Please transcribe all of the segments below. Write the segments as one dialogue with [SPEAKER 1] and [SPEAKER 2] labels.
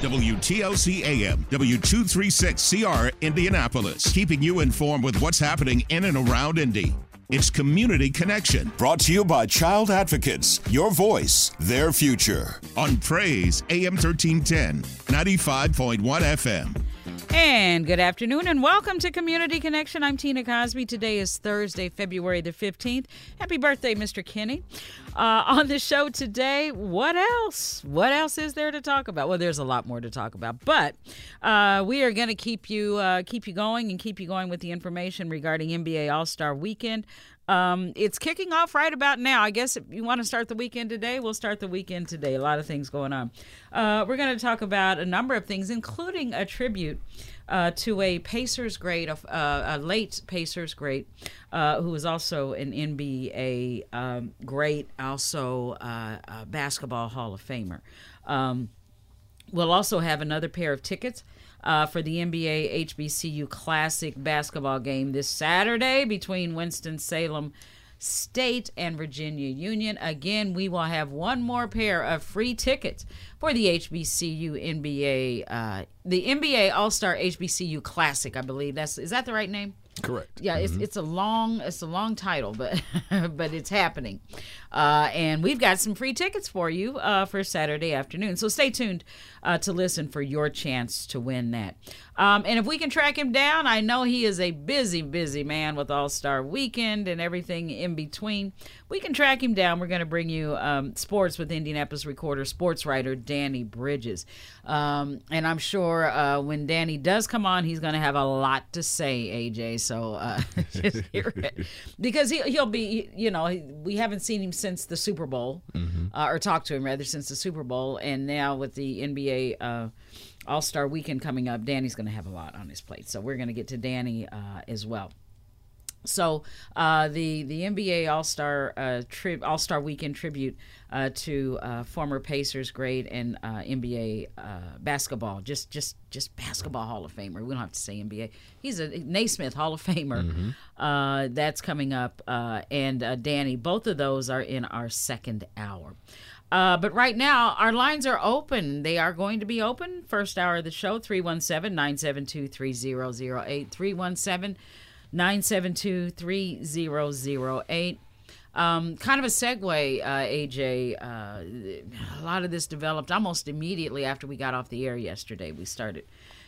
[SPEAKER 1] WTLC AM, W236CR, Indianapolis, keeping you informed with what's happening in and around Indy. It's Community Connection, brought to you by Child Advocates, your voice, their future. On Praise, AM 1310, 95.1 FM.
[SPEAKER 2] And good afternoon and welcome to Community Connection. I'm Tina Cosby. Today is Thursday, February the 15th. Happy birthday, Mr. Kenny. Uh, on the show today, what else? What else is there to talk about? Well, there's a lot more to talk about, but uh, we are going to keep you uh, keep you going and keep you going with the information regarding NBA All Star Weekend. Um, it's kicking off right about now. I guess if you want to start the weekend today, we'll start the weekend today. A lot of things going on. Uh, we're going to talk about a number of things, including a tribute uh, to a Pacers great, uh, a late Pacers great, uh, who was also an NBA um, great, also uh, a basketball Hall of Famer. Um, we'll also have another pair of tickets uh, for the NBA HBCU Classic basketball game this Saturday between Winston-Salem State and Virginia Union. Again, we will have one more pair of free tickets for the HBCU NBA, uh, the NBA All Star HBCU Classic. I believe that's is that the right name?
[SPEAKER 3] Correct.
[SPEAKER 2] Yeah, it's, mm-hmm. it's a long it's a long title, but but it's happening, uh, and we've got some free tickets for you uh, for Saturday afternoon. So stay tuned uh, to listen for your chance to win that. Um, and if we can track him down, I know he is a busy busy man with All Star Weekend and everything in between. We can track him down. We're going to bring you um, sports with Indianapolis Recorder sports writer Danny Bridges, um, and I'm sure uh, when Danny does come on, he's going to have a lot to say. AJ so uh, just hear it because he he'll be you know we haven't seen him since the Super Bowl mm-hmm. uh, or talked to him rather since the Super Bowl, and now with the NBA. Uh, all Star Weekend coming up, Danny's going to have a lot on his plate. So we're going to get to Danny uh, as well. So uh, the the NBA All Star uh, tri- All Star Weekend tribute uh, to uh, former Pacers great and uh, NBA uh, basketball, just just just basketball Hall of Famer. We don't have to say NBA. He's a Naismith Hall of Famer. Mm-hmm. that's coming up, and Danny. Both of those are in our second hour. But right now, our lines are open. They are going to be open. First hour of the show, 317 972 3008. 317 972 3008. Um, kind of a segue, uh, AJ. Uh, a lot of this developed almost immediately after we got off the air yesterday. We started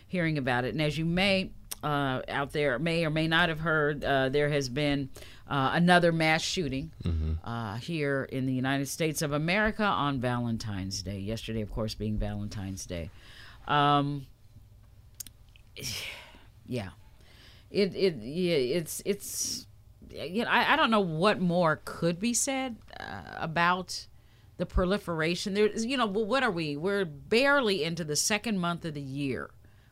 [SPEAKER 2] hearing about it. And as you may uh, out there may or may not have heard, uh, there has been uh, another mass shooting mm-hmm. Uh, here in the United States of America on Valentine's Day. Yesterday, of course, being Valentine's Day. Um, yeah it it yeah, it's it's you know I, I don't know what more could be said uh, about the proliferation there's you know what are we we're barely into the second month of the year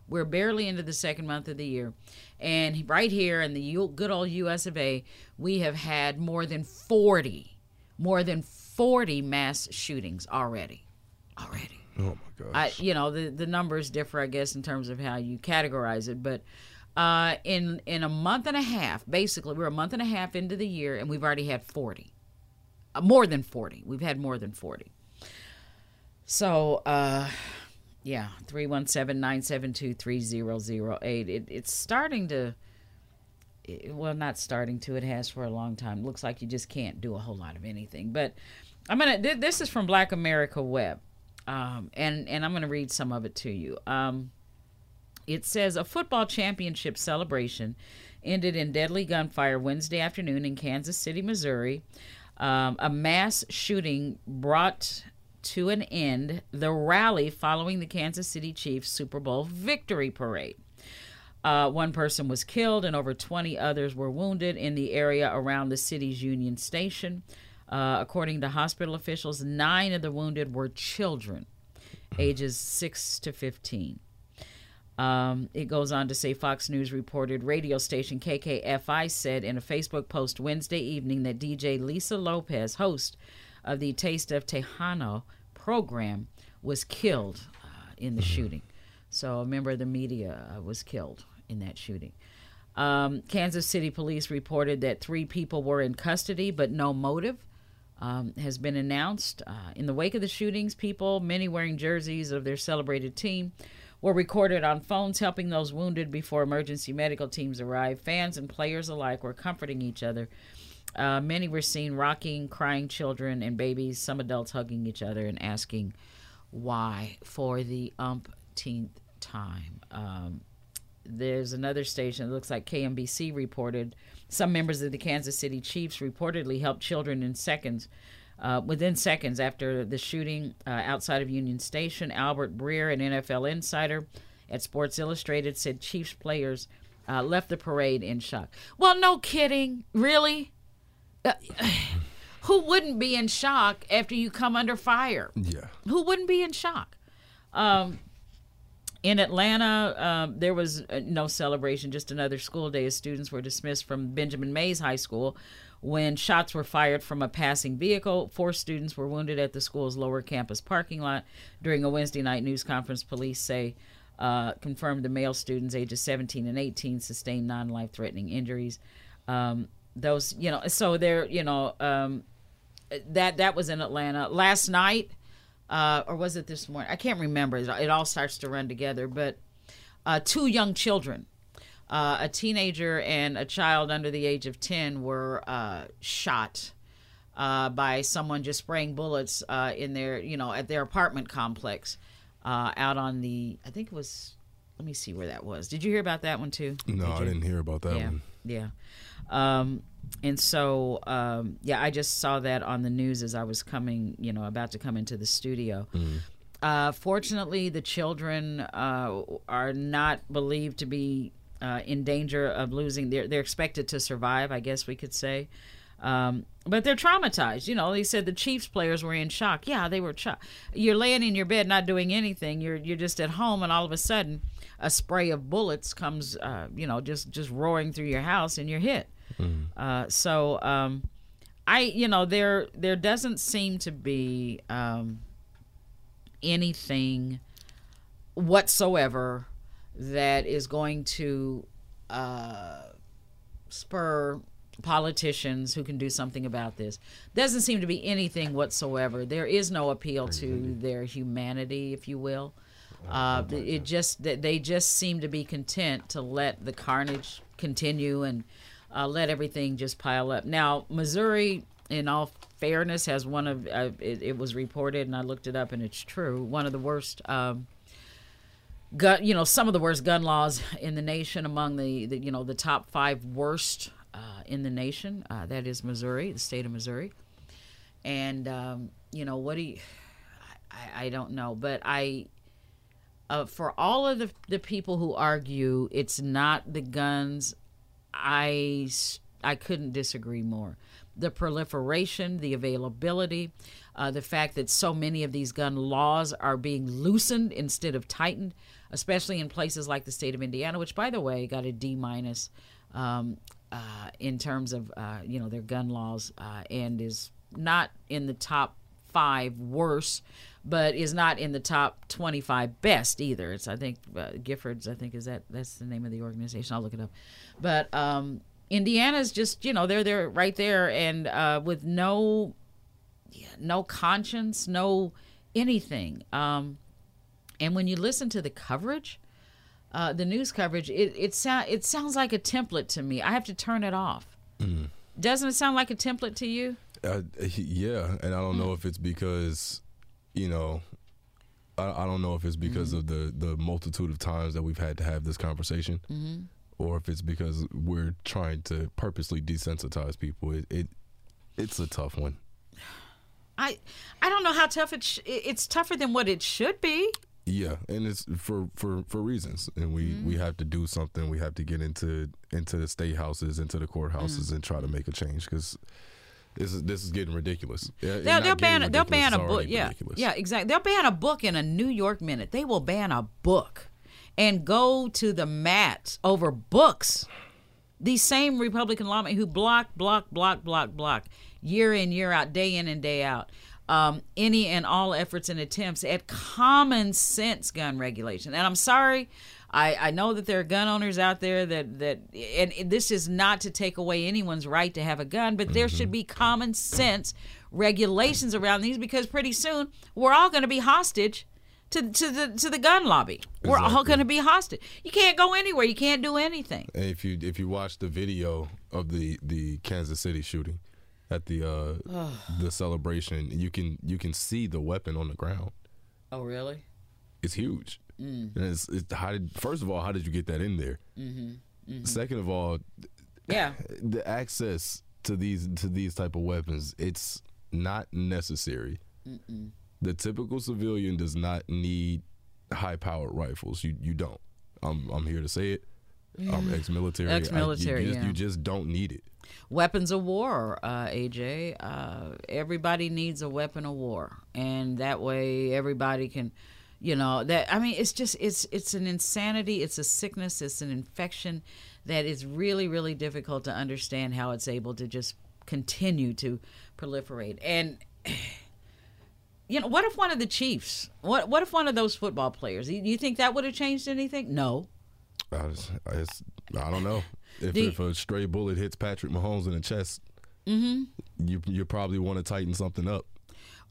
[SPEAKER 2] we're barely into the second month of the year and right here in the good old us of a we have had more than 40 more than 40 mass shootings already already
[SPEAKER 3] oh my gosh
[SPEAKER 2] I, you know the, the numbers differ i guess in terms of how you categorize it but uh, in in a month and a half, basically, we're a month and a half into the year, and we've already had forty, uh, more than forty. We've had more than forty. So, uh, yeah, 317-972-3008. It, it's starting to. It, well, not starting to. It has for a long time. Looks like you just can't do a whole lot of anything. But I'm gonna. Th- this is from Black America Web, um, and and I'm gonna read some of it to you. Um, it says a football championship celebration ended in deadly gunfire Wednesday afternoon in Kansas City, Missouri. Um, a mass shooting brought to an end the rally following the Kansas City Chiefs Super Bowl victory parade. Uh, one person was killed and over 20 others were wounded in the area around the city's Union Station. Uh, according to hospital officials, nine of the wounded were children, ages 6 to 15. Um, it goes on to say Fox News reported radio station KKFI said in a Facebook post Wednesday evening that DJ Lisa Lopez, host of the Taste of Tejano program, was killed uh, in the mm-hmm. shooting. So a member of the media uh, was killed in that shooting. Um, Kansas City police reported that three people were in custody, but no motive um, has been announced. Uh, in the wake of the shootings, people, many wearing jerseys of their celebrated team, were recorded on phones helping those wounded before emergency medical teams arrived. Fans and players alike were comforting each other. Uh, many were seen rocking, crying children and babies, some adults hugging each other and asking why for the umpteenth time. Um, there's another station, it looks like KMBC reported some members of the Kansas City Chiefs reportedly helped children in seconds. Uh, within seconds after the shooting uh, outside of Union Station, Albert Breer, an NFL insider at Sports Illustrated, said Chiefs players uh, left the parade in shock. Well, no kidding. Really? Uh, who wouldn't be in shock after you come under fire?
[SPEAKER 3] Yeah.
[SPEAKER 2] Who wouldn't be in shock? Um, in Atlanta, um, there was uh, no celebration, just another school day as students were dismissed from Benjamin Mays High School when shots were fired from a passing vehicle. Four students were wounded at the school's lower campus parking lot during a Wednesday night news conference. Police say uh, confirmed the male students, ages 17 and 18, sustained non life threatening injuries. Um, those, you know, so they're, you know, um, that that was in Atlanta last night uh, or was it this morning? I can't remember. It all starts to run together. But uh, two young children, uh, a teenager and a child under the age of 10, were uh, shot uh, by someone just spraying bullets uh, in their, you know, at their apartment complex out on the, I think it was, let me see where that was. Did you hear about that one too?
[SPEAKER 3] No, I didn't hear about that
[SPEAKER 2] yeah.
[SPEAKER 3] one.
[SPEAKER 2] Yeah. Um, and so um, yeah i just saw that on the news as i was coming you know about to come into the studio mm. uh, fortunately the children uh, are not believed to be uh, in danger of losing they're, they're expected to survive i guess we could say um, but they're traumatized. You know, they said the Chiefs players were in shock. Yeah, they were shocked. You're laying in your bed, not doing anything. You're you're just at home, and all of a sudden, a spray of bullets comes, uh, you know, just just roaring through your house, and you're hit. Mm. Uh, so um, I, you know, there there doesn't seem to be um, anything whatsoever that is going to uh, spur politicians who can do something about this. Doesn't seem to be anything whatsoever. There is no appeal to their humanity, if you will. Uh, it just they just seem to be content to let the carnage continue and uh, let everything just pile up. Now, Missouri, in all fairness, has one of uh, it, it, was reported, and I looked it up, and it's true. One of the worst. Um, gun, you know, some of the worst gun laws in the nation, among the, the you know the top five worst uh, in the nation. Uh, that is Missouri, the state of Missouri. And um, you know what do you? I, I don't know, but I uh, for all of the, the people who argue it's not the guns I, I couldn't disagree more. The proliferation, the availability, uh, the fact that so many of these gun laws are being loosened instead of tightened, especially in places like the state of Indiana, which, by the way, got a D minus um, uh, in terms of uh, you know their gun laws, uh, and is not in the top five worst, but is not in the top 25 best either. It's I think uh, Giffords. I think is that that's the name of the organization. I'll look it up. But um, Indiana's just you know they're there right there and uh, with no yeah, no conscience, no anything. Um, and when you listen to the coverage, uh, the news coverage, it it sound it sounds like a template to me. I have to turn it off. Mm. Doesn't it sound like a template to you?
[SPEAKER 3] Uh, yeah, and I don't mm. know if it's because, you know, I, I don't know if it's because mm-hmm. of the the multitude of times that we've had to have this conversation. Mm-hmm or if it's because we're trying to purposely desensitize people. It, it it's a tough one.
[SPEAKER 2] I I don't know how tough it sh- it's tougher than what it should be.
[SPEAKER 3] Yeah, and it's for for for reasons, and we mm. we have to do something. We have to get into into the state houses, into the courthouses, mm. and try to make a change because. This is this is getting ridiculous.
[SPEAKER 2] They'll, they'll ban they'll ban a book. Yeah, ridiculous. yeah, exactly. They'll ban a book in a New York minute. They will ban a book and go to the mats over books. These same Republican lawmen who block, block, block, block, block, year in, year out, day in and day out, um, any and all efforts and attempts at common sense gun regulation. And I'm sorry, I, I know that there are gun owners out there that, that and this is not to take away anyone's right to have a gun, but there mm-hmm. should be common sense regulations around these because pretty soon we're all going to be hostage to, to the to the gun lobby. We're all going to be hostage. You can't go anywhere. You can't do anything.
[SPEAKER 3] And if you if you watch the video of the the Kansas City shooting at the uh the celebration, you can you can see the weapon on the ground.
[SPEAKER 2] Oh, really?
[SPEAKER 3] It's huge.
[SPEAKER 2] Mm.
[SPEAKER 3] And it's, it's how did first of all how did you get that in there?
[SPEAKER 2] Mm-hmm.
[SPEAKER 3] Second of all,
[SPEAKER 2] Yeah.
[SPEAKER 3] the access to these to these type of weapons it's not necessary. The typical civilian does not need high powered rifles. You you don't. I'm I'm here to say it. I'm ex-military. I- you-
[SPEAKER 2] Ex-military,
[SPEAKER 3] You, just,
[SPEAKER 2] yeah.
[SPEAKER 3] you just don't need it.
[SPEAKER 2] weapons of war, uh, AJ. Uh, everybody needs a weapon of war, and that way everybody can, you know, that. I mean, it's just it's it's an insanity. It's a sickness. It's an infection that is really really difficult to understand how it's able to just continue to proliferate. And you know, what if one of the Chiefs? What what if one of those football players? Do you think that would have changed anything? No.
[SPEAKER 3] I, just, I, just, I don't know if,
[SPEAKER 2] Do you-
[SPEAKER 3] if a stray bullet hits Patrick Mahomes in the chest. Mm-hmm. You you probably want to tighten something up,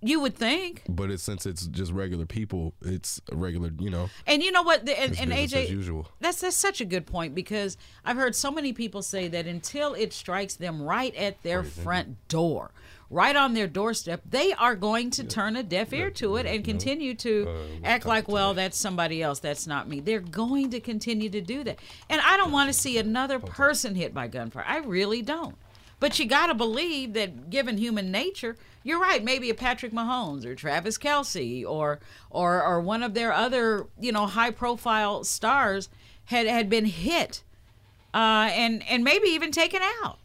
[SPEAKER 2] You would think.
[SPEAKER 3] but it's since it's just regular people, it's a regular you know.
[SPEAKER 2] And you know what? The, and, and AJ,
[SPEAKER 3] as usual.
[SPEAKER 2] that's that's such a good point because I've heard so many people say that until it strikes them right at their front door, right on their doorstep, they are going to turn a deaf ear to it and continue to act like, well, that's somebody else, that's not me. They're going to continue to do that, and I don't want to see another person hit by gunfire. I really don't. But you got to believe that, given human nature, you're right. Maybe a Patrick Mahomes or Travis Kelce or or or one of their other you know high profile stars had had been hit, uh, and and maybe even taken out.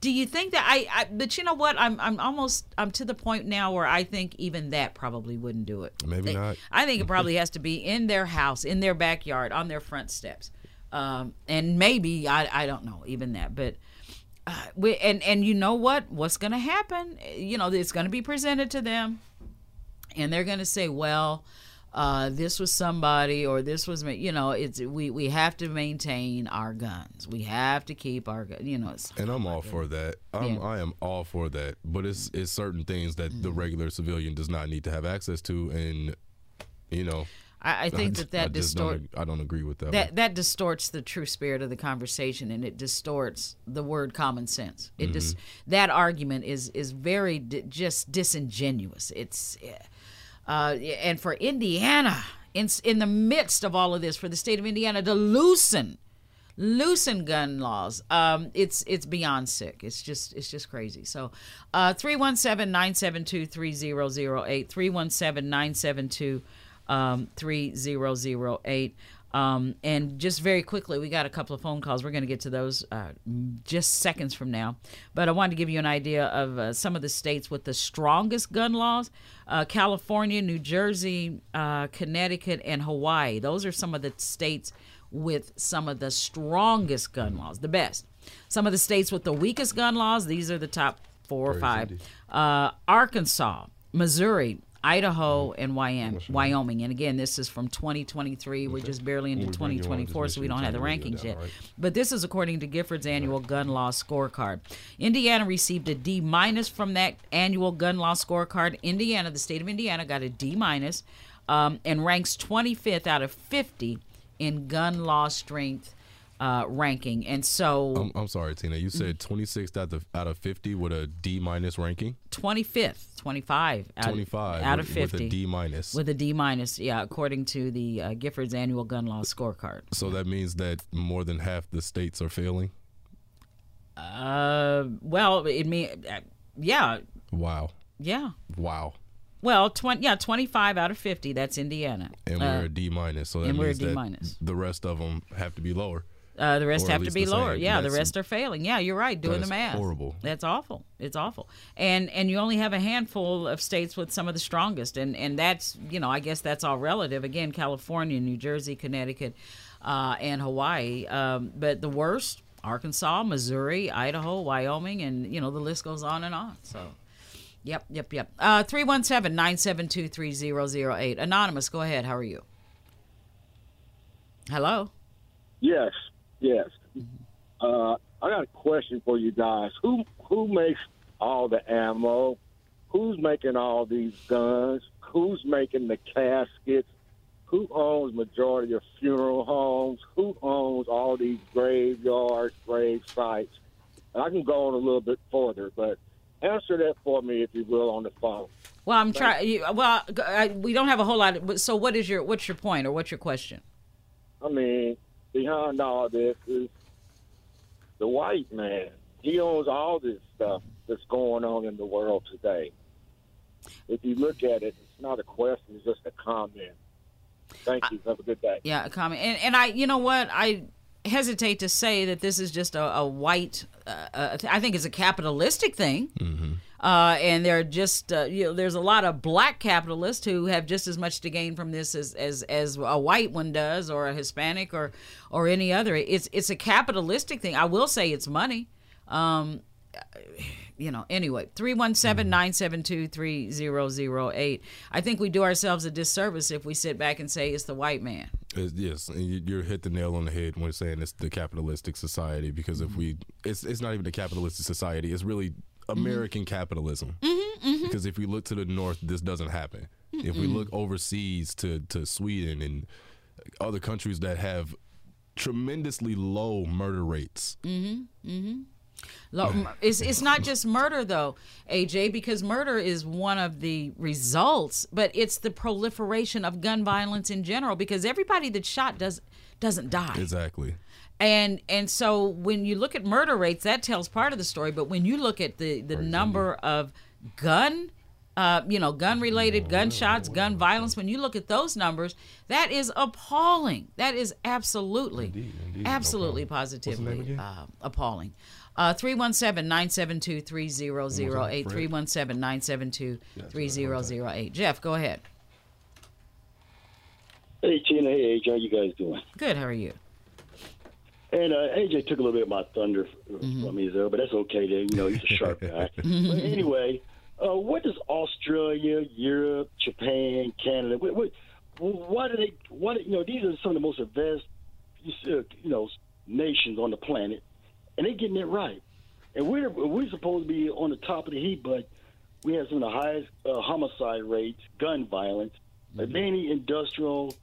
[SPEAKER 2] Do you think that I, I? But you know what? I'm I'm almost I'm to the point now where I think even that probably wouldn't do it.
[SPEAKER 3] Maybe
[SPEAKER 2] They-
[SPEAKER 3] not.
[SPEAKER 2] I think it probably has to be in their house, in their backyard, on their front steps, um, and maybe I I don't know even that, but. Uh, we, and and you know what? What's going to happen? You know, it's going to be presented to them, and they're going to say, "Well, uh, this was somebody, or this was me." You know, it's we we have to maintain our guns. We have to keep our You know, it's
[SPEAKER 3] And I'm all for that. I'm,
[SPEAKER 2] Yeah.
[SPEAKER 3] I am all for that. But it's it's certain things that the mm-hmm. regular civilian does not need to have access to, and you know,
[SPEAKER 2] I, I think that
[SPEAKER 3] I
[SPEAKER 2] that
[SPEAKER 3] just don't
[SPEAKER 2] distort
[SPEAKER 3] ag- I don't agree with that.
[SPEAKER 2] that
[SPEAKER 3] one.
[SPEAKER 2] that distorts the true spirit of the conversation and it distorts the word common sense it just mm-hmm. that argument is is very di- just disingenuous it's eh, uh and for indiana in in the midst of all of this for the state of indiana to loosen loosen gun laws um it's it's beyond sick. It's just it's just crazy. So uh 317-972-3008 317-972 um 3008 and just very quickly, we got a couple of phone calls. We're going to get to those uh, just seconds from now. But I wanted to give you an idea of uh, some of the states with the strongest gun laws uh, California, New Jersey, uh, Connecticut, and Hawaii. Those are some of the states with some of the strongest gun laws, the best. Some of the states with the weakest gun laws, these are the top four or five uh, Arkansas, Missouri, Idaho, and Wyoming. Wyoming. And again, this is from 2023. We're just barely into
[SPEAKER 3] We're bringing on,
[SPEAKER 2] 2024, so we don't have the
[SPEAKER 3] turn the radio
[SPEAKER 2] rankings yet.
[SPEAKER 3] right?
[SPEAKER 2] But this is according to Giffords annual gun law scorecard. Indiana received a D minus from that annual gun law scorecard. Indiana, the state of Indiana, got a D minus, um, and ranks 25th out of 50 in gun law strength uh, ranking. And so
[SPEAKER 3] I'm, I'm sorry, Tina. You said 26th out of out of 50 with a D minus ranking.
[SPEAKER 2] 25th, 25 out,
[SPEAKER 3] 25
[SPEAKER 2] out
[SPEAKER 3] with,
[SPEAKER 2] of 50
[SPEAKER 3] with a D minus.
[SPEAKER 2] with a D minus. Yeah, according to the uh, Giffords annual gun law scorecard.
[SPEAKER 3] so that means that more than half the states are failing.
[SPEAKER 2] Uh, well, it mean, uh, yeah,
[SPEAKER 3] Wow,
[SPEAKER 2] yeah.
[SPEAKER 3] wow.
[SPEAKER 2] Well, twenty, yeah, twenty-five out of fifty. That's Indiana.
[SPEAKER 3] And
[SPEAKER 2] Uh,
[SPEAKER 3] we're a D minus. So that
[SPEAKER 2] and we're a D minus.
[SPEAKER 3] the rest of them have to be lower.
[SPEAKER 2] Uh, the rest
[SPEAKER 3] Or
[SPEAKER 2] have to be lower.
[SPEAKER 3] same.
[SPEAKER 2] Yeah, the rest are failing. Yeah, you're right. Doing the math.
[SPEAKER 3] horrible.
[SPEAKER 2] That's awful. It's awful. And and you only have a handful of states with some of the strongest, and and that's you know I guess that's all relative. Again, California, New Jersey, Connecticut, uh, and Hawaii. Um, but the worst, Arkansas, Missouri, Idaho, Wyoming, and you know the list goes on and on. So. Yep, yep, yep. Uh, 317 972 3008. Anonymous, go ahead. How are you? Hello?
[SPEAKER 4] Yes, yes. Uh, I got a question for you guys. Who who makes all the ammo who's making all these guns? Who's making the caskets? Who owns majority of funeral homes? Who owns all these graveyards, grave sites? And I can go on a little bit further, but answer that for me, if you will, on the phone.
[SPEAKER 2] Well, I'm trying. Well, I, we don't have a whole lot. Of, so, what is your what's your point or what's your question?
[SPEAKER 4] I mean, behind all this is the white man. He owns all this stuff that's going on in the world today. If you look at it, it's not a question; it's just a comment. Thank you. Have a good day.
[SPEAKER 2] Yeah, a comment. And, and I, you know what? I hesitate to say that this is just a, a white. Uh, uh, I think it's a capitalistic thing.
[SPEAKER 3] Mm-hmm.
[SPEAKER 2] Uh, and there are just uh, you know there's a lot of black capitalists who have just as much to gain from this as, as as a white one does or a Hispanic or or any other. It's it's a capitalistic thing. I will say it's money. Um, you know, anyway, 317 972 3008. I think we do ourselves a disservice if we sit back and say it's the white man.
[SPEAKER 3] It's, yes, and you're hit the nail on the head when saying it's the capitalistic society because if we, it's, it's not even a capitalistic society, it's really Mm-hmm. American capitalism. Mm-hmm, mm-hmm. Because if we look to the north, this doesn't happen. If we look overseas to, to Sweden and other countries that have tremendously low murder rates,
[SPEAKER 2] Lo- It's it's not just murder though, AJ, because murder is one of the results, but it's the proliferation of gun violence in general. Because everybody that's shot does doesn't die,
[SPEAKER 3] exactly.
[SPEAKER 2] And and so when you look at murder rates, that tells part of the story. But when you look at the the number of gun uh, you know, gun related gunshots, gun violence, when you look at those numbers, that is appalling. That is absolutely,
[SPEAKER 3] Indeed, indeed,
[SPEAKER 2] absolutely,
[SPEAKER 3] no problem. What's the name
[SPEAKER 2] positively uh, appalling. Uh, 317-972-3008, 317-972-3008. 3008. Jeff, go ahead.
[SPEAKER 5] Hey, Tina. Hey, AJ. How you guys doing?
[SPEAKER 2] Good, how are you?
[SPEAKER 5] And uh, AJ took a little bit of my thunder from me there, but that's okay. Then you know he's a sharp guy. but anyway, uh, what does Australia, Europe, Japan, Canada? What, what, why do they? What you know? These are some of the most advanced, uh, you know, nations on the planet, and they're getting it right. And we're we're supposed to be on the top of the heap, but we have some of the highest uh, homicide rates, gun violence, of any industrial,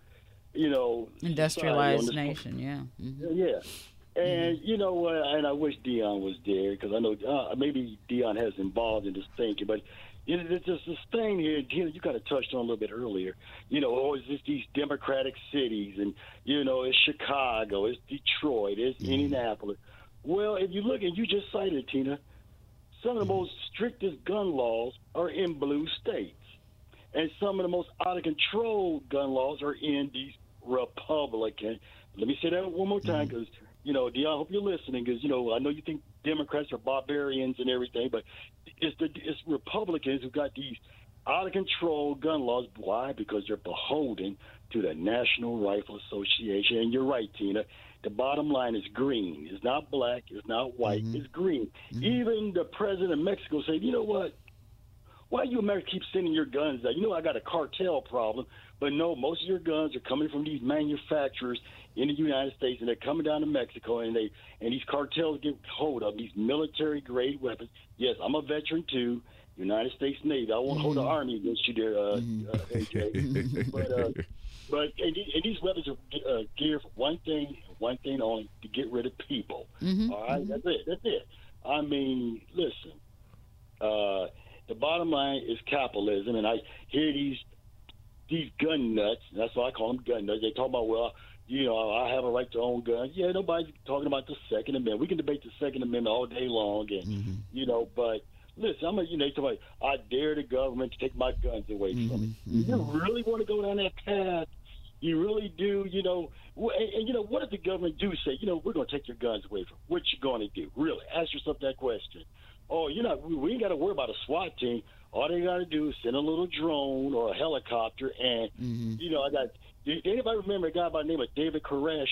[SPEAKER 5] you know,
[SPEAKER 2] Industrialized nation, yeah. Mhm.
[SPEAKER 5] yeah. And you know what? And I wish Dion was there because I know uh, maybe Dion has involved in this thinking. But you know, there's this, thing here. You know, you kind of touched on a little bit earlier. You know, oh, it's just these democratic cities, and you know, it's Chicago, it's Detroit, it's Indianapolis. Well, if you look, and you just cited Tina, some of the most strictest gun laws are in blue states, and some of the most out of control gun laws are in these Republican. Let me say that one more time mm-hmm. because you know, Dion, I hope you're listening because you know I know you think Democrats are barbarians and everything, but it's the it's Republicans who got these out of control gun laws. Why? Because they're beholden to the National Rifle Association. And you're right, Tina. The bottom line is green. It's not black. It's not white. Mm-hmm. It's green. Mm-hmm. Even the president of Mexico said, you know what? Why you Americans keep sending your guns out? You know I got a cartel problem, but no, most of your guns are coming from these manufacturers in the United States, and they're coming down to Mexico, and they and these cartels get hold of these military grade weapons. Yes, I'm a veteran too, United States Navy. I won't hold the army against you there, uh, uh, AJ. but uh, but and, and these weapons are uh, geared for one thing, one thing only: to get rid of people. All right, that's it. That's it. I mean, listen. Uh, the bottom line is capitalism, and I hear these these gun nuts. That's why I call them gun nuts. They talk about well, you know, I have a right to own guns. Yeah, nobody's talking about the Second Amendment. We can debate the Second Amendment all day long, and mm-hmm. you know, but listen, I'm a you know, about I dare the government to take my guns away from me. Mm-hmm. You mm-hmm. really want to go down that path? You really do, you know. And, and you know, what if the government do say, you know, we're going to take your guns away from? you? What you going to do? Really, ask yourself that question. Oh, you know, we, we ain't got to worry about a SWAT team. All they got to do is send a little drone or a helicopter, and mm-hmm. you know, I got. Did anybody remember a guy by the name of David Koresh?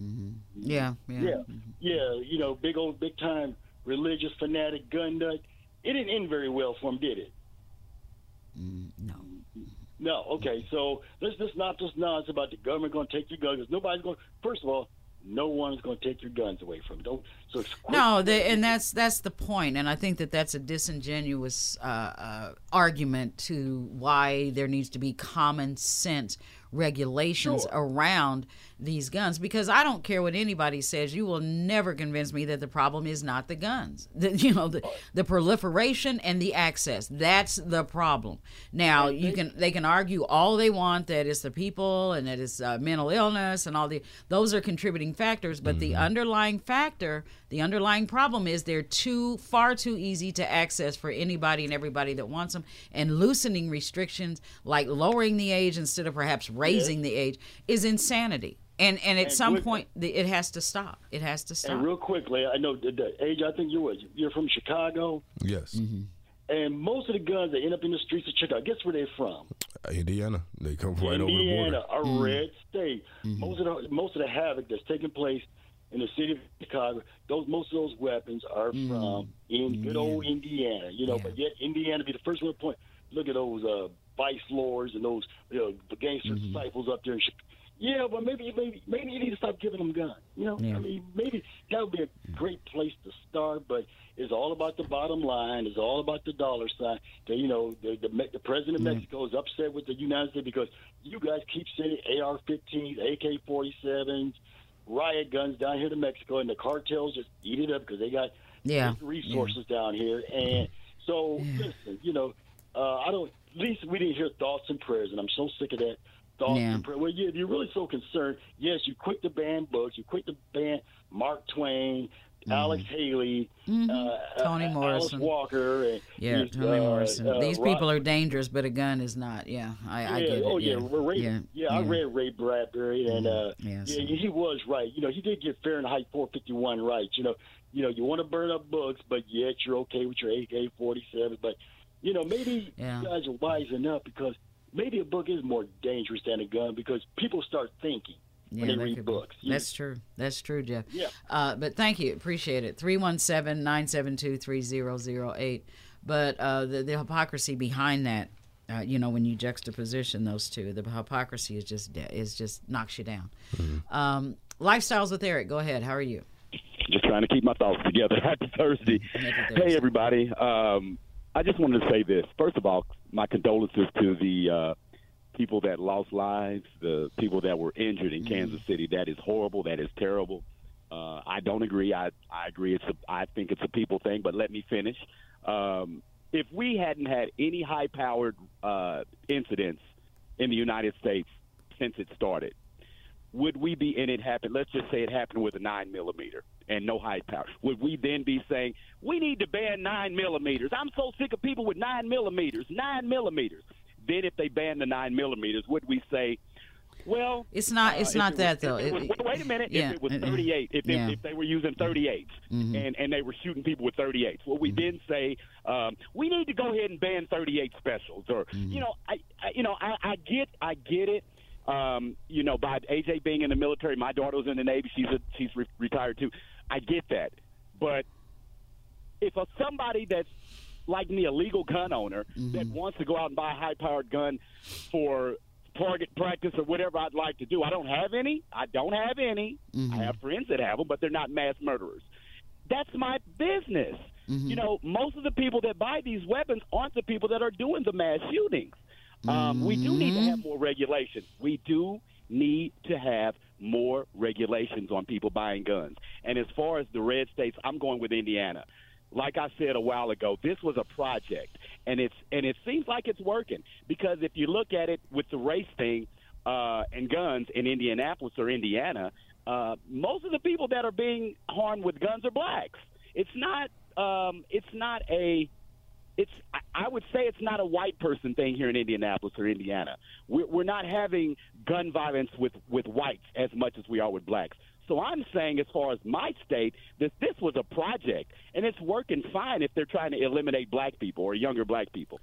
[SPEAKER 5] Mm-hmm.
[SPEAKER 2] Yeah, yeah.
[SPEAKER 5] Yeah, yeah, you know, big old, big time religious fanatic gun nut. It didn't end very well for him, did it? Mm-hmm.
[SPEAKER 2] No.
[SPEAKER 5] No. Okay, so let's just not just nonsense about the government going to take your guns. Nobody's going. First of all, no one's going to take your guns away from you. Don't so
[SPEAKER 2] No, the, and that's that's the point, and I think that that's a disingenuous uh, uh, argument to why there needs to be common sense regulations
[SPEAKER 5] Sure.
[SPEAKER 2] around these guns. Because I don't care what anybody says, you will never convince me that the problem is not the guns. The, you know, the, the proliferation and the access. That's the problem. Now you can they can argue all they want that it's the people and that it's uh, mental illness and all the those are contributing factors, but the underlying factor, the underlying problem is they're too far too easy to access for anybody and everybody that wants them. And loosening restrictions like lowering the age instead of perhaps raising the age is insanity. And and at
[SPEAKER 5] And
[SPEAKER 2] some
[SPEAKER 5] quick-
[SPEAKER 2] point the, it has to stop. It has to stop.
[SPEAKER 5] And real quickly, I know the, the age. I think you're you're from Chicago,
[SPEAKER 3] Yes.
[SPEAKER 2] Mm-hmm.
[SPEAKER 5] and most of the guns that end up in the streets of Chicago. Guess where they're from?
[SPEAKER 3] Indiana. They come right over the border.
[SPEAKER 5] Indiana,
[SPEAKER 3] border.
[SPEAKER 5] a red state. Most of the most of the havoc that's taking place in the city of Chicago, those most of those weapons are from in good old Indiana. You know, but yet Indiana be the first one to point. Look at those uh, vice lords and those you know the gangster disciples up there in Chicago. Yeah, but maybe maybe maybe you need to stop giving them guns. You know,
[SPEAKER 2] Yeah.
[SPEAKER 5] I mean, maybe that would be a great place to start. But it's all about the bottom line. It's all about the dollar sign. That you know, the the, the president of Mexico is upset with the United States because you guys keep sending AR-15s, AK-47s, riot guns down here to Mexico, and the cartels just eat it up because they got
[SPEAKER 2] Yeah.
[SPEAKER 5] resources down here. And so, listen, you know, uh, I don't. At least we didn't hear thoughts and prayers, and I'm so sick of that. Thoughts
[SPEAKER 2] Yeah.
[SPEAKER 5] and prayers. Well, yeah, if you're really so concerned, yes, you quit the ban books, you quit the ban Mark Twain, Alex Haley, uh,
[SPEAKER 2] Mm-hmm. Toni
[SPEAKER 5] uh,
[SPEAKER 2] Morrison.
[SPEAKER 5] Alice Walker, and
[SPEAKER 2] Yeah, Toni
[SPEAKER 5] uh,
[SPEAKER 2] Morrison.
[SPEAKER 5] uh,
[SPEAKER 2] These people are dangerous, but a gun is not. Yeah, I, I
[SPEAKER 5] yeah,
[SPEAKER 2] get it.
[SPEAKER 5] oh
[SPEAKER 2] yeah,
[SPEAKER 5] yeah, Ray,
[SPEAKER 2] yeah,
[SPEAKER 5] yeah, I read Ray Bradbury, and uh,
[SPEAKER 2] Yeah,
[SPEAKER 5] yeah,
[SPEAKER 2] so-
[SPEAKER 5] he was right. You know, he did get Fahrenheit 451 right. You know, you know, you want to burn up books, but yet you're okay with your AK-47. But you know, maybe
[SPEAKER 2] Yeah.
[SPEAKER 5] you guys are wise enough because maybe a book is more dangerous than a gun because people start thinking when they read
[SPEAKER 2] could be.
[SPEAKER 5] books. You-
[SPEAKER 2] That's true. That's true, Jeff.
[SPEAKER 5] Yeah.
[SPEAKER 2] Uh, but thank you. Appreciate it. 317 972 3008. But uh, the, the hypocrisy behind that, uh, you know, when you juxtaposition those two, the hypocrisy is just de- is just knocks you down. Um, Lifestyles with Eric. Go ahead. How are you?
[SPEAKER 6] just trying to keep my thoughts together. Happy Thursday.
[SPEAKER 2] Happy Thursday.
[SPEAKER 6] Hey, everybody. Um, I just wanted to say this. First of all, my condolences to the uh, people that lost lives, the people that were injured in Kansas City. That is horrible. That is terrible. Uh, I don't agree. I, I agree. It's a, I think it's a people thing. But let me finish. Um, if we hadn't had any high-powered uh, incidents in the United States since it started, would we be and it happened let's just say it happened with a nine millimeter and no high power would we then be saying we need to ban nine millimeters i'm so sick of people with nine millimeters nine millimeters then if they ban the nine millimeters would we say well
[SPEAKER 2] It's not.
[SPEAKER 6] uh,
[SPEAKER 2] It's
[SPEAKER 6] if
[SPEAKER 2] not
[SPEAKER 6] it
[SPEAKER 2] that
[SPEAKER 6] was-
[SPEAKER 2] though.
[SPEAKER 6] it was-
[SPEAKER 2] It-
[SPEAKER 6] wait, a minute.
[SPEAKER 2] yeah,
[SPEAKER 6] if it was
[SPEAKER 2] uh, uh,
[SPEAKER 6] 38, if they,
[SPEAKER 2] yeah. Mm-hmm.
[SPEAKER 6] if they were using 38s and, and they were shooting people with 38s, well, we then say um, we need to go ahead and ban 38 specials, or
[SPEAKER 2] Mm-hmm.
[SPEAKER 6] you know, I, I you know, I, I get, I get it. Um, you know, by AJ being in the military, my daughter was in the Navy. She's a, she's re- retired too. I get that, but if a, somebody that's like me, a legal gun owner mm-hmm. that wants to go out and buy a high-powered gun for target practice or whatever I'd like to do, I don't have any. I don't have any. Mm-hmm. I have friends that have them, but they're not mass murderers. That's my business. Mm-hmm. You know, most of the people that buy these weapons aren't the people that are doing the mass shootings. Um, we do need to have more regulation. We do need to have more regulations on people buying guns. And as far as the red states, I'm going with Indiana. Like I said a while ago, this was a project, and it's and it seems like it's working because if you look at it with the race thing uh, and guns in Indianapolis or Indiana, uh, most of the people that are being harmed with guns are blacks. It's not. Um, it's not a it's I- would say it's not a white person thing here in Indianapolis or Indiana. We're, we're not having gun violence with with whites as much as we are with blacks. So I'm saying, as far as my state, that this was a project and it's working fine if they're trying to eliminate black people or younger black people.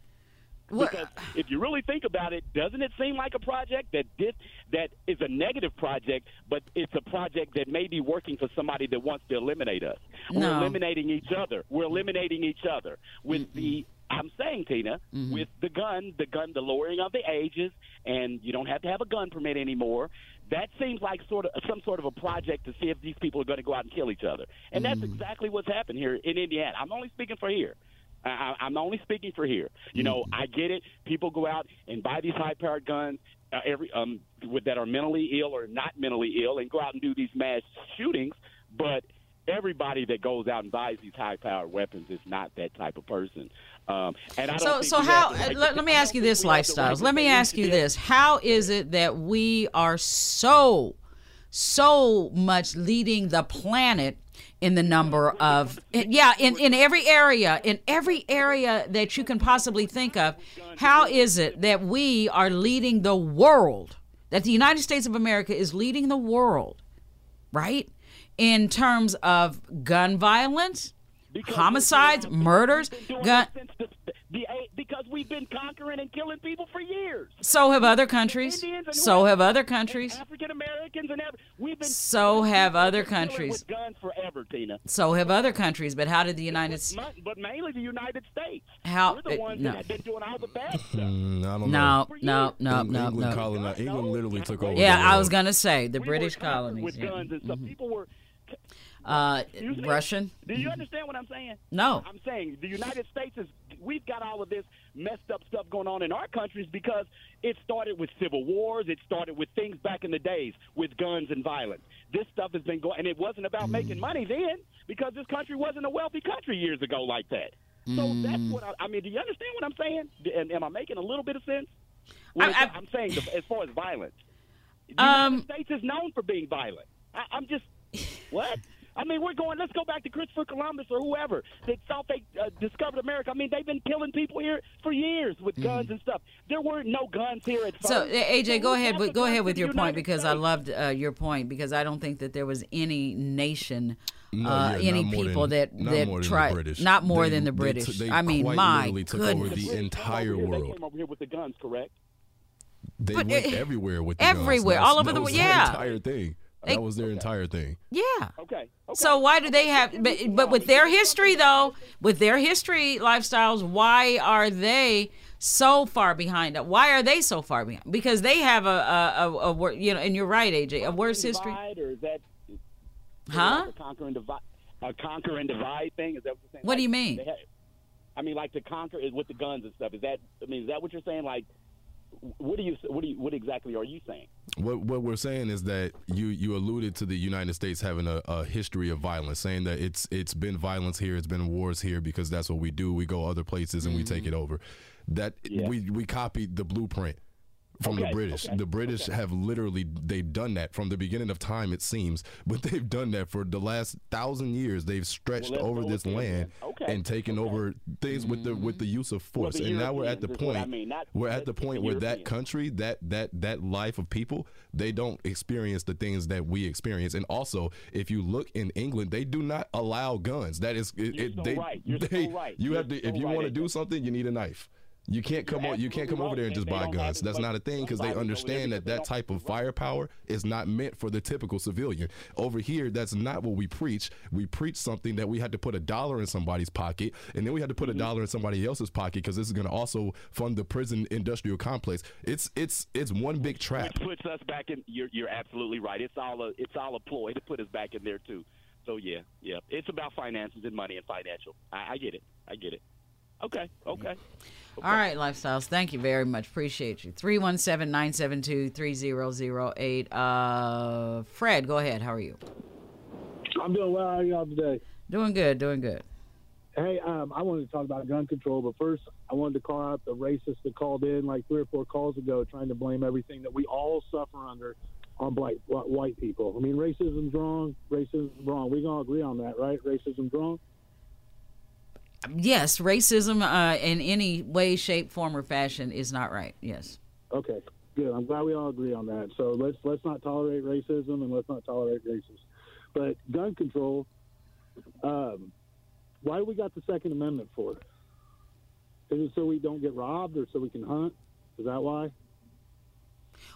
[SPEAKER 6] Because if you really think about it, doesn't it seem like a project that this that is a negative project, but it's a project that may be working for somebody that wants to eliminate us? We're eliminating each other. We're eliminating each other with the. I'm saying, Tina, mm-hmm. with the gun, the gun, the lowering of the ages, and you don't have to have a gun permit anymore. that seems like sort of some sort of a project to see if these people are going to go out and kill each other. And that's mm-hmm. exactly what's happened here in Indiana. I'm only speaking for here. I, I'm only speaking for here. You know, I get it. People go out and buy these high-powered guns uh, every um with, that are mentally ill or not mentally ill, and go out and do these mass shootings. But everybody that goes out and buys these high-powered weapons is not that type of person. Um, and I don't
[SPEAKER 2] So,
[SPEAKER 6] think
[SPEAKER 2] so how?
[SPEAKER 6] right
[SPEAKER 2] Let, let me ask you this,
[SPEAKER 6] we right
[SPEAKER 2] lifestyles. Let me ask you this: How is it that we are so, so much leading the planet in the number of, yeah, in in every area, in every area that you can possibly think of? How is it that we are leading the world? That the United States of America is leading the world, right? In terms of gun violence,
[SPEAKER 6] Because
[SPEAKER 2] homicides,
[SPEAKER 6] we've been-
[SPEAKER 2] murders,
[SPEAKER 6] we've been doing
[SPEAKER 2] gun.
[SPEAKER 6] the, the, because we've been conquering and killing people for years.
[SPEAKER 2] So have other countries. So have other countries.
[SPEAKER 6] African Americans and every, we've been
[SPEAKER 2] So have other
[SPEAKER 6] we've been killing
[SPEAKER 2] countries.
[SPEAKER 6] with guns forever, Tina.
[SPEAKER 2] So have other countries. But how did the United States?
[SPEAKER 6] But, but mainly the United States.
[SPEAKER 2] How-
[SPEAKER 6] We're the
[SPEAKER 2] uh,
[SPEAKER 6] ones
[SPEAKER 2] no.
[SPEAKER 6] that have been doing all the bad stuff.
[SPEAKER 3] Mm, I don't know.
[SPEAKER 2] No,
[SPEAKER 6] For
[SPEAKER 2] no, no,
[SPEAKER 3] Eng-
[SPEAKER 2] no,
[SPEAKER 3] England,
[SPEAKER 2] no.
[SPEAKER 3] coloni- England literally took over.
[SPEAKER 2] Yeah,
[SPEAKER 3] the
[SPEAKER 2] I was gonna say the
[SPEAKER 6] We
[SPEAKER 2] British colonies.
[SPEAKER 6] with
[SPEAKER 2] yeah.
[SPEAKER 6] guns and stuff. People were.
[SPEAKER 2] Uh? Russian.
[SPEAKER 6] Do you understand what I'm saying?
[SPEAKER 2] No.
[SPEAKER 6] I'm saying the United States is. We've got all of this messed up stuff going on in our countries because it started with civil wars. It started with things back in the days with guns and violence. This stuff has been going, and it wasn't about making money then because this country wasn't a wealthy country years ago like that. So that's what I, I mean. Do you understand what I'm saying? And am I making a little bit of sense?
[SPEAKER 2] I,
[SPEAKER 6] I'm saying the, as far as violence, the
[SPEAKER 2] Um,
[SPEAKER 6] United States is known for being violent. I, I'm just what? I mean, we're going. Let's go back to Christopher Columbus or whoever that thought they uh, discovered America. I mean, they've been killing people here for years with guns and stuff. There weren't no guns here at first.
[SPEAKER 2] So AJ, go ahead.
[SPEAKER 6] got
[SPEAKER 2] With, go ahead with your point
[SPEAKER 6] United
[SPEAKER 2] because I loved uh, your point because I don't think that there was any nation.
[SPEAKER 3] No,
[SPEAKER 2] uh,
[SPEAKER 3] yeah,
[SPEAKER 2] any people
[SPEAKER 3] than-
[SPEAKER 2] that that
[SPEAKER 3] more
[SPEAKER 2] tried
[SPEAKER 3] British.
[SPEAKER 2] not more
[SPEAKER 3] They-
[SPEAKER 2] than the
[SPEAKER 3] they
[SPEAKER 2] British.
[SPEAKER 3] they
[SPEAKER 2] I mean,
[SPEAKER 3] quite
[SPEAKER 2] my
[SPEAKER 3] literally took over
[SPEAKER 2] goodness.
[SPEAKER 3] the entire
[SPEAKER 6] over
[SPEAKER 3] world.
[SPEAKER 6] They came over here with the guns, correct?
[SPEAKER 3] They
[SPEAKER 2] But
[SPEAKER 3] went
[SPEAKER 2] it-
[SPEAKER 3] everywhere with the guns.
[SPEAKER 2] everywhere,
[SPEAKER 3] That's-
[SPEAKER 2] all over
[SPEAKER 3] that
[SPEAKER 2] the
[SPEAKER 3] world.
[SPEAKER 2] yeah.
[SPEAKER 3] entire thing.
[SPEAKER 2] They-
[SPEAKER 3] That was their entire thing.
[SPEAKER 2] yeah.
[SPEAKER 6] Okay. okay.
[SPEAKER 2] So why do they have? But but with their history though, with their history lifestyles, why are they so far behind? Why are they so far behind? Because they have a a, a, a you know, and you're right, AJ, a worse history,
[SPEAKER 6] Divide, or is that is
[SPEAKER 2] huh?
[SPEAKER 6] like a conquer and divide, a conquer and divide thing? Is that what you're saying?
[SPEAKER 2] What do you mean?
[SPEAKER 6] they had- I mean, like to conquer is with the guns and stuff. Is that? I mean, is that what you're saying? Like, what do you? What do you? What exactly are you saying?
[SPEAKER 3] What what we're saying is that you you alluded to the United States having a, a history of violence, saying that it's it's been violence here, it's been wars here because that's what we do. We go other places and we take mm-hmm. it over. That
[SPEAKER 6] Yeah.
[SPEAKER 3] we we copied the blueprint from the British.
[SPEAKER 6] okay,
[SPEAKER 3] The British have literally they've done that from the beginning of time. It seems, but they've done that for the last thousand years. They've stretched
[SPEAKER 6] let's
[SPEAKER 3] over this land.
[SPEAKER 6] Okay,
[SPEAKER 3] and taken
[SPEAKER 6] okay.
[SPEAKER 3] over things with the with the use of force.
[SPEAKER 6] the
[SPEAKER 3] and now we're at the
[SPEAKER 6] Europeans
[SPEAKER 3] point
[SPEAKER 6] I mean, not-
[SPEAKER 3] we're at the point
[SPEAKER 6] the
[SPEAKER 3] where that country that that that life of people they don't experience the things that we experience and also if you look in england they do not allow guns that is it, it-
[SPEAKER 6] so
[SPEAKER 3] they,
[SPEAKER 6] right. You're so right.
[SPEAKER 3] you
[SPEAKER 6] You're
[SPEAKER 3] have to
[SPEAKER 6] so
[SPEAKER 3] if you
[SPEAKER 6] right.
[SPEAKER 3] want to do something you need a knife you can't come on. You can't come over there and just buy
[SPEAKER 6] right. They don't
[SPEAKER 3] guns. That's not a thing because they
[SPEAKER 6] over
[SPEAKER 3] understand that that type of firepower is not meant for the typical civilian. Over here, that's not what we preach. We preach something that we had to put a dollar in somebody's pocket, and then we had to put
[SPEAKER 6] Mm-hmm.
[SPEAKER 3] a dollar in somebody else's pocket because this is going to also fund the prison industrial complex. It's it's it's one big trap.
[SPEAKER 6] Which puts us back in. You're, you're absolutely right. It's all a it's all a ploy to put us back in there too. So yeah, yeah. It's about finances and money and financial. I, I get it. I get it. Okay. Okay.
[SPEAKER 2] All right, lifestyles. Thank you very much. Appreciate you. 317 972 3008. Uh, Fred, go ahead. How are you?
[SPEAKER 7] I'm doing well. How are y'all today?
[SPEAKER 2] Doing good, doing good.
[SPEAKER 7] Hey, um, I wanted to talk about gun control, but first I wanted to call out the racist that called in like three or four calls ago, trying to blame everything that we all suffer under on black white people. I mean, racism's wrong. Racism's wrong. We gonna agree on that, right? Racism's wrong.
[SPEAKER 2] Yes, racism uh, in any way, shape, form, or fashion is not right. Yes.
[SPEAKER 7] Okay, good. I'm glad we all agree on that. So let's let's not tolerate racism and let's not tolerate racism. But gun control, um, why do we got the Second Amendment for? Is it so we don't get robbed or so we can hunt? Is that why?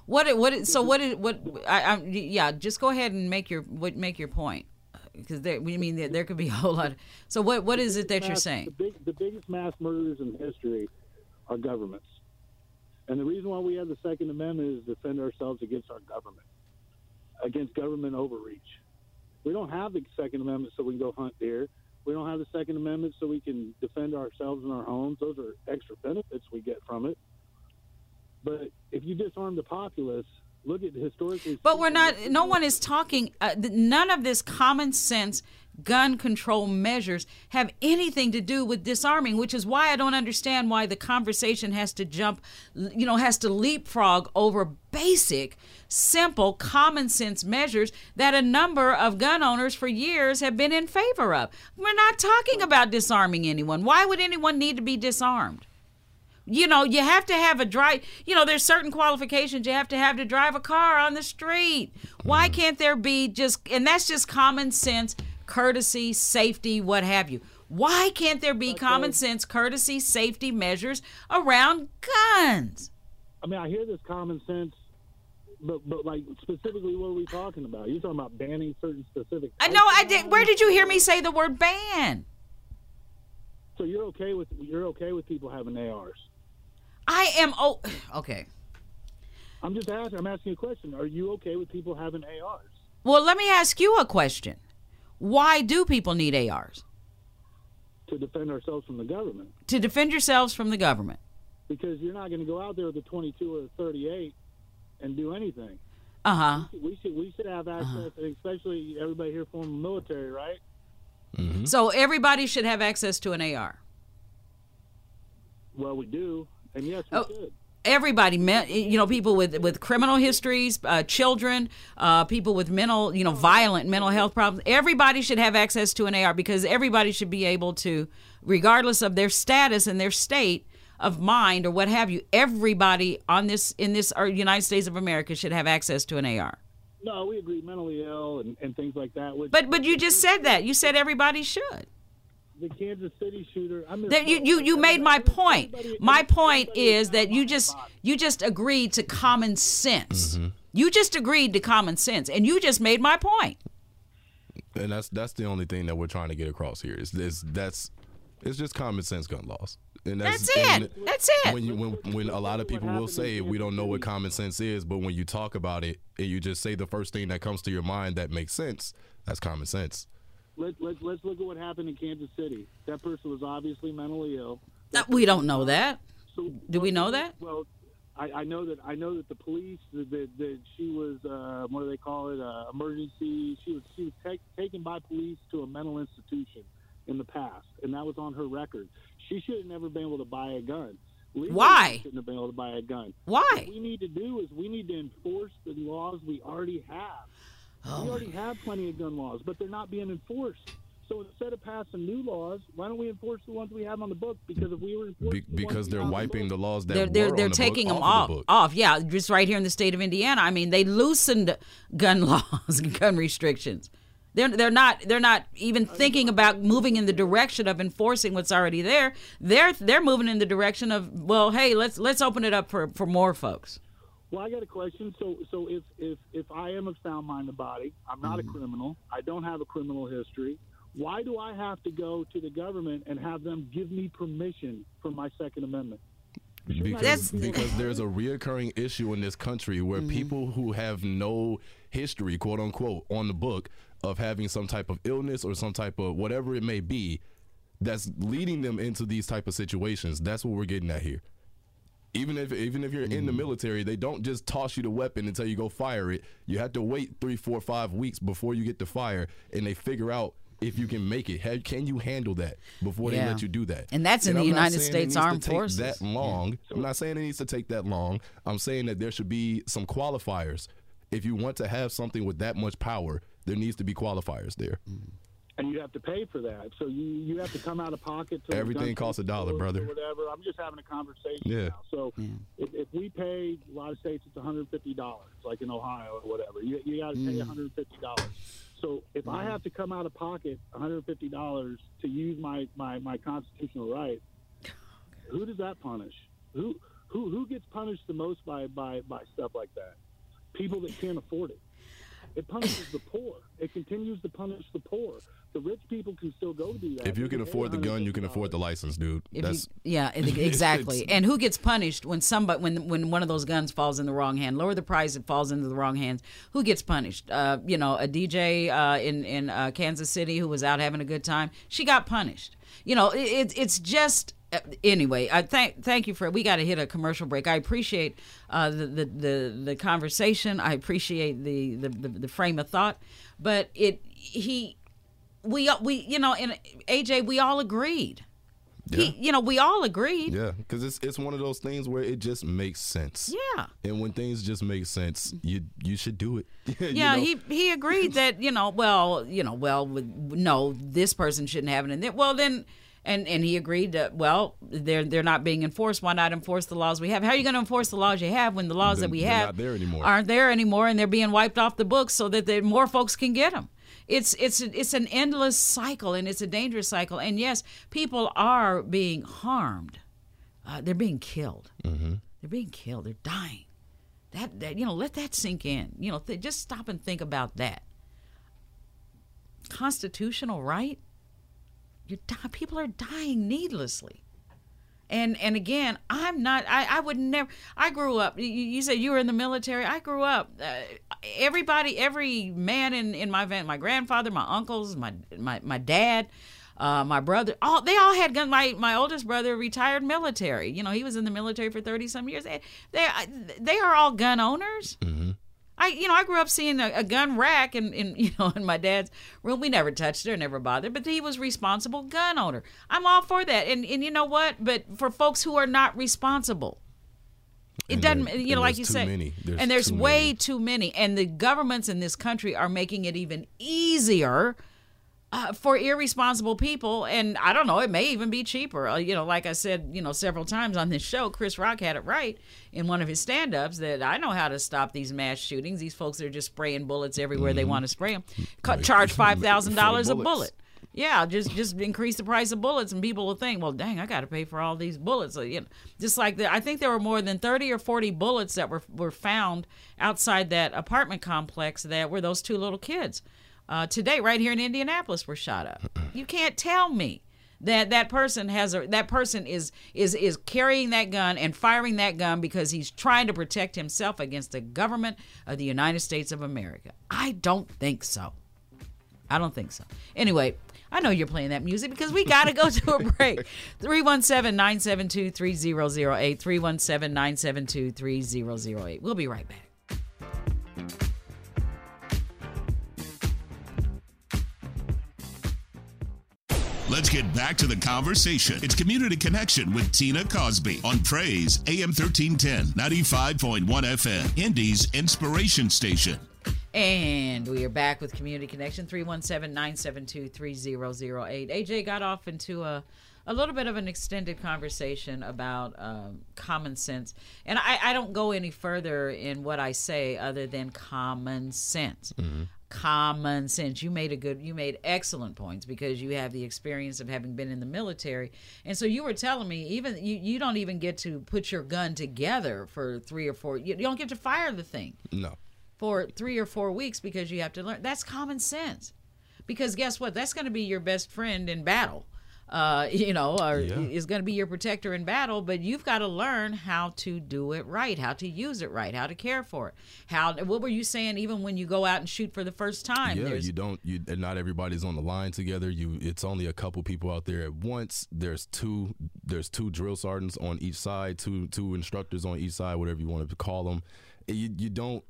[SPEAKER 2] What? it- What? So what? What? I, I, yeah. Just go ahead and make your what make your point, because there. We mean there, there could be a whole lot. Of, so what? What is it that you're saying?
[SPEAKER 7] The, big, the biggest mass murders in history are governments. And the reason why we have the Second Amendment is to defend ourselves against our government. against government overreach. We don't have the Second Amendment so we can go hunt deer. We don't have the Second Amendment so we can defend ourselves in our homes. Those are extra benefits we get from it. But if you disarm the populace, look at historically.
[SPEAKER 2] But we're not. No one is talking. Uh, none of this common sense gun control measures have anything to do with disarming, which is why I don't understand why the conversation has to jump, you know, has to leapfrog over basic, simple, common sense measures that a number of gun owners for years have been in favor of. We're not talking about disarming anyone. Why would anyone need to be disarmed? You know, you have to have a drive. You know, there's certain qualifications you have to have to drive a car on the street. Why mm. can't there be just, and that's just common sense, courtesy, safety, what have you. Why can't there be common sense, courtesy, safety measures around guns?
[SPEAKER 7] I mean, I hear this common sense, but but like specifically, what are we talking about? You're talking about banning certain specific.
[SPEAKER 2] Uh, I know. I did. Where did you hear me say the word ban?
[SPEAKER 7] So you're okay with you're okay with people having ARs?
[SPEAKER 2] I am. Oh, okay.
[SPEAKER 7] I'm just asking. I'm asking a question. Are you okay with people having ARs?
[SPEAKER 2] Well, let me ask you a question. Why do people need ARs?
[SPEAKER 7] To defend ourselves from the government.
[SPEAKER 2] To defend yourselves from the government.
[SPEAKER 7] Because you're not going to go out there with a 22 or a 38 and do anything.
[SPEAKER 2] Uh huh.
[SPEAKER 7] We should we should have access, uh-huh. especially everybody here from the military, right?
[SPEAKER 2] Mm-hmm. So everybody should have access to an AR.
[SPEAKER 7] Well, we do, and yes, we oh.
[SPEAKER 2] everybody you know people with with criminal histories uh, children uh, people with mental you know violent mental health problems everybody should have access to an ar because everybody should be able to regardless of their status and their state of mind or what have you everybody on this in this uh, united states of america should have access to an ar
[SPEAKER 7] no we agree. Mentally ill and, and things like that
[SPEAKER 2] but but you just said that. You said everybody should
[SPEAKER 7] the Kansas City shooter. I
[SPEAKER 2] mean, you, you you made my point. My point is that you just you just agreed to common sense. Mm-hmm. You just agreed to common sense, and you just made my point.
[SPEAKER 3] And that's that's the only thing that we're trying to get across here. Is, is that's it's just common sense gun laws.
[SPEAKER 2] And that's, that's it. that's it.
[SPEAKER 3] When you when when a lot of people will say we don't know what common sense is, but when you talk about it and you just say the first thing that comes to your mind that makes sense, that's common sense
[SPEAKER 7] let, let, let's look at what happened in Kansas City. That person was obviously mentally ill.
[SPEAKER 2] Uh, we don't know that. So, Do we know that?
[SPEAKER 7] Well, I, I, know that I know that the police that, that, that she was uh, what do they call it uh, emergency. She was she was take, taken by police to a mental institution in the past, and that was on her record. She should have never been able to buy a gun.
[SPEAKER 2] Legally, Why?
[SPEAKER 7] Shouldn't have been able to buy a gun.
[SPEAKER 2] Why?
[SPEAKER 7] What we need to do is we need to enforce the laws we already have. Oh we already have plenty of gun laws, but they're not being enforced. So instead of passing new laws, why don't we enforce the ones we have on the book? Because if we were Be-
[SPEAKER 3] the because they're wiping the, the, laws that
[SPEAKER 2] they're they're, they're
[SPEAKER 3] the
[SPEAKER 2] taking
[SPEAKER 3] them
[SPEAKER 2] off
[SPEAKER 3] the
[SPEAKER 2] off. Yeah, just right here in the state of Indiana. I mean, they loosened gun laws, and gun restrictions. They're they're not they're not even thinking about moving in the direction of enforcing what's already there. They're they're moving in the direction of well, hey, let's let's open it up for for more folks.
[SPEAKER 7] Well, I got a question. So, so if if if I am of sound mind and body, I'm not mm-hmm. a criminal. I don't have a criminal history. Why do I have to go to the government and have them give me permission for my Second Amendment?
[SPEAKER 3] Because, because there's a reoccurring issue in this country where mm-hmm. people who have no history, quote unquote, on the book of having some type of illness or some type of whatever it may be, that's leading them into these type of situations. That's what we're getting at here even if even if you're mm. in the mm. military, they don't just toss you the weapon until you go fire it. You have to wait three, four, five weeks before you get to fire, and they figure out if you can make it. How, can you handle that before yeah. they let you do that?
[SPEAKER 2] And that's
[SPEAKER 3] and
[SPEAKER 2] in I'm the United States Armed Forces.
[SPEAKER 3] That long. Yeah. I'm not saying it needs to take that long. I'm saying that there should be some qualifiers. If you want to have something with that much power, there needs to be qualifiers there.
[SPEAKER 7] Mm and you have to pay for that. So you you have to come out of pocket. To
[SPEAKER 3] Everything costs a dollar, brother.
[SPEAKER 7] whatever. I'm just having a conversation.
[SPEAKER 3] Yeah.
[SPEAKER 7] Now. So yeah. If, if, we pay a lot of states, it's 150 dollars, like in Ohio or whatever. You you got to pay mm. 150 dollars. So if mm. I have to come out of pocket 150 dollars to use my, my my constitutional right, who does that punish? Who who who gets punished the most by by by stuff like that? People that can't afford it. It punishes the poor. It continues to punish the poor. The rich people can still go do that.
[SPEAKER 3] If you can afford the gun, you can afford the license, dude.
[SPEAKER 2] If
[SPEAKER 3] That's
[SPEAKER 2] you, yeah, exactly. and who gets punished when somebody when when one of those guns falls in the wrong hand? Lower the price, it falls into the wrong hands. Who gets punished? Uh, you know, a DJ uh, in in uh, Kansas City who was out having a good time. She got punished. You know, it, it, it's just. uh, Anyway, I thank thank you for. We got to hit a commercial break. I appreciate uh, the, the the the conversation. I appreciate the, the the the frame of thought, but it he we uh, we you know and AJ we all agreed. He, you know, we all agreed.
[SPEAKER 3] yeah, because it's it's one of those things where it just makes sense.
[SPEAKER 2] Yeah.
[SPEAKER 3] And when things just make sense, you you should do it.
[SPEAKER 2] Yeah,
[SPEAKER 3] know?
[SPEAKER 2] he he agreed that you know, well, you know, well, no, this person shouldn't have it, and then, well, then, and and he agreed that well, they're they're not being enforced. Why not enforce the laws we have? How are you going to enforce the laws you have when the laws
[SPEAKER 3] They're-
[SPEAKER 2] that we have
[SPEAKER 3] not there anymore.
[SPEAKER 2] aren't there anymore, and they're being wiped off the books so that there, more folks can get them? It's it's it's an endless cycle, and it's a dangerous cycle. And yes, people are being harmed. Uh, they're being killed. Mm-hmm. They're being killed. They're dying. That, that you know, let that sink in. You know, th- just stop and think about that. Constitutional right? You're di- people are dying needlessly. And and again, I'm not. I, I would never. I grew up. You, you said you were in the military. I grew up. Uh, everybody, every man in in my van, my grandfather, my uncles, my my my dad, uh, my brother, all they all had guns. My my oldest brother retired military. You know, he was in the military for thirty some years. They they, they are all gun owners. I, you know, I grew up seeing a, a gun rack in, in, you know, in my dad's room. We never touched it, never bothered, but he was responsible gun owner. I'm all for that, and and you know what? But for folks who are not responsible, it
[SPEAKER 3] And
[SPEAKER 2] doesn't.
[SPEAKER 3] there-
[SPEAKER 2] You know, like you said,
[SPEAKER 3] many. There's
[SPEAKER 2] and there's
[SPEAKER 3] too
[SPEAKER 2] way
[SPEAKER 3] many.
[SPEAKER 2] too many, and the governments in this country are making it even easier. Uh, for irresponsible people, and I don't know, it may even be cheaper. Uh, you know, like I said, you know, several times on this show, Chris Rock had it right in one of his stand-ups that I know how to stop these mass shootings. These folks are just spraying bullets everywhere they want to spray them.
[SPEAKER 3] Like,
[SPEAKER 2] charge five thousand dollars a bullet. Yeah, just just increase the price of bullets, and people will think, well, dang, I got to pay for all these bullets. So, you know, just like the, I think there were more than thirty or forty bullets that were were found outside that apartment complex that were those two little kids. Uh, today, right here in Indianapolis, were shot up. You can't tell me that that person has a that person is is is carrying that gun and firing that gun because he's trying to protect himself against the government of the United States of America. I don't think so. I don't think so. Anyway, I know you're playing that music because we got to go to a break. 317 972 3008. 317 972 3008. We'll be right back.
[SPEAKER 1] Let's get back to the conversation. It's Community Connection with Tina Cosby on Praise AM 1310, 95.1 FM, Indy's Inspiration Station.
[SPEAKER 2] And we are back with Community Connection 317 972 3008. AJ got off into a, a little bit of an extended conversation about um, common sense. And I, I don't go any further in what I say other than common sense. Common sense. You made a good, you made excellent points because you have the experience of having been in the military. And so you were telling me, even you, you don't even get to put your gun together for three or four, you, you don't get to fire the thing
[SPEAKER 3] no.
[SPEAKER 2] for three or four weeks because you have to learn. That's common sense. Because guess what? That's going to be your best friend in battle. Uh, you know, or
[SPEAKER 3] Yeah.
[SPEAKER 2] is going to be your protector in battle. But you've got to learn how to do it right, how to use it right, how to care for it. How? What were you saying? Even when you go out and shoot for the first time,
[SPEAKER 3] Yeah, you don't. You not everybody's on the line together. You, it's only a couple people out there at once. There's two. There's two drill sergeants on each side. Two two instructors on each side. Whatever you want to call them. You, you don't.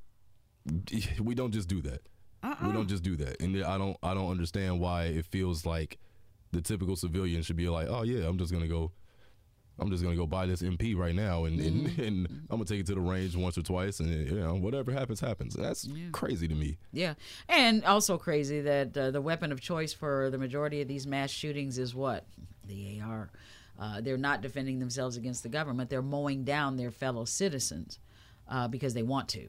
[SPEAKER 3] We don't just do that. We don't just do that. And I don't. I don't understand why it feels like the typical civilian should be like, oh yeah, I'm just gonna go. I'm just gonna go buy this MP right now, and and, and I'm gonna take it to the range once or twice, and you know whatever happens happens. That's crazy to me.
[SPEAKER 2] Yeah, and also crazy that uh, the weapon of choice for the majority of these mass shootings is what the AR. Uh, they're not defending themselves against the government; they're mowing down their fellow citizens uh, because they want to,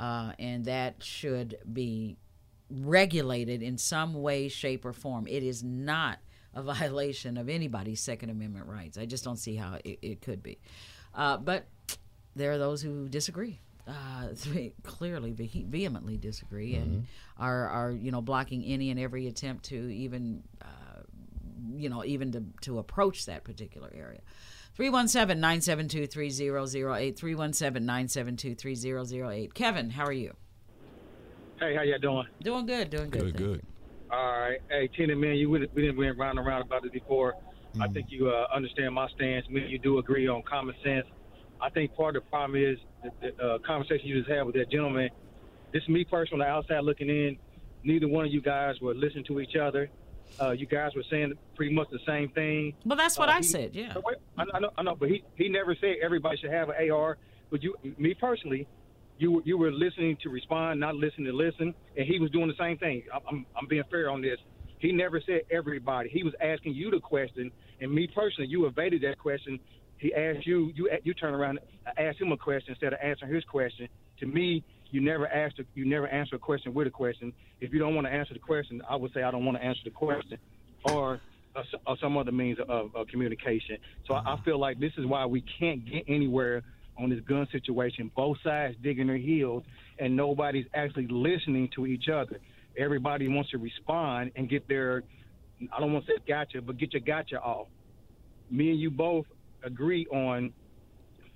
[SPEAKER 2] uh, and that should be regulated in some way, shape, or form. It is not a violation of anybody's Second Amendment rights. I just don't see how it, it could be. Uh, but there are those who disagree. uh, clearly ve- vehemently disagree and mm-hmm. are are you know blocking any and every attempt to even uh, you know even to to approach that particular area. 317-972-3008 317-972-3008 Kevin, how are you?
[SPEAKER 8] Hey, how y'all doing?
[SPEAKER 2] Doing good, doing
[SPEAKER 3] good. Good, good.
[SPEAKER 8] All right. Hey, Tina, man, you we didn't went round and round about it before. Mm-hmm. I think you uh, understand my stance. Me, you do agree on common sense. I think part of the problem is the, the uh, conversation you just had with that gentleman. This is me personally, outside looking in. Neither one of you guys were listening to each other. Uh, you guys were saying pretty much the same thing.
[SPEAKER 2] Well, that's what uh, I he, said. Yeah.
[SPEAKER 8] I, I know, I know, but he he never said everybody should have an AR. But you, me personally, you you were listening to respond, not listening to listen, and he was doing the same thing. I'm I'm being fair on this. He never said everybody. He was asking you the question, and me personally, you evaded that question. He asked you, you you turn around, asked him a question instead of answering his question. To me, you never asked, a, you never answer a question with a question. If you don't want to answer the question, I would say I don't want to answer the question, or or some other means of, of communication. So I, I feel like this is why we can't get anywhere on this gun situation. Both sides digging their heels, and nobody's actually listening to each other. Everybody wants to respond and get their, I don't want to say gotcha, but get your gotcha off. Me and you both agree on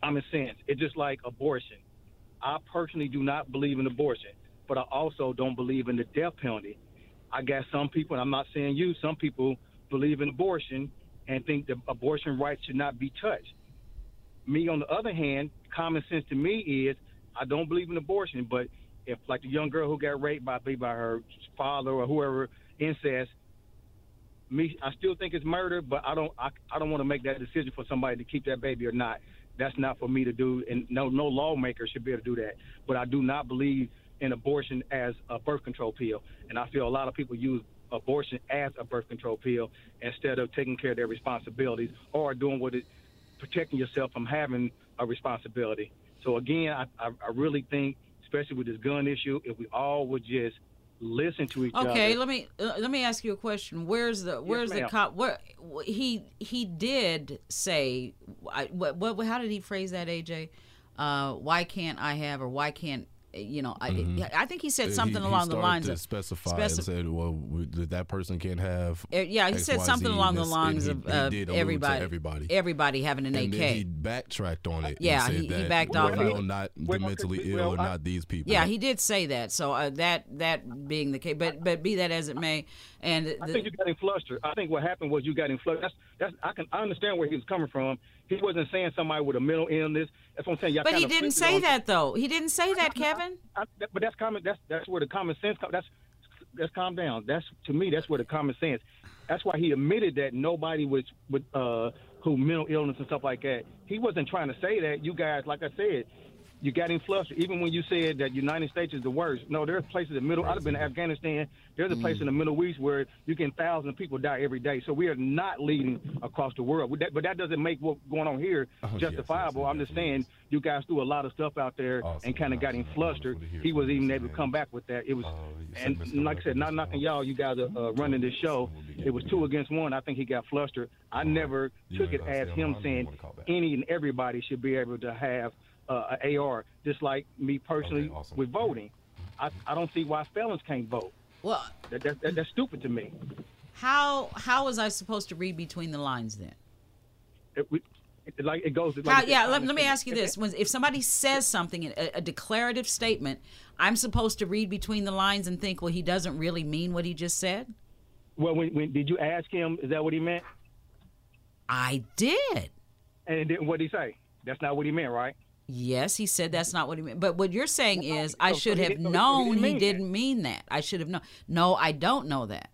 [SPEAKER 8] common sense. It's just like abortion. I personally do not believe in abortion, but I also don't believe in the death penalty. I got some people, and I'm not saying you, some people believe in abortion and think the abortion rights should not be touched. Me, on the other hand, common sense to me is I don't believe in abortion, but if like the young girl who got raped by by her father or whoever incest, me I still think it's murder, but I don't I, I don't want to make that decision for somebody to keep that baby or not. That's not for me to do, and no no lawmaker should be able to do that. But I do not believe in abortion as a birth control pill, and I feel a lot of people use abortion as a birth control pill instead of taking care of their responsibilities or doing what it protecting yourself from having a responsibility. So again, I, I, I really think, especially with this gun issue, if we all would just listen to each
[SPEAKER 2] okay,
[SPEAKER 8] other.
[SPEAKER 2] Okay, let me uh, let me ask you a question. Where's the where's yes, the cop? Where he he did say what what how did he phrase that AJ? Uh, why can't I have or why can't you know, I, mm-hmm. I think he said something
[SPEAKER 3] he,
[SPEAKER 2] along
[SPEAKER 3] he
[SPEAKER 2] the lines
[SPEAKER 3] of specify speci- and said, well, that person can't have.
[SPEAKER 2] Uh, yeah, he X, said something along the lines of uh, everybody, everybody, everybody having an
[SPEAKER 3] and
[SPEAKER 2] AK.
[SPEAKER 3] he backtracked on it.
[SPEAKER 2] Yeah, he, he, backed off.
[SPEAKER 3] Well, not the mentally ill, or not these people.
[SPEAKER 2] Yeah, he did say that. So uh, that that being the case, but but be that as it may, and the,
[SPEAKER 8] I think you got him flustered. I think what happened was you got him flustered. That's that's I can I understand where he was coming from. He wasn't saying somebody with a mental illness. That's what I'm saying. Y'all
[SPEAKER 2] but he didn't say that though. He didn't say that, Kevin.
[SPEAKER 8] I, I, but that's common. That's that's where the common sense. Comes that's that's calm down. That's to me. That's where the common sense. That's why he admitted that nobody was with uh, who mental illness and stuff like that. He wasn't trying to say that. You guys, like I said, you got him flustered. Even when you said that United States is the worst, no, there's places in the middle. I've been to Afghanistan. There's a place mm. in the Middle East where you can thousands of people die every day. So we are not leading across the world. But that, but that doesn't make what's going on here oh, justifiable. Yes, yes, I'm just saying you guys threw a lot of stuff out there awesome. and kind of got him flustered. He was even able to come back with that. It was, uh, and like I said, not knocking y'all. You guys are uh, running this show. It was two against one. I think he got flustered. I never took it as him saying any and everybody should be able to have uh, an AR, just like me personally okay, awesome. with voting. I, I don't see why felons can't vote.
[SPEAKER 2] Well,
[SPEAKER 8] that, that, that, that's stupid to me.
[SPEAKER 2] How how was I supposed to read between the lines then?
[SPEAKER 8] It, we, it, like it goes. Like
[SPEAKER 2] how, yeah, let, let, me ask you this: when, if somebody says something, a, a, declarative statement, I'm supposed to read between the lines and think, well, he doesn't really mean what he just said.
[SPEAKER 8] Well, when, when did you ask him? Is that what he meant?
[SPEAKER 2] I did.
[SPEAKER 8] And what did he say? That's not what he meant, right?
[SPEAKER 2] Yes, he said that's not what he meant. But what you're saying is, I should have known he didn't mean that. I should have known. No, I don't know that.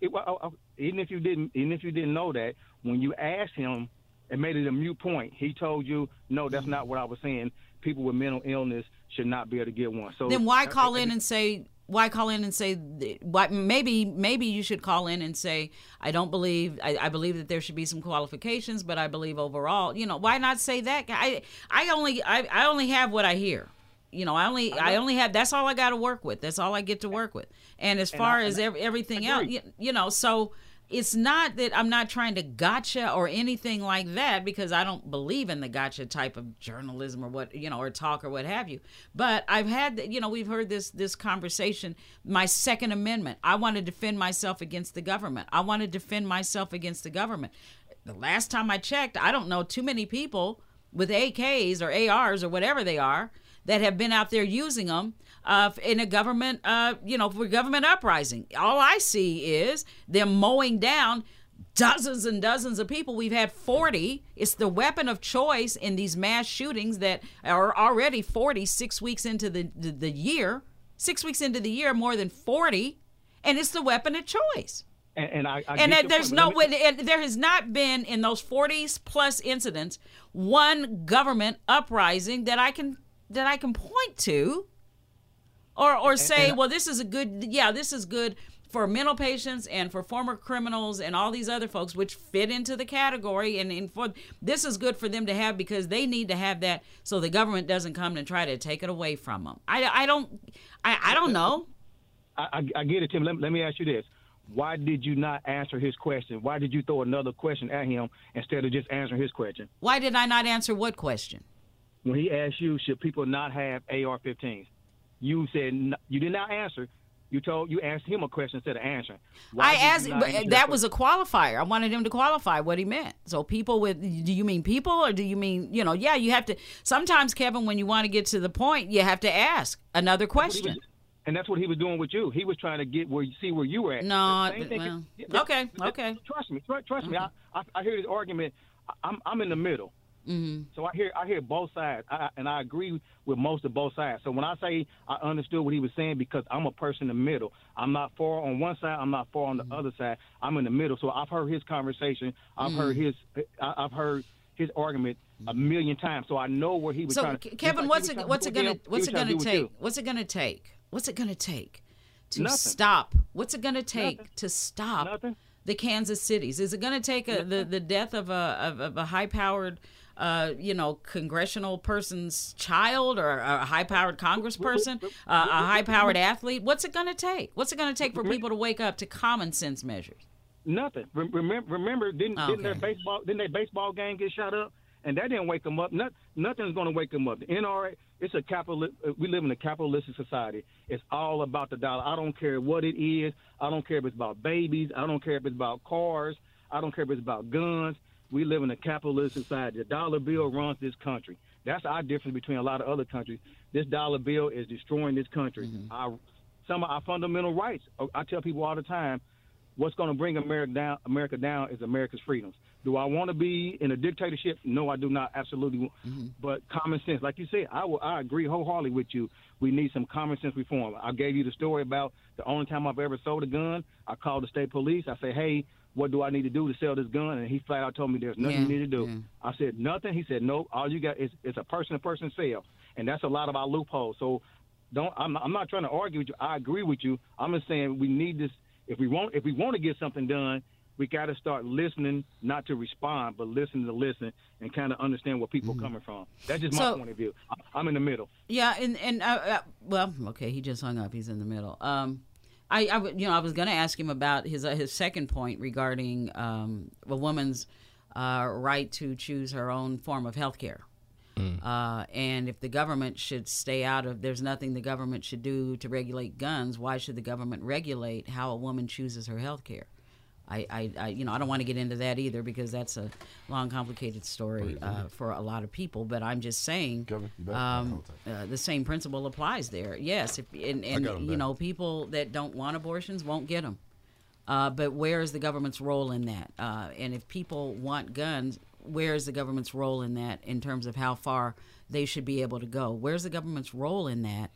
[SPEAKER 8] It, well, oh, oh, even if you didn't, even if you didn't know that, when you asked him and made it a mute point, he told you, "No, that's mm-hmm. not what I was saying. People with mental illness should not be able to get one." So
[SPEAKER 2] then, why call in and say why call in and say why maybe maybe you should call in and say i don't believe I, I, believe that there should be some qualifications but i believe overall you know why not say that i i only i, I only have what i hear. You know i only i, I only have that's all i got to work with. That's all i get to work with. And as far I, as every, everything else you, you, know so it's not that I'm not trying to gotcha or anything like that because I don't believe in the gotcha type of journalism or what you know or talk or what have you. But I've had you know we've heard this this conversation. My Second Amendment. I want to defend myself against the government. I want to defend myself against the government. The last time I checked, I don't know too many people with AKs or ARs or whatever they are that have been out there using them uh, in a government, uh, you know, for government uprising. All I see is them mowing down dozens and dozens of people. We've had 40. It's the weapon of choice in these mass shootings that are already 40, six weeks into the, the, the year. Six weeks into the year, more than 40. And it's the weapon of choice.
[SPEAKER 8] And, and I, I
[SPEAKER 2] and
[SPEAKER 8] get
[SPEAKER 2] there's no
[SPEAKER 8] but let me-
[SPEAKER 2] way, there has not been in those 40s plus incidents one government uprising that I can that I can point to, or or say, well, this is a good, yeah, this is good for mental patients and for former criminals and all these other folks, which fit into the category, and, and for this is good for them to have because they need to have that so the government doesn't come and try to take it away from them. I, I don't I, I don't know.
[SPEAKER 8] I, I, I get it, Tim. Let, let me ask you this. Why did you not answer his question? Why did you throw another question at him instead of just answering his question?
[SPEAKER 2] Why did I not answer what question?
[SPEAKER 8] When he asked you, should people not have AR-15s? You said n- you did not answer. You told you asked him a question instead of answering. Why
[SPEAKER 2] I asked, but
[SPEAKER 8] answer
[SPEAKER 2] that was a qualifier. I wanted him to qualify what he meant. So people with, do you mean people or do you mean, you know, yeah, you have to, sometimes, Kevin, when you want to get to the point, you have to ask another
[SPEAKER 8] That's what he
[SPEAKER 2] question.
[SPEAKER 8] was- and that's what he was doing with you. He was trying to get where you see where you were at.
[SPEAKER 2] No, well, okay, okay.
[SPEAKER 8] Trust me, trust, trust me. I, I I hear this argument. I'm I'm in the middle.
[SPEAKER 2] Mm-hmm.
[SPEAKER 8] So I hear I hear both sides, I, and I agree with most of both sides. So when I say I understood what he was saying, because I'm a person in the middle. I'm not far on one side. I'm not far on the
[SPEAKER 2] Mm-hmm.
[SPEAKER 8] other side. I'm in the middle. So I've heard his conversation. I've heard
[SPEAKER 2] Mm.
[SPEAKER 8] his I- I've heard his argument a million times. So I know where he was
[SPEAKER 2] So,
[SPEAKER 8] trying to.
[SPEAKER 2] Kevin,
[SPEAKER 8] just like
[SPEAKER 2] what's it,
[SPEAKER 8] trying
[SPEAKER 2] what's it gonna, what's it gonna take? What's it gonna take? What's it gonna take to
[SPEAKER 8] Nothing.
[SPEAKER 2] stop? What's it gonna take
[SPEAKER 8] Nothing.
[SPEAKER 2] to stop
[SPEAKER 8] Nothing.
[SPEAKER 2] the Kansas cities? Is it gonna take a, the the death of a of, of a high powered uh, you know, congressional person's child or a high-powered congressperson, uh, a high-powered athlete. What's it going to take? What's it going to take for people to wake up to common sense measures?
[SPEAKER 8] Nothing. Remember, remember didn't, didn't their baseball didn't their baseball game get shot up? And that didn't wake them up. Not, nothing's going to wake them up. The NRA, it's a capital. We live in a capitalistic society. It's all about the dollar. I don't care what it is. I don't care if it's about babies. I don't care if it's about cars. I don't care if it's about guns. We live in a capitalist society. The dollar bill runs this country. That's our difference between a lot of other countries. This dollar bill is destroying this country. Mm-hmm. Our, some of our fundamental rights. Uh, I tell people all the time, what's going to bring America down, America down is America's freedoms. Do I want to be in a dictatorship? No, I do not. Absolutely. Mm-hmm. But common sense, like you said, I will. I agree wholeheartedly with you. We need some common sense reform. I gave you the story about the only time I've ever sold a gun. I called the state police. I said, "Hey, what do I need to do to sell this gun?" And he flat out told me, "There's nothing you need to do."
[SPEAKER 2] yeah.
[SPEAKER 8] I said, "Nothing." He said, "No. All you got is it's a person-to-person sale, and that's a lot of our loopholes." So don't. I'm not, I'm not trying to argue with you. I agree with you. I'm just saying we need this. If we want, if we want to get something done, we got to start listening, not to respond, but listen to listen and kind of understand where people are coming from. That's just my
[SPEAKER 2] So-
[SPEAKER 8] point of view. I'm in the middle.
[SPEAKER 2] Yeah, and and uh, uh, well, okay, he just hung up. He's in the middle. Um, I, I you know I was going to ask him about his uh, his second point regarding um, a woman's uh, right to choose her own form of health care. Uh, and if the government should stay out of, there's nothing the government should do to regulate guns. Why should the government regulate how a woman chooses her health care? I, I, I, you know, I don't want to get into that either because that's a long, complicated story uh, for a lot of people. But I'm just saying,
[SPEAKER 3] Kevin,
[SPEAKER 2] um, uh, the same principle applies there. Yes, if, and, and you
[SPEAKER 3] back.
[SPEAKER 2] know, people that don't want abortions won't get them. Uh, but where is the government's role in that? Uh, and if people want guns, where is the government's role in that in terms of how far they should be able to go? Where's the government's role in that?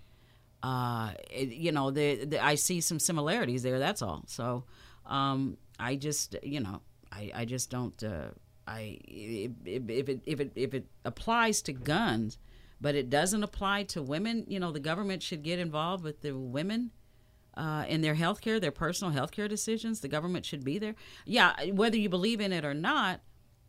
[SPEAKER 2] Uh, it, you know, the, the, I see some similarities there. That's all. So um, I just, you know, I, I just don't. Uh, I if, if it if it if it applies to guns, but it doesn't apply to women, you know, the government should get involved with the women uh, in their health care, their personal health care decisions. The government should be there. Yeah, whether you believe in it or not,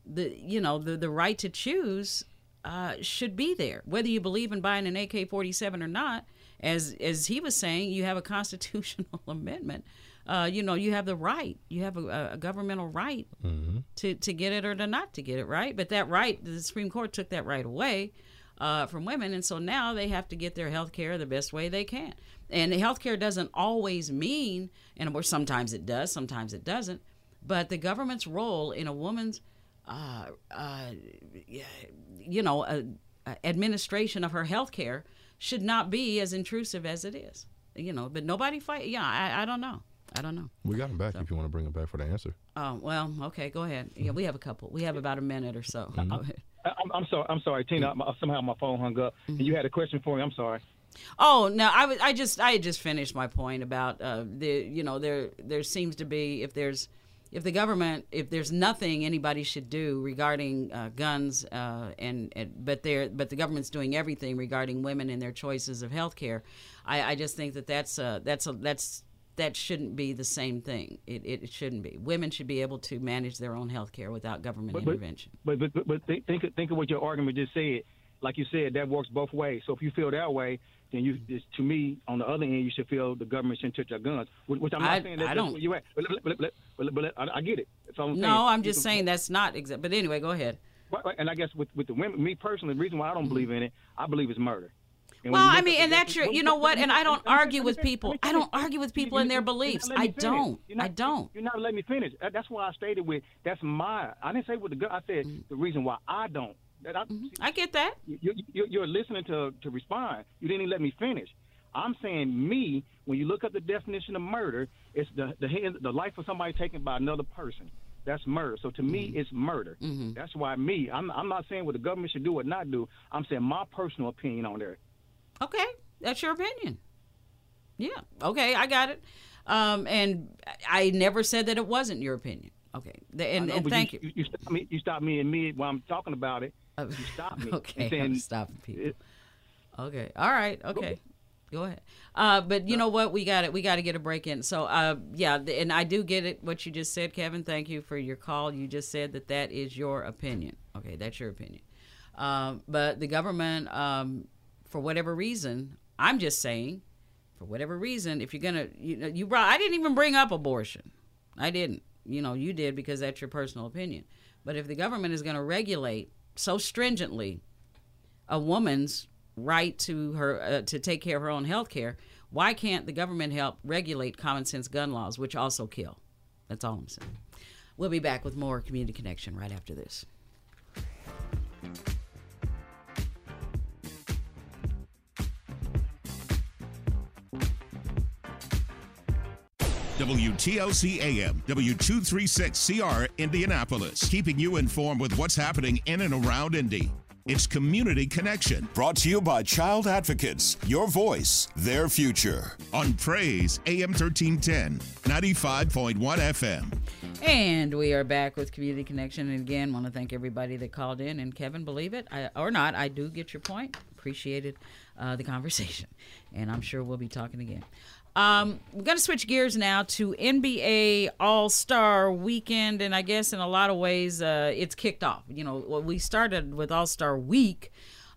[SPEAKER 2] the you know the the right to choose uh, should be there. Whether you believe in buying an AK forty seven or not, as as he was saying, you have a constitutional amendment uh, you know, you have the right, you have a, a governmental right to, to get it or to not to get it, right? But that right, the Supreme Court took that right away uh, from women, and so now they have to get their health care the best way they can. And health care doesn't always mean, and or sometimes it does, sometimes it doesn't, but the government's role in a woman's, uh, uh, you know, uh, uh, administration of her health care should not be as intrusive as it is. You know, but nobody fight. Yeah, I, I don't know. I don't know.
[SPEAKER 3] We got him back if you want to bring him back for the answer.
[SPEAKER 2] Oh well, okay, go ahead. Yeah, we have a couple. We have about a minute or so. Go ahead.
[SPEAKER 8] I- I'm, I'm sorry. I'm sorry, Tina. My- Somehow my phone hung up. And you had a question for me. I'm sorry.
[SPEAKER 2] Oh no, I was I just I had just finished my point about uh, the you know there there seems to be if there's if the government if there's nothing anybody should do regarding uh, guns uh, and, and but they but the government's doing everything regarding women and their choices of health care, I, I just think that that's uh, that's a, that's that shouldn't be the same thing. It, it, shouldn't be. Women should be able to manage their own health care without government
[SPEAKER 8] But-
[SPEAKER 2] intervention.
[SPEAKER 8] But but but, but think think of- think of what your argument just said. Like you said, that works both ways. So if you feel that way, then you it's, to me on the other end, you should feel the government shouldn't touch our guns. Which, I'm not
[SPEAKER 2] I-
[SPEAKER 8] saying that
[SPEAKER 2] I
[SPEAKER 8] that's
[SPEAKER 2] don't-
[SPEAKER 8] where you at. But, but, but, but, but I, I get it. I'm saying.
[SPEAKER 2] No, I'm just saying that's not exact. But anyway, go ahead.
[SPEAKER 8] And I guess with with the women, me personally, the reason why I don't believe in it, I believe it's murder. And
[SPEAKER 2] Well,
[SPEAKER 8] you
[SPEAKER 2] I mean, and that's your, you know what? And I don't argue with people. I don't argue with people in their beliefs. I don't. I don't.
[SPEAKER 8] You're not letting me finish. That's why I stated with that's my. I didn't say with the. I said mm. the reason why I don't. That I, mm-hmm.
[SPEAKER 2] I get that.
[SPEAKER 8] you, you, you're listening to to respond. You didn't even let me finish. I'm saying me. When you look up the definition of murder, it's the the the life of somebody taken by another person. That's murder. So to me, mm-hmm. it's murder. Mm-hmm. That's why me. I'm I'm not saying what the government should do or not do. I'm saying my personal opinion on there.
[SPEAKER 2] Okay, that's your opinion. Yeah. Okay, I got it. Um, and I never said that it wasn't your opinion. Okay. And,
[SPEAKER 8] know,
[SPEAKER 2] and thank you.
[SPEAKER 8] You, you, stop me. You stop me in mid while I'm talking about it.
[SPEAKER 2] Uh,
[SPEAKER 8] You stop me.
[SPEAKER 2] Okay,
[SPEAKER 8] And saying,
[SPEAKER 2] I'm stopping people.
[SPEAKER 8] it-
[SPEAKER 2] Okay. All right. Okay. Go ahead. Uh, but you know what? We got it. We got to get a break in. So, uh, yeah, and I do get it. What you just said, Kevin. Thank you for your call. You just said that that is your opinion. Okay, that's your opinion. Um, but the government, um, for whatever reason, I'm just saying, for whatever reason, if you're gonna, you know, you brought. I didn't even bring up abortion. I didn't. You know, you did because that's your personal opinion. But if the government is going to regulate so stringently a woman's right to her uh, to take care of her own health care, why can't the government help regulate common sense gun laws, which also kill? That's all I'm saying. We'll be back with more community connection right after this.
[SPEAKER 1] WTLC AM, W236CR, Indianapolis, keeping you informed with what's happening in and around Indy. It's Community Connection, brought to you by Child Advocates, your voice, their future. On Praise AM 1310, 95.1 FM.
[SPEAKER 2] And we are back with Community Connection. And again, want to thank everybody that called in. And Kevin, believe it I, or not, I do get your point. Appreciated uh, the conversation. And I'm sure we'll be talking again. Um, we're going to switch gears now to NBA All Star Weekend. And I guess in a lot of ways, uh, it's kicked off. You know, we started with All Star Week.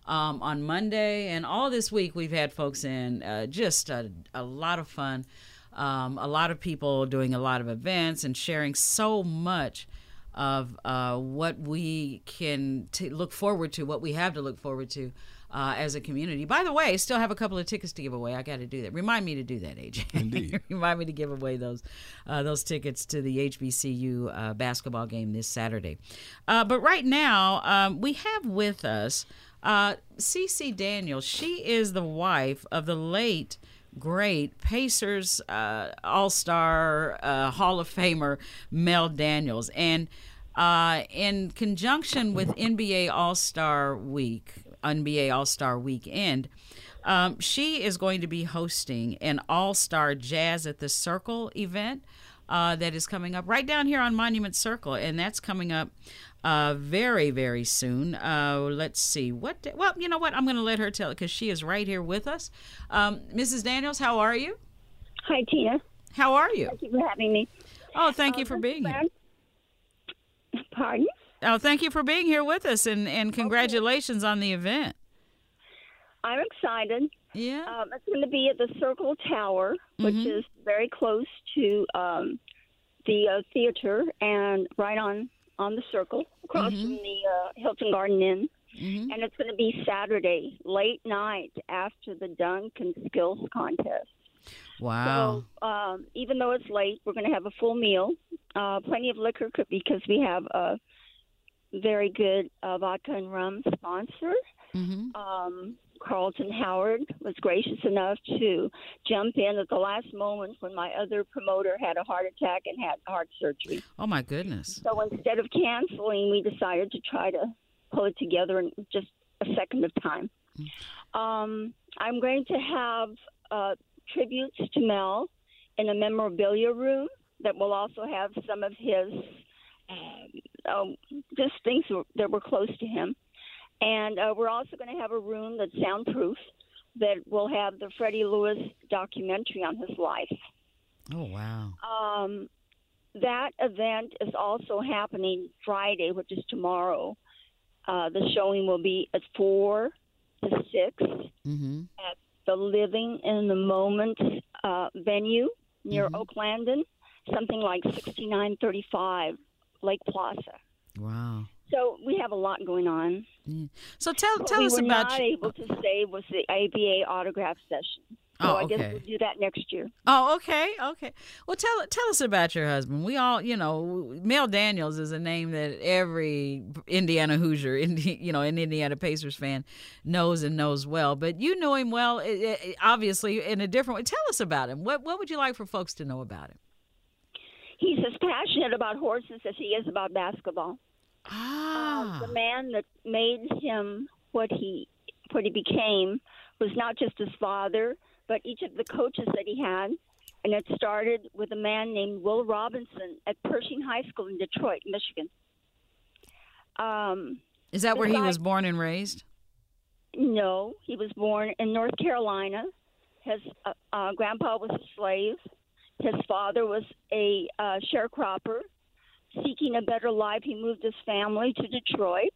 [SPEAKER 2] Um, on Monday and all this week, we've had folks in uh, just a, a lot of fun. Um, a lot of people doing a lot of events and sharing so much of uh, what we can t- look forward to, what we have to look forward to uh, as a community. By the way, still have a couple of tickets to give away. I got to do that. Remind me to do that, AJ.
[SPEAKER 3] Indeed.
[SPEAKER 2] Remind me to give away those uh, those tickets to the HBCU uh, basketball game this Saturday. Uh, but right now, um, we have with us uh, Cece Daniels. She is the wife of the late great Pacers uh, All Star uh, Hall of Famer Mel Daniels, and uh, in conjunction with NBA All Star Week, NBA All Star Weekend. Um, she is going to be hosting an All Star Jazz at the Circle event uh, that is coming up right down here on Monument Circle, and that's coming up uh, very, very soon. Uh, let's see what. Day, well, you know what? I'm going to let her tell it because she is right here with us. Um, Mrs. Daniels, how are you?
[SPEAKER 9] Hi, Tina.
[SPEAKER 2] How are you?
[SPEAKER 9] Thank you for having me.
[SPEAKER 2] Oh, thank you for being here.
[SPEAKER 9] Pardon?
[SPEAKER 2] Oh, thank you for being here with us, and and congratulations on the event.
[SPEAKER 9] I'm excited.
[SPEAKER 2] Yeah.
[SPEAKER 9] Um, it's going to be at the Circle Tower, which
[SPEAKER 2] Mhm.
[SPEAKER 9] is very close to um, the uh, theater and right on on the Circle, across
[SPEAKER 2] Mhm.
[SPEAKER 9] from the uh, Hilton Garden Inn.
[SPEAKER 2] Mhm.
[SPEAKER 9] And it's going to be Saturday, late night after the dunk and skills contest.
[SPEAKER 2] Wow.
[SPEAKER 9] So um, even though it's late, we're going to have a full meal, uh, plenty of liquor because we have a very good uh, vodka and rum sponsor.
[SPEAKER 2] Mhm.
[SPEAKER 9] Um, Carlton Howard was gracious enough to jump in at the last moment when my other promoter had a heart attack and had heart surgery.
[SPEAKER 2] Oh my goodness.
[SPEAKER 9] So instead of canceling, we decided to try to pull it together in just a second of time. Um, I'm going to have uh, tributes to Mel in a memorabilia room that will also have some of his um, um, just things that were close to him. And uh, we're also going to have a room that's soundproof that will have the Freddie Lewis documentary on his life.
[SPEAKER 2] Oh wow.
[SPEAKER 9] Um, that event is also happening Friday, which is tomorrow. Uh, the showing will be at four to six
[SPEAKER 2] Mm-hmm.
[SPEAKER 9] at the Living in the Moment uh, venue near
[SPEAKER 2] Mhm.
[SPEAKER 9] Oaklandon, something like sixty nine thirty five Lake Plaza.
[SPEAKER 2] Wow.
[SPEAKER 9] So we have a lot going on.
[SPEAKER 2] So tell
[SPEAKER 9] What
[SPEAKER 2] tell
[SPEAKER 9] we
[SPEAKER 2] us
[SPEAKER 9] were
[SPEAKER 2] about
[SPEAKER 9] not
[SPEAKER 2] your-
[SPEAKER 9] able to say was the ABA autograph session. So
[SPEAKER 2] Oh,
[SPEAKER 9] I guess we'll do that next year.
[SPEAKER 2] Oh, okay, okay. Well, tell tell us about your husband. We all, you know, Mel Daniels is a name that every Indiana Hoosier, Indi- you know, an Indiana Pacers fan knows and knows well. But you know him well, eh, eh, obviously, in a different way. Tell us about him. What what would you like for folks to know about him?
[SPEAKER 9] He's as passionate about horses as he is about basketball.
[SPEAKER 2] Ah,
[SPEAKER 9] the man that made him what he what he became was not just his father, but each of the coaches that he had. And it started with a man named Will Robinson at Pershing High School in Detroit, Michigan. Um,
[SPEAKER 2] is that where he was born and raised?
[SPEAKER 9] no, he was born in North Carolina. His uh, uh, grandpa was a slave. His father was a uh, sharecropper. Seeking a better life, he moved his family to Detroit.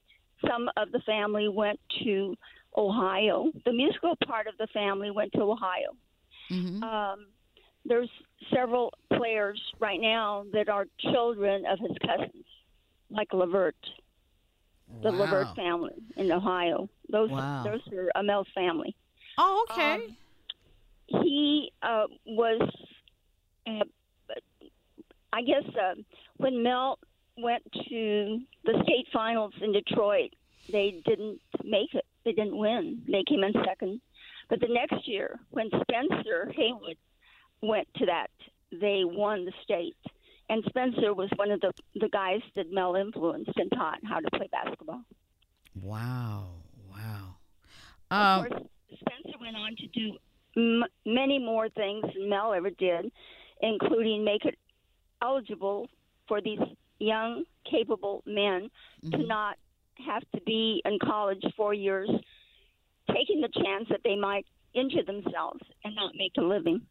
[SPEAKER 9] Some of the family went to Ohio. The musical part of the family went to Ohio.
[SPEAKER 2] Mm-hmm.
[SPEAKER 9] Um, there's several players right now that are children of his cousins, like Levert, the
[SPEAKER 2] Wow.
[SPEAKER 9] Levert family in Ohio. Those
[SPEAKER 2] Wow.
[SPEAKER 9] those are Mel's family.
[SPEAKER 2] Oh, okay.
[SPEAKER 9] Um, he uh, was, uh, I guess, uh, when Mel went to the state finals in Detroit, they didn't make it. They didn't win. They came in second. But the next year, when Spencer Haywood went to that, they won the state. And Spencer was one of the the guys that Mel influenced and taught how to play basketball.
[SPEAKER 2] wow, wow.
[SPEAKER 9] Of
[SPEAKER 2] Um,
[SPEAKER 9] course, Spencer went on to do m- many more things than Mel ever did, including make it eligible for these young, capable men to
[SPEAKER 2] mhm.
[SPEAKER 9] not have to be in college four years, taking the chance that they might injure themselves and not make a living.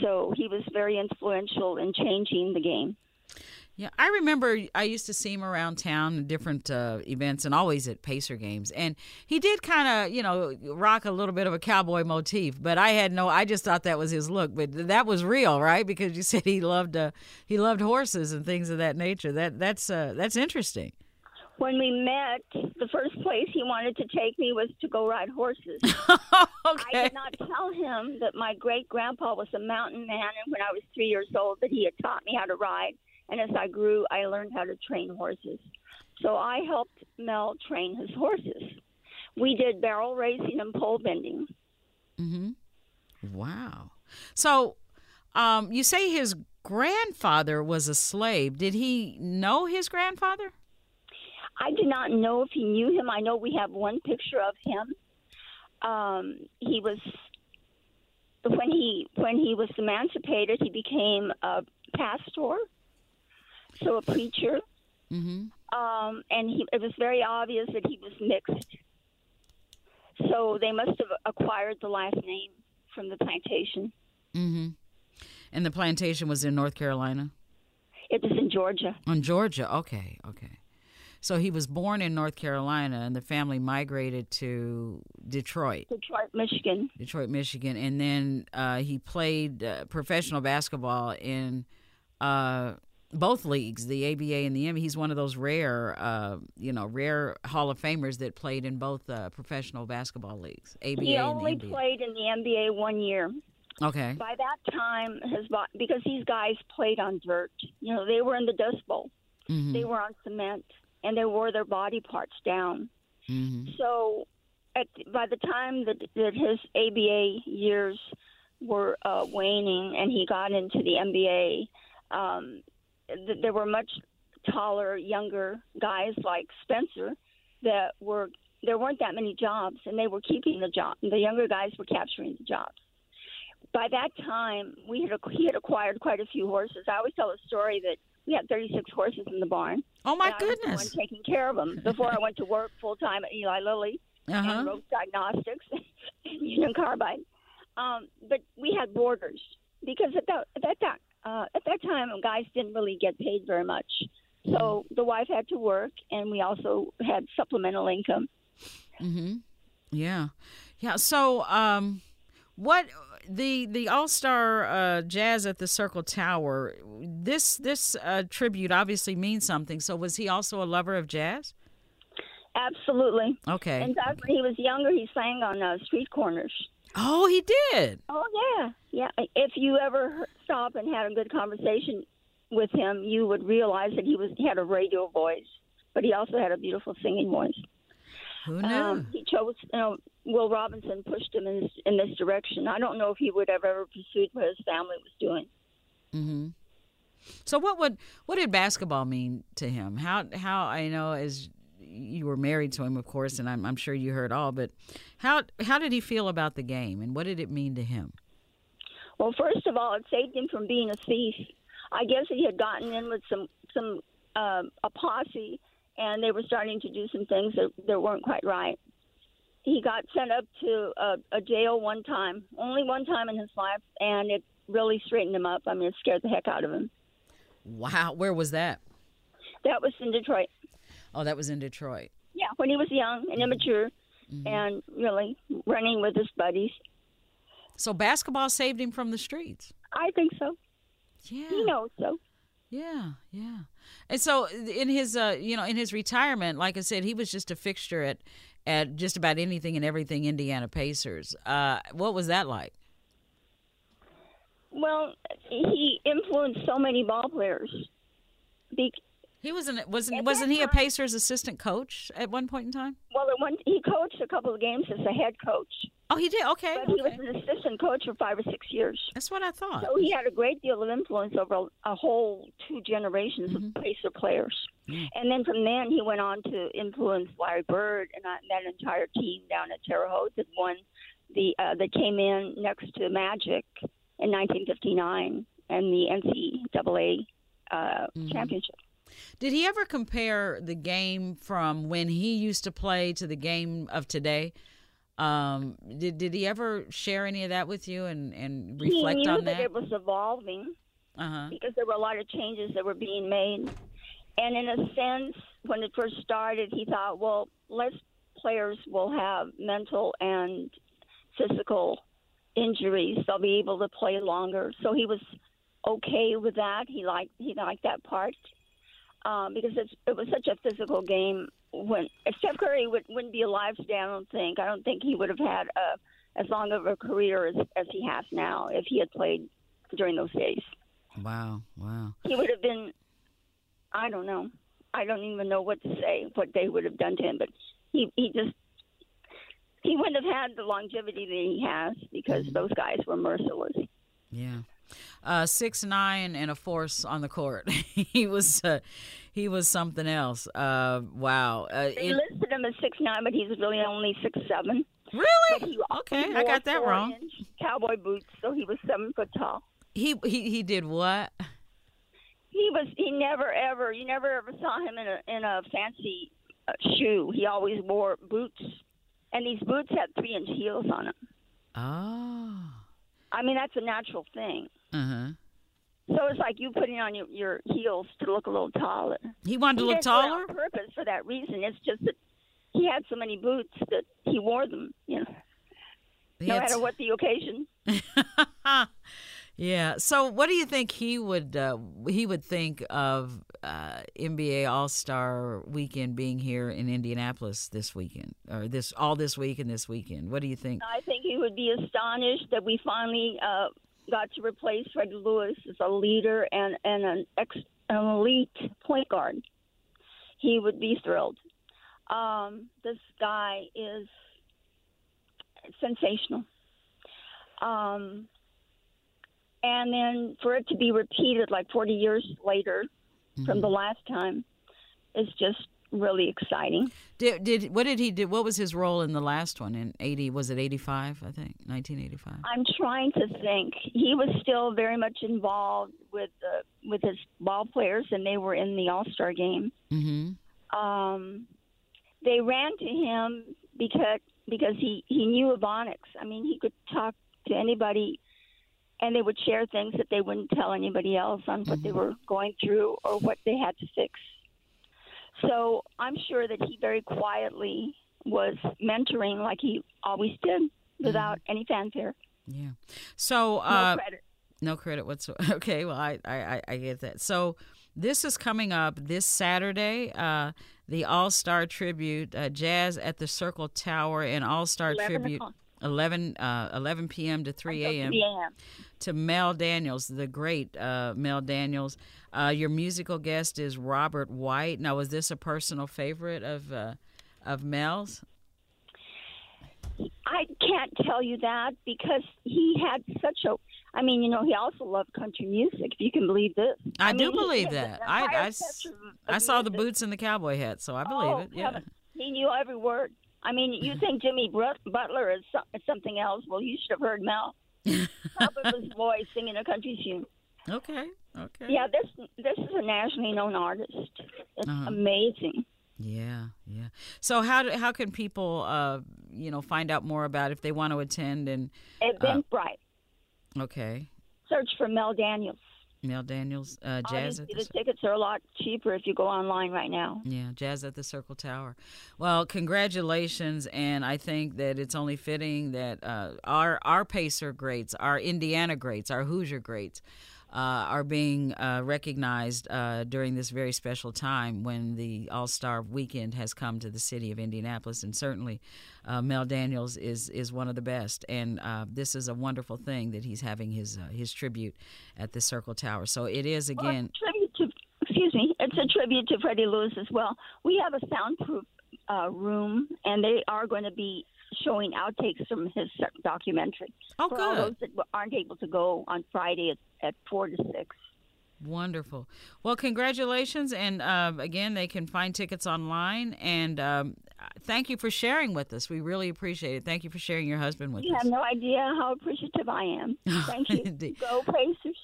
[SPEAKER 9] So he was very influential in changing the game.
[SPEAKER 2] Yeah, I remember I used to see him around town at different uh, events and always at Pacer games. And he did kind of, you know, rock a little bit of a cowboy motif, but I had no I just thought that was his look, but that was real, right? Because you said he loved uh, he loved horses and things of that nature. That that's uh, that's interesting.
[SPEAKER 9] When we met, the first place he wanted to take me was to go ride horses.
[SPEAKER 2] okay.
[SPEAKER 9] I did not tell him that my great grandpa was a mountain man, and when I was three years old, that he had taught me how to ride. And as I grew, I learned how to train horses. So I helped Mel train his horses. We did barrel racing and pole bending.
[SPEAKER 2] Mhm. Wow. So, um, you say his grandfather was a slave. Did he know his grandfather?
[SPEAKER 9] I do not know if he knew him. I know we have one picture of him. Um, he was when he when he was emancipated, he became a pastor, so a preacher.
[SPEAKER 2] Mm-hmm.
[SPEAKER 9] um, and he, it was very obvious that he was mixed. So they must have acquired the last name from the plantation.
[SPEAKER 2] Mm-hmm. And the plantation was in North Carolina.
[SPEAKER 9] It was in Georgia.
[SPEAKER 2] On Georgia. Okay. Okay. So he was born in North Carolina, and the family migrated to Detroit,
[SPEAKER 9] Detroit, Michigan.
[SPEAKER 2] Detroit, Michigan, and then uh, he played uh, professional basketball in uh, both leagues, the ABA and the NBA. He's one of those rare, uh, you know, rare Hall of Famers that played in both uh, professional basketball leagues, ABA
[SPEAKER 9] He
[SPEAKER 2] and
[SPEAKER 9] only played in the NBA one year.
[SPEAKER 2] Okay.
[SPEAKER 9] By that time, his bo- because these guys played on dirt. You know, they were in the Dust Bowl.
[SPEAKER 2] Mhm.
[SPEAKER 9] They were on cement, and they wore their body parts down.
[SPEAKER 2] Mhm.
[SPEAKER 9] So, at, by the time that, that his ABA years were uh, waning and he got into the NBA, um, th- there were much taller, younger guys like Spencer that were. There weren't that many jobs, and they were keeping the job. The younger guys were capturing the jobs. By that time, we had he had acquired quite a few horses. I always tell a story that we had 36 horses in the barn.
[SPEAKER 2] Oh my
[SPEAKER 9] and I was the
[SPEAKER 2] goodness.
[SPEAKER 9] one taking care of them before I went to work full time at Eli Lilly
[SPEAKER 2] Uh-huh.
[SPEAKER 9] and Roche Diagnostics and Union Carbide. Um, but we had boarders because at that at that time uh, at that time guys didn't really get paid very much. So the wife had to work, and we also had supplemental income.
[SPEAKER 2] Mm-hmm. Yeah, yeah. So, um, what the the All Star uh, Jazz at the Circle Tower? This this uh, tribute obviously means something. So, was he also a lover of jazz?
[SPEAKER 9] Absolutely.
[SPEAKER 2] Okay.
[SPEAKER 9] In fact, when he was younger, he sang on uh, street corners.
[SPEAKER 2] Oh, he did.
[SPEAKER 9] Oh yeah, yeah. If you ever stop and had a good conversation with him, you would realize that he was he had a radio voice, but he also had a beautiful singing voice.
[SPEAKER 2] Who knew?
[SPEAKER 9] Um, he chose, you know, Will Robinson pushed him in this, in this direction. I don't know if he would have ever pursued what his family was doing.
[SPEAKER 2] mm-hmm. So, what would what did basketball mean to him? How how I know as you were married to him, of course, and I'm I'm sure you heard all. But how how did he feel about the game, and what did it mean to him?
[SPEAKER 9] Well, first of all, it saved him from being a thief. I guess he had gotten in with some some um, a posse, and they were starting to do some things that, that weren't quite right. He got sent up to a, a jail one time, only one time in his life, and it really straightened him up. I mean, it scared the heck out of him.
[SPEAKER 2] Wow, where was that?
[SPEAKER 9] That was in Detroit.
[SPEAKER 2] Oh, that was in Detroit.
[SPEAKER 9] Yeah, when he was young and immature, and really running with his buddies.
[SPEAKER 2] So basketball saved him from the streets.
[SPEAKER 9] I think so.
[SPEAKER 2] Yeah.
[SPEAKER 9] He knows so.
[SPEAKER 2] Yeah, yeah. And so in his uh you know, in his retirement, like I said, he was just a fixture at at just about anything and everything Indiana Pacers. Uh what was that like?
[SPEAKER 9] Well, he influenced so many ball players. Be-
[SPEAKER 2] He wasn't wasn't
[SPEAKER 9] At
[SPEAKER 2] wasn't he a Pacers assistant coach at one point in time?
[SPEAKER 9] well, at one, he coached a couple of games as a head coach,
[SPEAKER 2] Oh, he did. Okay.
[SPEAKER 9] but he was an assistant coach for five or six years.
[SPEAKER 2] That's what I thought.
[SPEAKER 9] So he had a great deal of influence over a, a whole two generations of Pacer players. And then from then, he went on to influence Larry Bird and that, entire team down at Terre Haute that won the uh, that came in next to Magic in 1959 and the NCAA uh, championship.
[SPEAKER 2] Did he ever compare the game from when he used to play to the game of today? Um, did did he ever share any of that with you and and reflect
[SPEAKER 9] he knew
[SPEAKER 2] on
[SPEAKER 9] that
[SPEAKER 2] that?
[SPEAKER 9] it was evolving.
[SPEAKER 2] Uh huh.
[SPEAKER 9] because there were a lot of changes that were being made. And in a sense, when it first started, he thought, well, less players will have mental and physical injuries. They'll be able to play longer. So he was okay with that. He liked he liked that part um, because it's, it was such a physical game. When if Steph Curry would, wouldn't be alive today, I don't think. I don't think he would have had a, as long of a career as, as he has now if he had played during those days
[SPEAKER 2] Wow. Wow.
[SPEAKER 9] he would have been I don't know. I don't even know what to say what they would have done to him, but he he just he wouldn't have had the longevity that he has because those guys were merciless.
[SPEAKER 2] Yeah. Uh, six nine and a force on the court. he was uh, he was something else. Uh, wow. Uh,
[SPEAKER 9] They
[SPEAKER 2] it-
[SPEAKER 9] listed him as six nine, but he's really only six seven.
[SPEAKER 2] really? Okay, I got that wrong.
[SPEAKER 9] Cowboy boots, so he was seven foot tall.
[SPEAKER 2] He he he did what?
[SPEAKER 9] He was he never ever you never ever saw him in a in a fancy uh, shoe. He always wore boots, and these boots had three inch heels on them.
[SPEAKER 2] Oh.
[SPEAKER 9] I mean that's a natural thing.
[SPEAKER 2] Uh huh.
[SPEAKER 9] So it's like you putting on your, your heels to look a little taller.
[SPEAKER 2] He wanted to
[SPEAKER 9] He
[SPEAKER 2] look taller.
[SPEAKER 9] on purpose for that reason. It's just that he had so many boots that he wore them. You know,
[SPEAKER 2] He
[SPEAKER 9] no matter what the occasion.
[SPEAKER 2] Yeah. So, what do you think he would uh, he would think of uh, NBA All Star Weekend being here in Indianapolis this weekend, or this all this week and this weekend? What do you think?
[SPEAKER 9] I think he would be astonished that we finally uh, got to replace Freddie Lewis as a leader and, and an, ex, an elite point guard. He would be thrilled. Um, this guy is sensational. Um, and then for it to be repeated like 40 years later from the last time is just really exciting.
[SPEAKER 2] Did, did what did he do? What was his role in the last one in eighty? Was it eighty five? I think nineteen eighty five.
[SPEAKER 9] I'm trying to think. He was still very much involved with the with his ball players, and they were in the All Star game.
[SPEAKER 2] Mm-hmm.
[SPEAKER 9] Um, they ran to him because because he he knew Ebonics. I mean, he could talk to anybody, and they would share things that they wouldn't tell anybody else on what they were going through or what they had to fix. So I'm sure that he very quietly was mentoring like he always did, without any fanfare.
[SPEAKER 2] Yeah. So
[SPEAKER 9] No
[SPEAKER 2] uh,
[SPEAKER 9] credit.
[SPEAKER 2] No credit whatsoever. Okay, well, I, I, I- I get that. So this is coming up this Saturday, uh, the All Star Tribute, uh, Jazz at the Circle Tower, and All Star Tribute,
[SPEAKER 9] o'clock.
[SPEAKER 2] 11, uh, 11 p.m. to 3 a.m. to Mel Daniels, the great uh, Mel Daniels. Uh, your musical guest is Robert White. Now, was this a personal favorite of uh, of Mel's?
[SPEAKER 9] I can't tell you that because he had such a. I mean, you know, he also loved country music. If you can believe this,
[SPEAKER 2] I, do
[SPEAKER 9] mean,
[SPEAKER 2] believe that. I, I I saw the boots and the cowboy hat, so I believe
[SPEAKER 9] oh,
[SPEAKER 2] it. Yeah.
[SPEAKER 9] heaven. He knew every word. I mean, you think Jimmy Butler is, something else? Well, you should have heard Mel. Top of his voice singing a country tune.
[SPEAKER 2] Okay. Okay.
[SPEAKER 9] Yeah, this this is a nationally known artist. It's
[SPEAKER 2] Uh-huh.
[SPEAKER 9] amazing.
[SPEAKER 2] Yeah, yeah. So how do, how can people uh you know find out more about if they want to attend and
[SPEAKER 9] Eventbrite.
[SPEAKER 2] okay,
[SPEAKER 9] Search for Mel Daniels.
[SPEAKER 2] Mel Daniels uh Jazz
[SPEAKER 9] Obviously,
[SPEAKER 2] the,
[SPEAKER 9] the tickets are a lot cheaper if you go online right now.
[SPEAKER 2] yeah, Jazz at the Circle Tower. Well, congratulations and I think that it's only fitting that uh our our Pacer greats, our Indiana greats, our Hoosier greats are being uh, recognized uh, during this very special time when the All Star Weekend has come to the city of Indianapolis, and certainly uh, Mel Daniels is is one of the best. And uh, this is a wonderful thing that he's having his uh, his tribute at the Circle Tower. So it is again.
[SPEAKER 9] it's a tribute to, excuse me, it's a tribute to Freddie Lewis as well. We have a soundproof uh, room, and they are going to be showing outtakes from his documentary.
[SPEAKER 2] Oh,
[SPEAKER 9] for all
[SPEAKER 2] good.
[SPEAKER 9] those that aren't able to go on Friday at, at four to six.
[SPEAKER 2] Wonderful. Well, congratulations. And uh, again, they can find tickets online. And um, thank you for sharing with us. We really appreciate it. Thank you for sharing your husband with
[SPEAKER 9] You
[SPEAKER 2] us.
[SPEAKER 9] You have no idea how appreciative I am. Thank you. Go Pacers.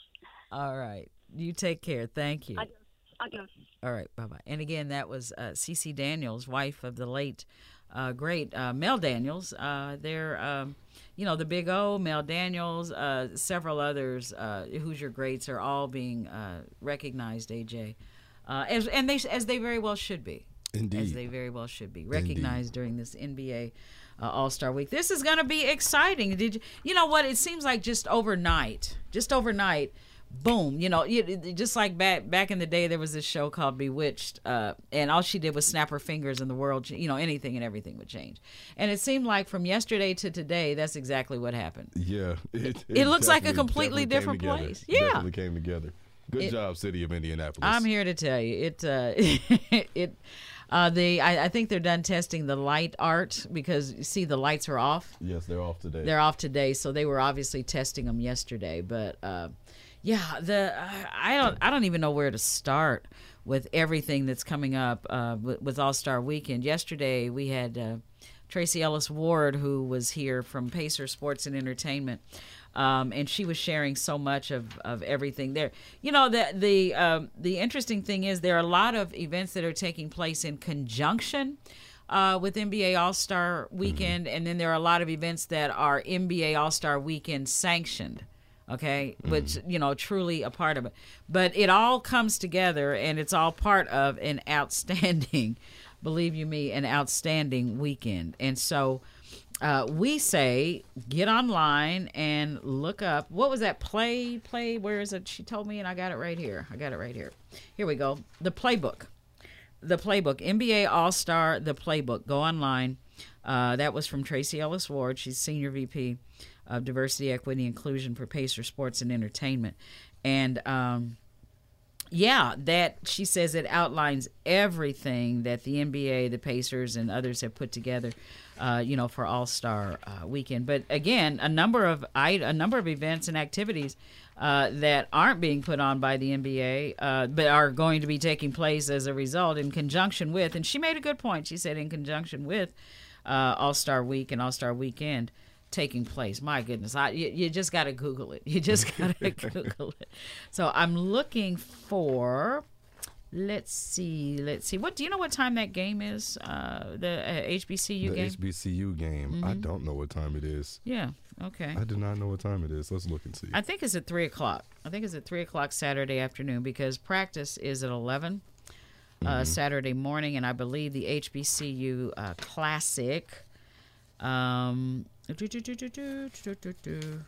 [SPEAKER 2] All right. You take care. Thank you.
[SPEAKER 9] Adios. Adios.
[SPEAKER 2] All right. Bye bye. And again, that was uh, Cece Daniels, wife of the late, uh, great uh, Mel Daniels. Uh, they're, um, you know, the Big O, Mel Daniels, uh, several others, uh, Hoosier greats are all being uh, recognized, AJ. Uh, as, and they, as they very well should be.
[SPEAKER 3] Indeed, as
[SPEAKER 2] they very well should be recognized during this NBA uh, All Star Week. This is going to be exciting. Did you, you know what? It seems like just overnight, just overnight, boom. You know, you, just like back back in the day, there was this show called Bewitched, uh, and all she did was snap her fingers, and the world, you know, anything and everything would change. And it seemed like from yesterday to today, that's exactly what happened.
[SPEAKER 3] Yeah, it,
[SPEAKER 2] It looks like a completely different place. Yeah.
[SPEAKER 3] definitely came together. Good
[SPEAKER 2] It-
[SPEAKER 3] job, city of Indianapolis.
[SPEAKER 2] I'm here to tell you it. Uh, it. Uh, the I, I think they're done testing the light art because you see the lights are off.
[SPEAKER 3] Yes, they're off today.
[SPEAKER 2] They're off today, so they were obviously testing them yesterday. But uh, yeah, the I don't I don't even know where to start with everything that's coming up uh, with, with All Star Weekend. Yesterday we had uh, Tracy Ellis Ward who was here from Pacer Sports and Entertainment. Um, and she was sharing so much of, of everything there. You know the the um, the interesting thing is there are a lot of events that are taking place in conjunction uh, with NBA All Star Weekend, and then there are a lot of events that are NBA All Star Weekend sanctioned. Okay which you know truly a part of it. But it all comes together and it's all part of an outstanding believe you me an outstanding weekend. And so uh, we say get online and look up what was that play play where is it? She told me and i got it right here. I got it right here. Here we go. The playbook. The playbook. Nba all-star the playbook. Go online. Uh, that was from tracy ellis ward. She's senior vp of diversity equity inclusion for pacer sports and entertainment and um, yeah, that she says it outlines everything that the NBA, the Pacers, and others have put together, uh, you know, for All Star uh, Weekend. But again, a number of a number of events and activities uh, that aren't being put on by the NBA, uh, but are going to be taking place as a result in conjunction with. And she made a good point. She said in conjunction with uh, All Star Week and All Star Weekend taking place. My goodness, I you, you just got to Google it. You just got to Google it. So I'm looking for. Let's see. Let's see. What do you know? What time that game is? Uh, the uh, HBCU
[SPEAKER 3] the
[SPEAKER 2] game.
[SPEAKER 3] HBCU game. I don't know what time it is.
[SPEAKER 2] yeah. Okay.
[SPEAKER 3] I do not know what time it is. Let's look and see.
[SPEAKER 2] I think it's at three o'clock. I think it's at three o'clock Saturday afternoon because practice is at 11 uh, Saturday morning, and I believe the HBCU uh, Classic. Um, do, do, do, do, do, do, do, do.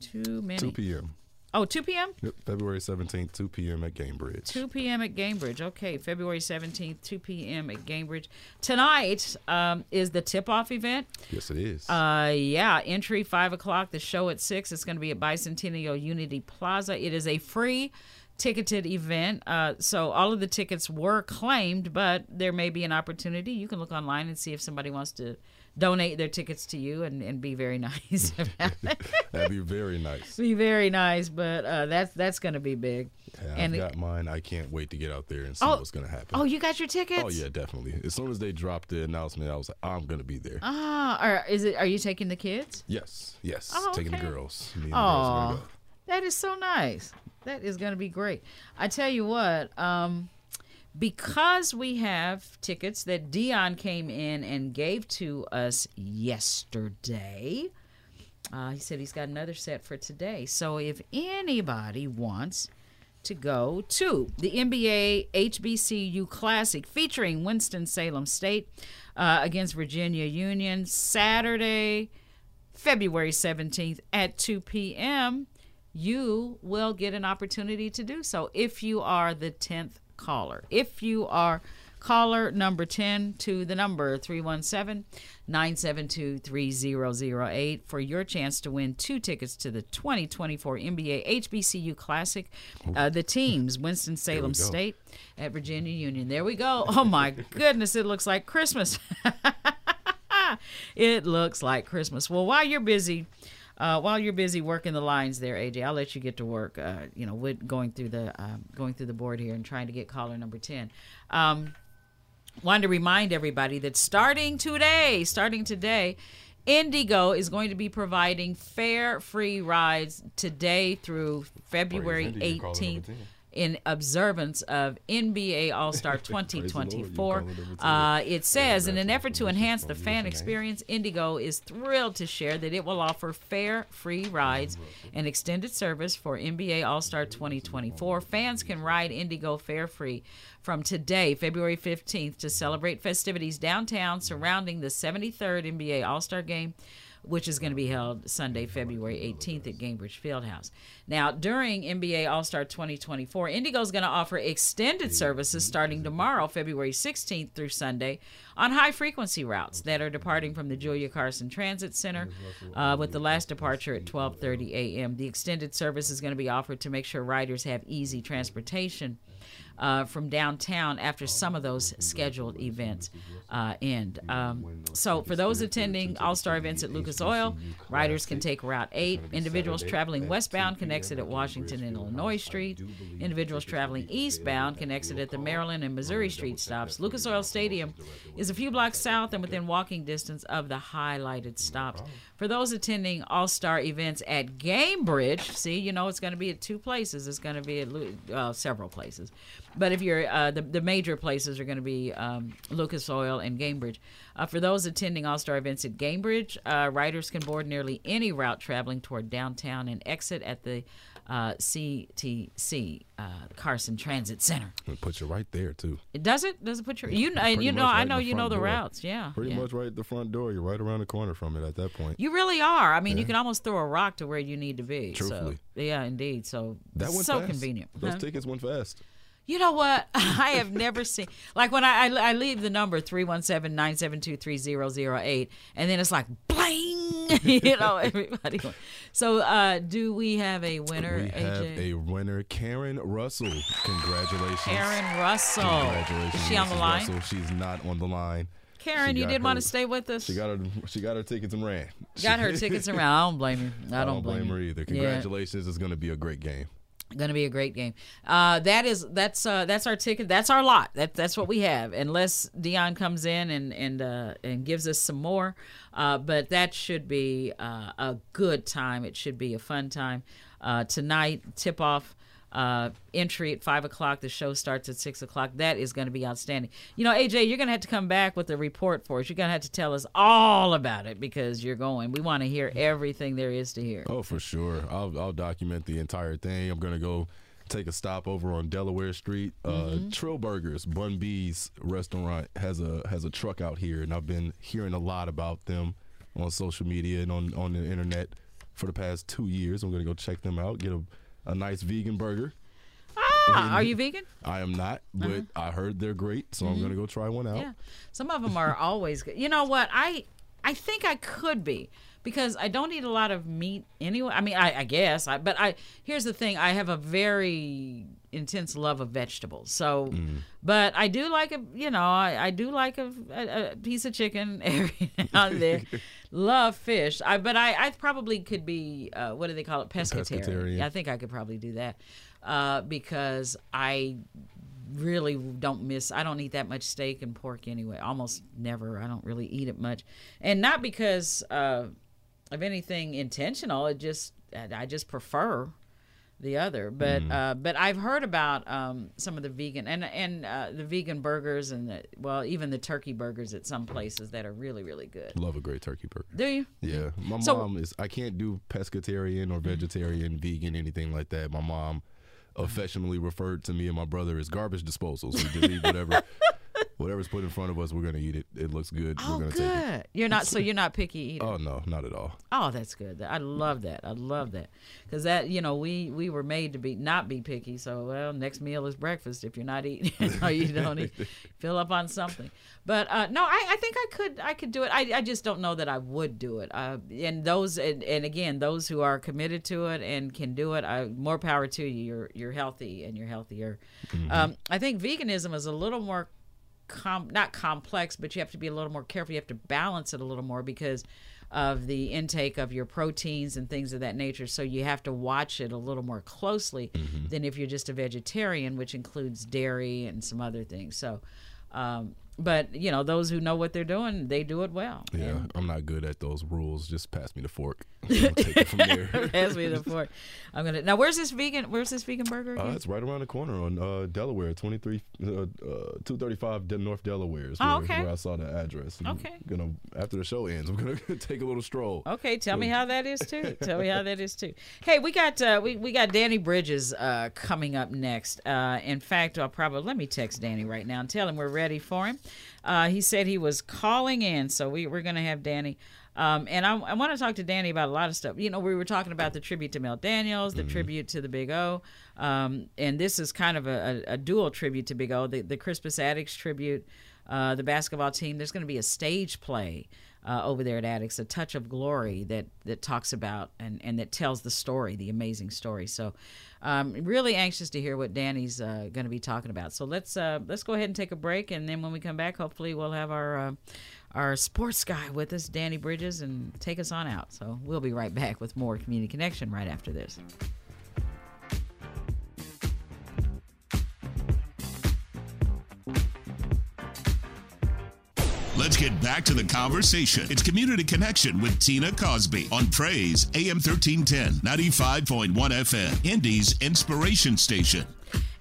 [SPEAKER 2] Too many.
[SPEAKER 3] 2 p.m.
[SPEAKER 2] Oh, 2 p.m.
[SPEAKER 3] Yep, February 17th, 2 p.m. at Gainbridge.
[SPEAKER 2] 2 p.m. at Gainbridge. Okay, February 17th, 2 p.m. at Gainbridge. Tonight um, is the tip-off event.
[SPEAKER 3] Yes, it is.
[SPEAKER 2] Uh, yeah, entry five o'clock. The show at six. It's going to be at Bicentennial Unity Plaza. It is a free ticketed event. Uh, so all of the tickets were claimed, but there may be an opportunity. You can look online and see if somebody wants to donate their tickets to you and, and be very nice about it.
[SPEAKER 3] That'd be very nice.
[SPEAKER 2] be very nice, but uh, that's that's going to be big.
[SPEAKER 3] Yeah,
[SPEAKER 2] And
[SPEAKER 3] I've got mine. I can't wait to get out there and see
[SPEAKER 2] Oh,
[SPEAKER 3] what's going to happen.
[SPEAKER 2] Oh, you got your tickets?
[SPEAKER 3] Oh, yeah, definitely. As soon as they dropped the announcement, I was like, I'm going to be there.
[SPEAKER 2] Ah, are, is it? Are you taking the kids?
[SPEAKER 3] yes, yes.
[SPEAKER 2] Oh,
[SPEAKER 3] Taking
[SPEAKER 2] okay.
[SPEAKER 3] the girls. Me and the girls
[SPEAKER 2] Oh,
[SPEAKER 3] go.
[SPEAKER 2] that is so nice. That is going to be great. I tell you what, um, because we have tickets that Dion came in and gave to us yesterday. Uh, he said he's got another set for today. So if anybody wants to go to the NBA HBCU Classic featuring Winston-Salem State uh, against Virginia Union Saturday, February 17th at 2 p.m., you will get an opportunity to do so if you are the 10th caller. If you are caller number 10 to the number 317 972 3008 for your chance to win two tickets to the 2024 NBA HBCU Classic. Uh, the teams, Winston-Salem. State at Virginia Union. There we go. Oh my goodness, it looks like Christmas. it looks like Christmas. Well, while you're busy, uh, while you're busy working the lines there, AJ, I'll let you get to work. Uh, you know, with going through the um, going through the board here and trying to get caller number ten. Um, wanted to remind everybody that starting today, starting today, IndyGo is going to be providing fare free rides today through February
[SPEAKER 3] Indy, you call it number
[SPEAKER 2] 18th
[SPEAKER 3] 10.
[SPEAKER 2] In observance of NBA All Star
[SPEAKER 3] the Lord, you
[SPEAKER 2] 2024.
[SPEAKER 3] it number 10.
[SPEAKER 2] Uh, it says, in an effort to enhance the fan experience, IndyGo is thrilled to share that it will offer fair, free rides and extended service for NBA All Star 2024. Fans can ride IndyGo fare free from today, February 15th, to celebrate festivities downtown surrounding the 73rd NBA All Star game which is going to be held Sunday, February 18th at Gainbridge Fieldhouse. Now, during NBA All Star 2024, IndyGo is going to offer extended services starting tomorrow, February 16th through Sunday, on high frequency routes that are departing from the Julia Carson Transit Center, uh, with the last departure at 12:30 a.m. The extended service is going to be offered to make sure riders have easy transportation. Uh, from downtown after some of those scheduled events uh, end. Um, so, for those attending All Star events at Lucas Oil, riders can take Route 8. Individuals traveling westbound can exit at Washington and Illinois Street. Individuals traveling eastbound can exit at the Maryland and Missouri Street stops. Lucas Oil Stadium is a few blocks south and within walking distance of the highlighted stops. For those attending All Star events at Gainbridge, see, you know it's going to be at two places. It's going to be at uh, several places. But if you're uh, the the major places are going to be um, Lucas Oil and Gainbridge. Uh, for those attending All Star events at Gainbridge, uh, riders can board nearly any route traveling toward downtown and exit at the uh, CTC uh, Carson Transit Center.
[SPEAKER 3] It puts you right there too.
[SPEAKER 2] It does it? Does it put your you know you know
[SPEAKER 3] much
[SPEAKER 2] I know you know the
[SPEAKER 3] door.
[SPEAKER 2] routes yeah
[SPEAKER 3] Pretty
[SPEAKER 2] yeah.
[SPEAKER 3] much right at the front door. You're right around the corner from it at that point.
[SPEAKER 2] You really are. I mean, you can almost throw a rock to where you need to be.
[SPEAKER 3] Truthfully.
[SPEAKER 2] So, yeah, indeed. So
[SPEAKER 3] that went
[SPEAKER 2] so
[SPEAKER 3] fast.
[SPEAKER 2] convenient.
[SPEAKER 3] Those
[SPEAKER 2] Huh?
[SPEAKER 3] tickets went fast.
[SPEAKER 2] You know what? I have never seen like when I, I I leave the number 317-972-3008 and then it's like bling, you know, everybody. So, uh do we have a winner,
[SPEAKER 3] we have
[SPEAKER 2] AJ?
[SPEAKER 3] a winner, Karen Russell. Congratulations.
[SPEAKER 2] Karen Russell.
[SPEAKER 3] Congratulations.
[SPEAKER 2] Is she on the
[SPEAKER 3] Mrs.
[SPEAKER 2] line?
[SPEAKER 3] Russell. She's not on the line.
[SPEAKER 2] Karen,
[SPEAKER 3] She
[SPEAKER 2] you
[SPEAKER 3] got
[SPEAKER 2] did want
[SPEAKER 3] her-
[SPEAKER 2] to stay with us?
[SPEAKER 3] She got her. She got her tickets and ran.
[SPEAKER 2] Got her tickets around. I don't blame you. I
[SPEAKER 3] I
[SPEAKER 2] don't,
[SPEAKER 3] don't blame
[SPEAKER 2] you.
[SPEAKER 3] her either.
[SPEAKER 2] Yeah.
[SPEAKER 3] Congratulations. It's going to be a great game.
[SPEAKER 2] Going to be a great game. Uh, that is that's uh, that's our ticket. That's our lot. That that's what we have. Unless Dion comes in and and uh, and gives us some more, uh, but that should be uh, a good time. It should be a fun time. Uh, tonight, tip off. Uh, entry at five o'clock. The show starts at six o'clock. That is going to be outstanding. You know, AJ, you're going to have to come back with a report for us. You're going to have to tell us all about it because you're going. We want to hear everything there is to hear.
[SPEAKER 3] Oh, for sure. I'll I'll document the entire thing. I'm gonna go take a stop over on Delaware Street. Uh,
[SPEAKER 2] Mm-hmm.
[SPEAKER 3] Trill Burgers, Bun B's restaurant has a has a truck out here, and I've been hearing a lot about them on social media and on on the internet for the past two years. I'm gonna go check them out, get a a nice vegan burger.
[SPEAKER 2] Ah, are you vegan?
[SPEAKER 3] I am not, but I heard they're great, so I'm gonna go try one out.
[SPEAKER 2] Uh-huh. Mm-hmm. Yeah, some of them are always good. You know what? I I think I could be because I don't eat a lot of meat anyway. I mean, I, I guess, I, but I here's the thing: I have a very intense love of vegetables. So, but I do like a you know I, I do like a, a, a piece of chicken every now and then. love fish. I but I I probably could be uh, what do they call it pescatarian.
[SPEAKER 3] pescatarian.
[SPEAKER 2] I think I could probably do that uh, because I really don't miss I don't eat that much steak and pork anyway. Almost never. I don't really eat it much. And not because uh, of anything intentional. It just I just prefer the other. But uh, but I've heard about um, some of the vegan and and uh, the vegan burgers and the, well even the turkey burgers at some places that are really really good.
[SPEAKER 3] Love a great turkey burger.
[SPEAKER 2] Do you?
[SPEAKER 3] Yeah, my
[SPEAKER 2] So-
[SPEAKER 3] mom is. I can't do pescatarian or vegetarian, vegan, anything like that. My mom affectionately referred to me and my brother as garbage disposals. We just eat whatever, whatever's put in front of us. We're gonna eat it. It looks good.
[SPEAKER 2] Oh,
[SPEAKER 3] we're gonna take it.
[SPEAKER 2] good. You're not so you're not picky either.
[SPEAKER 3] Oh no, not at all.
[SPEAKER 2] Oh, that's good. I love that. I love that because that you know we we were made to be not be picky. So well, next meal is breakfast. If you're not eating, you don't eat. Fill up on something. But uh, no, I, I think I could I could do it. I, I just don't know that I would do it. Uh, and those and, and again those who are committed to it and can do it, I, more power to you. You're you're healthy and you're healthier. Um, I think veganism is a little more com- not complex, but you have to be a little more careful. You have to balance it a little more because of the intake of your proteins and things of that nature. So you have to watch it a little more closely than if you're just a vegetarian, which includes dairy and some other things. So, um, but you know, those who know what they're doing, they do it well.
[SPEAKER 3] Yeah, I'm not good at those rules. Just pass me the fork. I'll take it from there.
[SPEAKER 2] Pass me the fork. I'm gonna now. Where's this vegan? Where's this vegan burger?
[SPEAKER 3] Uh, it's right around the corner on uh, Delaware, 23, uh, uh, 235 North Delaware is
[SPEAKER 2] Oh,
[SPEAKER 3] where,
[SPEAKER 2] okay.
[SPEAKER 3] where I saw the address. I'm
[SPEAKER 2] Okay.
[SPEAKER 3] Gonna after the show ends, I'm gonna take a little stroll.
[SPEAKER 2] Okay, tell me how that is too. tell me how that is too. Hey, we got uh, we we got Danny Bridges uh, coming up next. Uh, in fact, I'll probably let me text Danny right now and tell him we're ready for him. Uh, he said he was calling in, so we we're gonna have Danny. Um, and I, I want to talk to Danny about a lot of stuff. You know, we were talking about the tribute to Mel Daniels, the tribute to the Big O, um, and this is kind of a, a, a dual tribute to Big O. The, the Crispus Attucks tribute, uh, the basketball team. There's going to be a stage play uh, over there at Attucks, a touch of glory that that talks about and and that tells the story, the amazing story. So, um, really anxious to hear what Danny's uh, going to be talking about. So let's uh, let's go ahead and take a break, and then when we come back, hopefully we'll have our uh, our sports guy with us, Danny Bridges, and take us on out. So we'll be right back with more Community Connection right after this.
[SPEAKER 1] Let's get back to the conversation. It's Community Connection with Tina Cosby on Praise AM 1310, 95.1 FM, Indy's Inspiration Station.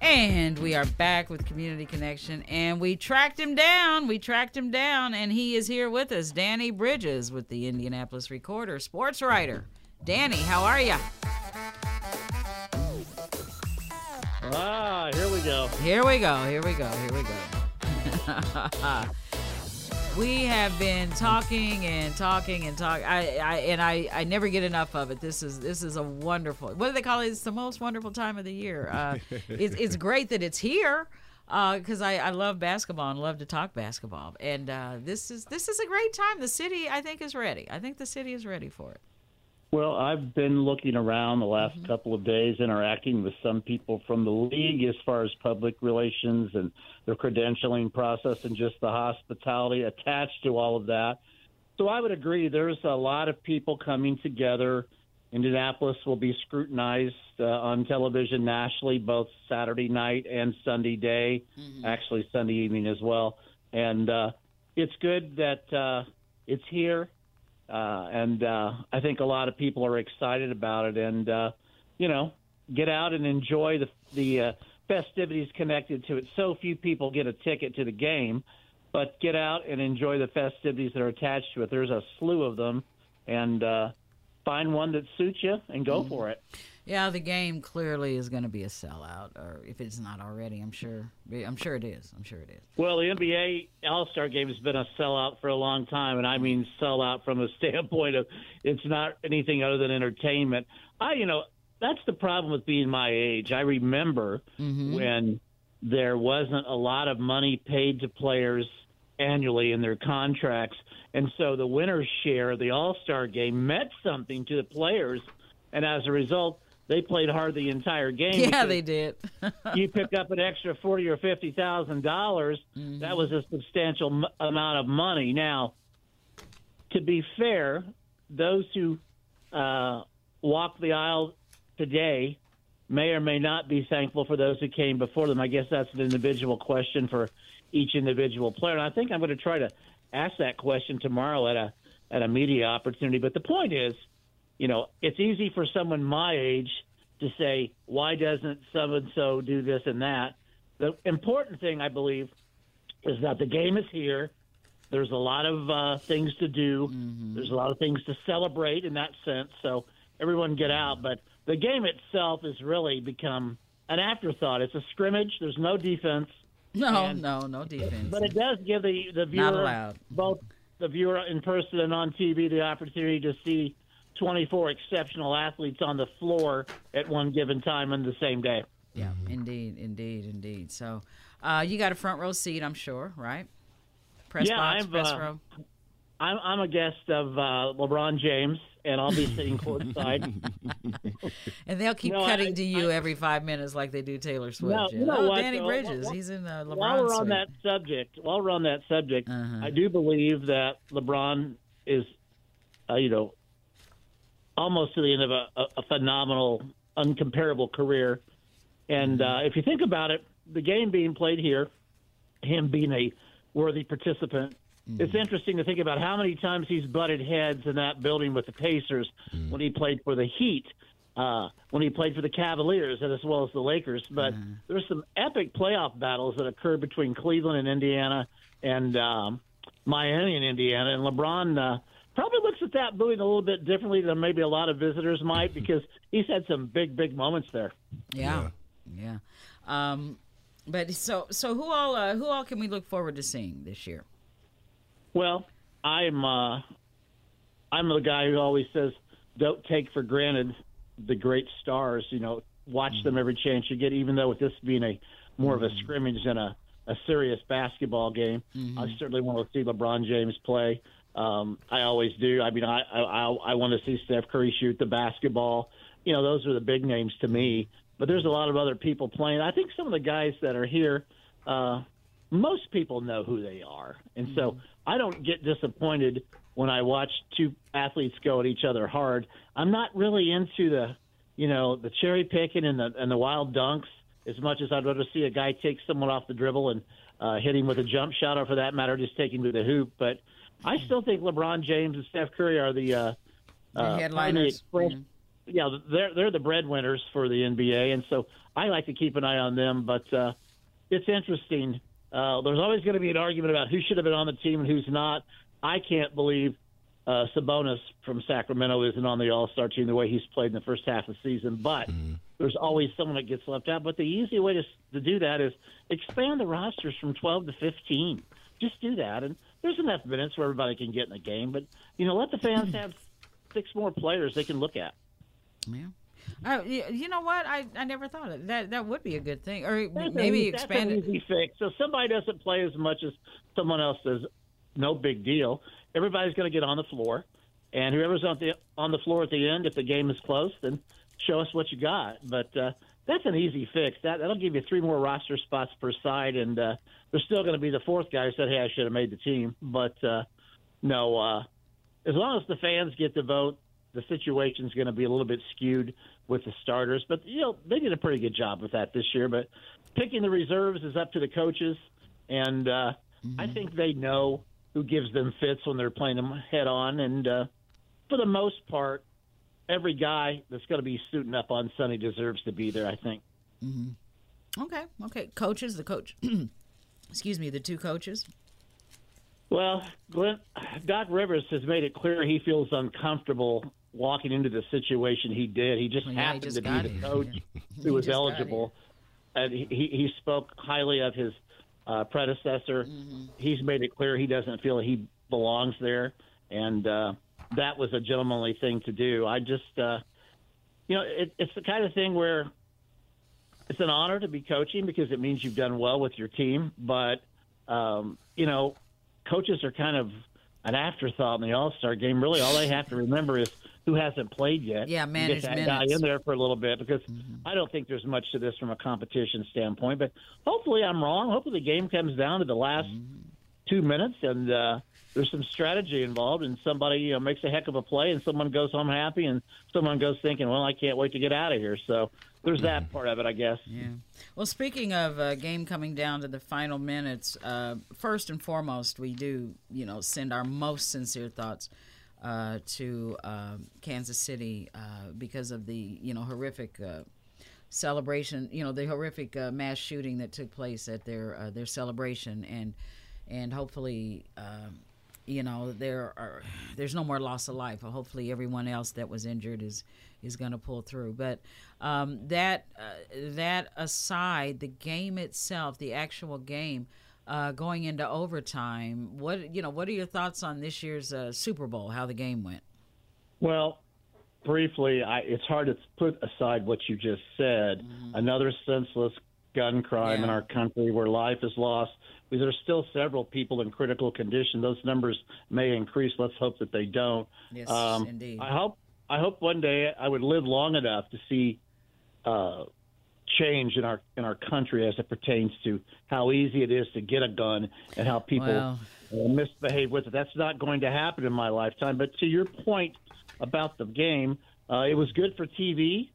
[SPEAKER 2] And we are back with Community Connection, and we tracked him down. We tracked him down, and he is here with us, Danny Bridges, with the Indianapolis Recorder, sports writer. Danny, how are you?
[SPEAKER 10] Ah, here we go.
[SPEAKER 2] Here we go. Here we go. Here we go. we have been talking and talking and talking. I, I and I, I never get enough of it. This is this is a wonderful. What do they call it? It's the most wonderful time of the year. Uh, it's it's great that it's here because uh, I, I love basketball and love to talk basketball. And uh, this is this is a great time. The city, I think, is ready. I think the city is ready for it.
[SPEAKER 10] Well, I've been looking around the last mm-hmm. couple of days, interacting with some people from the league as far as public relations and the credentialing process and just the hospitality attached to all of that. So I would agree there's a lot of people coming together. Indianapolis will be scrutinized uh, on television nationally, both Saturday night and Sunday day, mm-hmm. actually Sunday evening as well. And uh, it's good that uh, it's here and uh, I think a lot of people are excited about it. And uh, you know, get out and enjoy the the uh, festivities connected to it. So few people get a ticket to the game, but get out and enjoy the festivities that are attached to it. There's a slew of them, and uh, find one that suits you and go mm-hmm. for it.
[SPEAKER 2] Yeah, the game clearly is going to be a sellout, or if it's not already, I'm sure. I'm sure it is. I'm sure it is.
[SPEAKER 10] Well, the NBA All Star Game has been a sellout for a long time, and I mean sellout from a standpoint of it's not anything other than entertainment. I, you know, that's the problem with being my age. I remember mm-hmm. when there wasn't a lot of money paid to players annually in their contracts, and so the winner's share of the All Star Game meant something to the players, and as a result they played hard the entire game.
[SPEAKER 2] Yeah, they did.
[SPEAKER 10] you pick up an extra forty or fifty thousand dollars. Mm-hmm. That was a substantial m- amount of money. Now, to be fair, those who uh, walk the aisle today may or may not be thankful for those who came before them. I guess that's an individual question for each individual player. And I think I'm going to try to ask that question tomorrow at a at a media opportunity. But the point is you know, it's easy for someone my age to say, why doesn't so and so do this and that? The important thing, I believe, is that the game is here. There's a lot of uh, things to do. Mm-hmm. There's a lot of things to celebrate in that sense. So everyone get out. But the game itself has really become an afterthought. It's a scrimmage. There's no defense.
[SPEAKER 2] No, and, no, no defense.
[SPEAKER 10] But it does give the the viewer, both the viewer in person and on TV, the opportunity to see 24 exceptional athletes on the floor at one given time on the same day.
[SPEAKER 2] Yeah, mm-hmm. indeed, indeed, indeed. So uh, you got a front row seat, I'm sure, right? Press
[SPEAKER 10] yeah,
[SPEAKER 2] box,
[SPEAKER 10] I'm,
[SPEAKER 2] press
[SPEAKER 10] uh,
[SPEAKER 2] row.
[SPEAKER 10] I'm, I'm a guest of uh, LeBron James, and I'll be sitting courtside.
[SPEAKER 2] and they'll keep no, cutting I, to you I, every five minutes like they do Taylor Swift.
[SPEAKER 10] No,
[SPEAKER 2] yeah.
[SPEAKER 10] you know
[SPEAKER 2] oh,
[SPEAKER 10] what,
[SPEAKER 2] Danny Bridges,
[SPEAKER 10] while,
[SPEAKER 2] he's in uh, LeBron.
[SPEAKER 10] While we're on
[SPEAKER 2] suite.
[SPEAKER 10] that subject, while we're on that subject,
[SPEAKER 2] uh-huh.
[SPEAKER 10] I do believe that LeBron is, uh, you know, almost to the end of a, a phenomenal, uncomparable career. And uh, if you think about it, the game being played here, him being a worthy participant, mm-hmm. it's interesting to think about how many times he's butted heads in that building with the Pacers mm-hmm. when he played for the Heat, uh, when he played for the Cavaliers, and as well as the Lakers. But mm-hmm. there's some epic playoff battles that occurred between Cleveland and Indiana and um, Miami and Indiana. And LeBron. Uh, probably looks at that building a little bit differently than maybe a lot of visitors might because he's had some big, big moments there.
[SPEAKER 2] Yeah, yeah. yeah. Um, but so, so who all, uh, who all can we look forward to seeing this year?
[SPEAKER 10] Well, I'm, uh, I'm the guy who always says, "Don't take for granted the great stars." You know, watch mm-hmm. them every chance you get. Even though with this being a more mm-hmm. of a mm-hmm. scrimmage than a, a serious basketball game, mm-hmm. I certainly want to see LeBron James play. Um, I always do. I mean, I I, I want to see Steph Curry shoot the basketball. You know, those are the big names to me. But there's a lot of other people playing. I think some of the guys that are here, uh, most people know who they are, and so I don't get disappointed when I watch two athletes go at each other hard. I'm not really into the, you know, the cherry picking and the and the wild dunks as much as I'd rather see a guy take someone off the dribble and uh, hit him with a jump shot, or for that matter, just take him to the hoop. But I still think LeBron James and Steph Curry are the uh,
[SPEAKER 2] uh, headliners.
[SPEAKER 10] Express, mm-hmm. yeah, they're they're the breadwinners for the NBA, and so I like to keep an eye on them. But uh, it's interesting. Uh, there's always going to be an argument about who should have been on the team and who's not. I can't believe uh, Sabonis from Sacramento isn't on the All Star team the way he's played in the first half of the season. But
[SPEAKER 3] Mm-hmm.
[SPEAKER 10] there's always someone that gets left out. But the easy way to to do that is expand the rosters from 12 to 15. Just do that, and there's enough minutes where everybody can get in the game. But you know, let the fans have six more players they can look at.
[SPEAKER 2] Yeah. Uh, you know what? I, I never thought of that. That would be a good thing, or
[SPEAKER 10] That's
[SPEAKER 2] maybe
[SPEAKER 10] an,
[SPEAKER 2] expand
[SPEAKER 10] that's
[SPEAKER 2] it.
[SPEAKER 10] an easy fix. So somebody doesn't play as much as someone else does. No big deal. Everybody's going to get on the floor, and whoever's on the on the floor at the end, if the game is close, then show us what you got. But uh, that's an easy fix. That that'll give you three more roster spots per side, and uh, there's still going to be the fourth guy who said, "Hey, I should have made the team." But uh, no, uh, as long as the fans get to vote, the situation's going to be a little bit skewed with the starters. But you know, they did a pretty good job with that this year. But picking the reserves is up to the coaches, and uh, I think they know who gives them fits when they're playing them head on. And uh, for the most part, every guy that's going to be suiting up on Sunday deserves to be there. I think.
[SPEAKER 2] Okay, okay. Coaches, the coach. excuse me, the two coaches.
[SPEAKER 10] Well, Glenn, Doc Rivers has made it clear he feels uncomfortable walking into the situation he did. He just
[SPEAKER 2] Well, yeah, he
[SPEAKER 10] happened
[SPEAKER 2] just
[SPEAKER 10] to be the coach
[SPEAKER 2] He
[SPEAKER 10] who was eligible, and he, he he spoke highly of his uh, predecessor.
[SPEAKER 2] Mm-hmm.
[SPEAKER 10] He's made it clear he doesn't feel he belongs there, and uh, that was a gentlemanly thing to do. I just, uh, you know, it, it's the kind of thing where it's an honor to be coaching because it means you've done well with your team. But um, you know, coaches are kind of an afterthought in the All Star game. Really, all they have to remember is who hasn't played yet.
[SPEAKER 2] Yeah, manage
[SPEAKER 10] get that guy in there for a little bit because I don't think there's much to this from a competition standpoint. But hopefully, I'm wrong. Hopefully, the game comes down to the last two minutes and. uh there's some strategy involved, and somebody you know makes a heck of a play, and someone goes home happy, and someone goes thinking, "Well, I can't wait to get out of here." So there's that part of it, I guess.
[SPEAKER 2] Yeah. Well, speaking of a game coming down to the final minutes, uh, first and foremost, we do, you know, send our most sincere thoughts uh, to uh, Kansas City uh, because of the, you know, horrific uh, celebration, you know, the horrific uh, mass shooting that took place at their uh, their celebration, and and hopefully. Um, you know there are there's no more loss of life. Hopefully everyone else that was injured is is going to pull through. But um, that uh, that aside the game itself the actual game uh, going into overtime what you know what are your thoughts on this year's uh, super bowl how the game went?
[SPEAKER 10] Well, briefly, I, it's hard to put aside what you just said. Another senseless gun crime in our country where life is lost. There's still several people in critical condition. Those numbers may increase. Let's hope that they don't.
[SPEAKER 2] yes
[SPEAKER 10] Um,
[SPEAKER 2] indeed
[SPEAKER 10] I hope I hope one day I would live long enough to see uh, change in our in our country as it pertains to how easy it is to get a gun and how people uh, misbehave with it. That's not going to happen in my lifetime. But to your point about the game, uh, it was good for TV.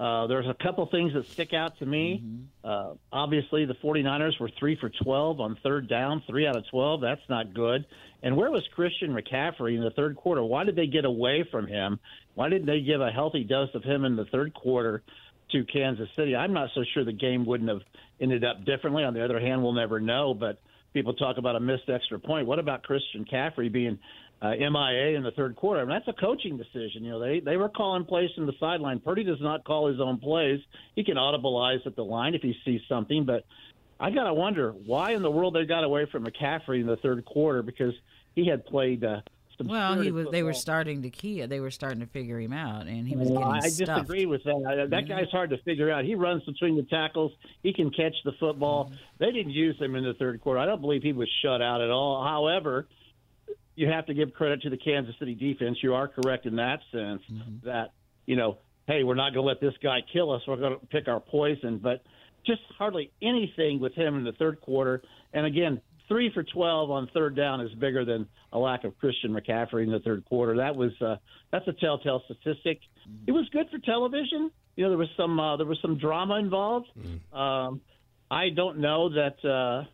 [SPEAKER 10] Uh, there's a couple things that stick out to me. Uh, obviously, the 49ers were 3 for 12 on third down, 3 out of 12. That's not good. And where was Christian McCaffrey in the third quarter? Why did they get away from him? Why didn't they give a healthy dose of him in the third quarter to Kansas City? I'm not so sure the game wouldn't have ended up differently. On the other hand, we'll never know. But people talk about a missed extra point. What about Christian McCaffrey being uh, MIA in the third quarter? I mean, that's a coaching decision. You know, they they were calling plays from the sideline. Purdy does not call his own plays. He can audibilize at the line if he sees something, but I gotta wonder why in the world they got away from McCaffrey in the third quarter because he had played. Uh, some
[SPEAKER 2] well he was they were starting to key they were starting to figure him out and he was
[SPEAKER 10] Well,
[SPEAKER 2] getting
[SPEAKER 10] I
[SPEAKER 2] stuffed.
[SPEAKER 10] disagree with that. That guy's hard to figure out. He runs between the tackles. He can catch the football. They didn't use him in the third quarter. I don't believe he was shut out at all. However, you have to give credit to the Kansas City defense. You are correct in that sense that you know, hey, we're not going to let this guy kill us. We're going to pick our poison. But just hardly anything with him in the third quarter. And again, three for twelve on third down is bigger than a lack of Christian McCaffrey in the third quarter. That was uh, that's a telltale statistic. It was good for television. You know, there was some uh, there was some drama involved. Um, I don't know that uh,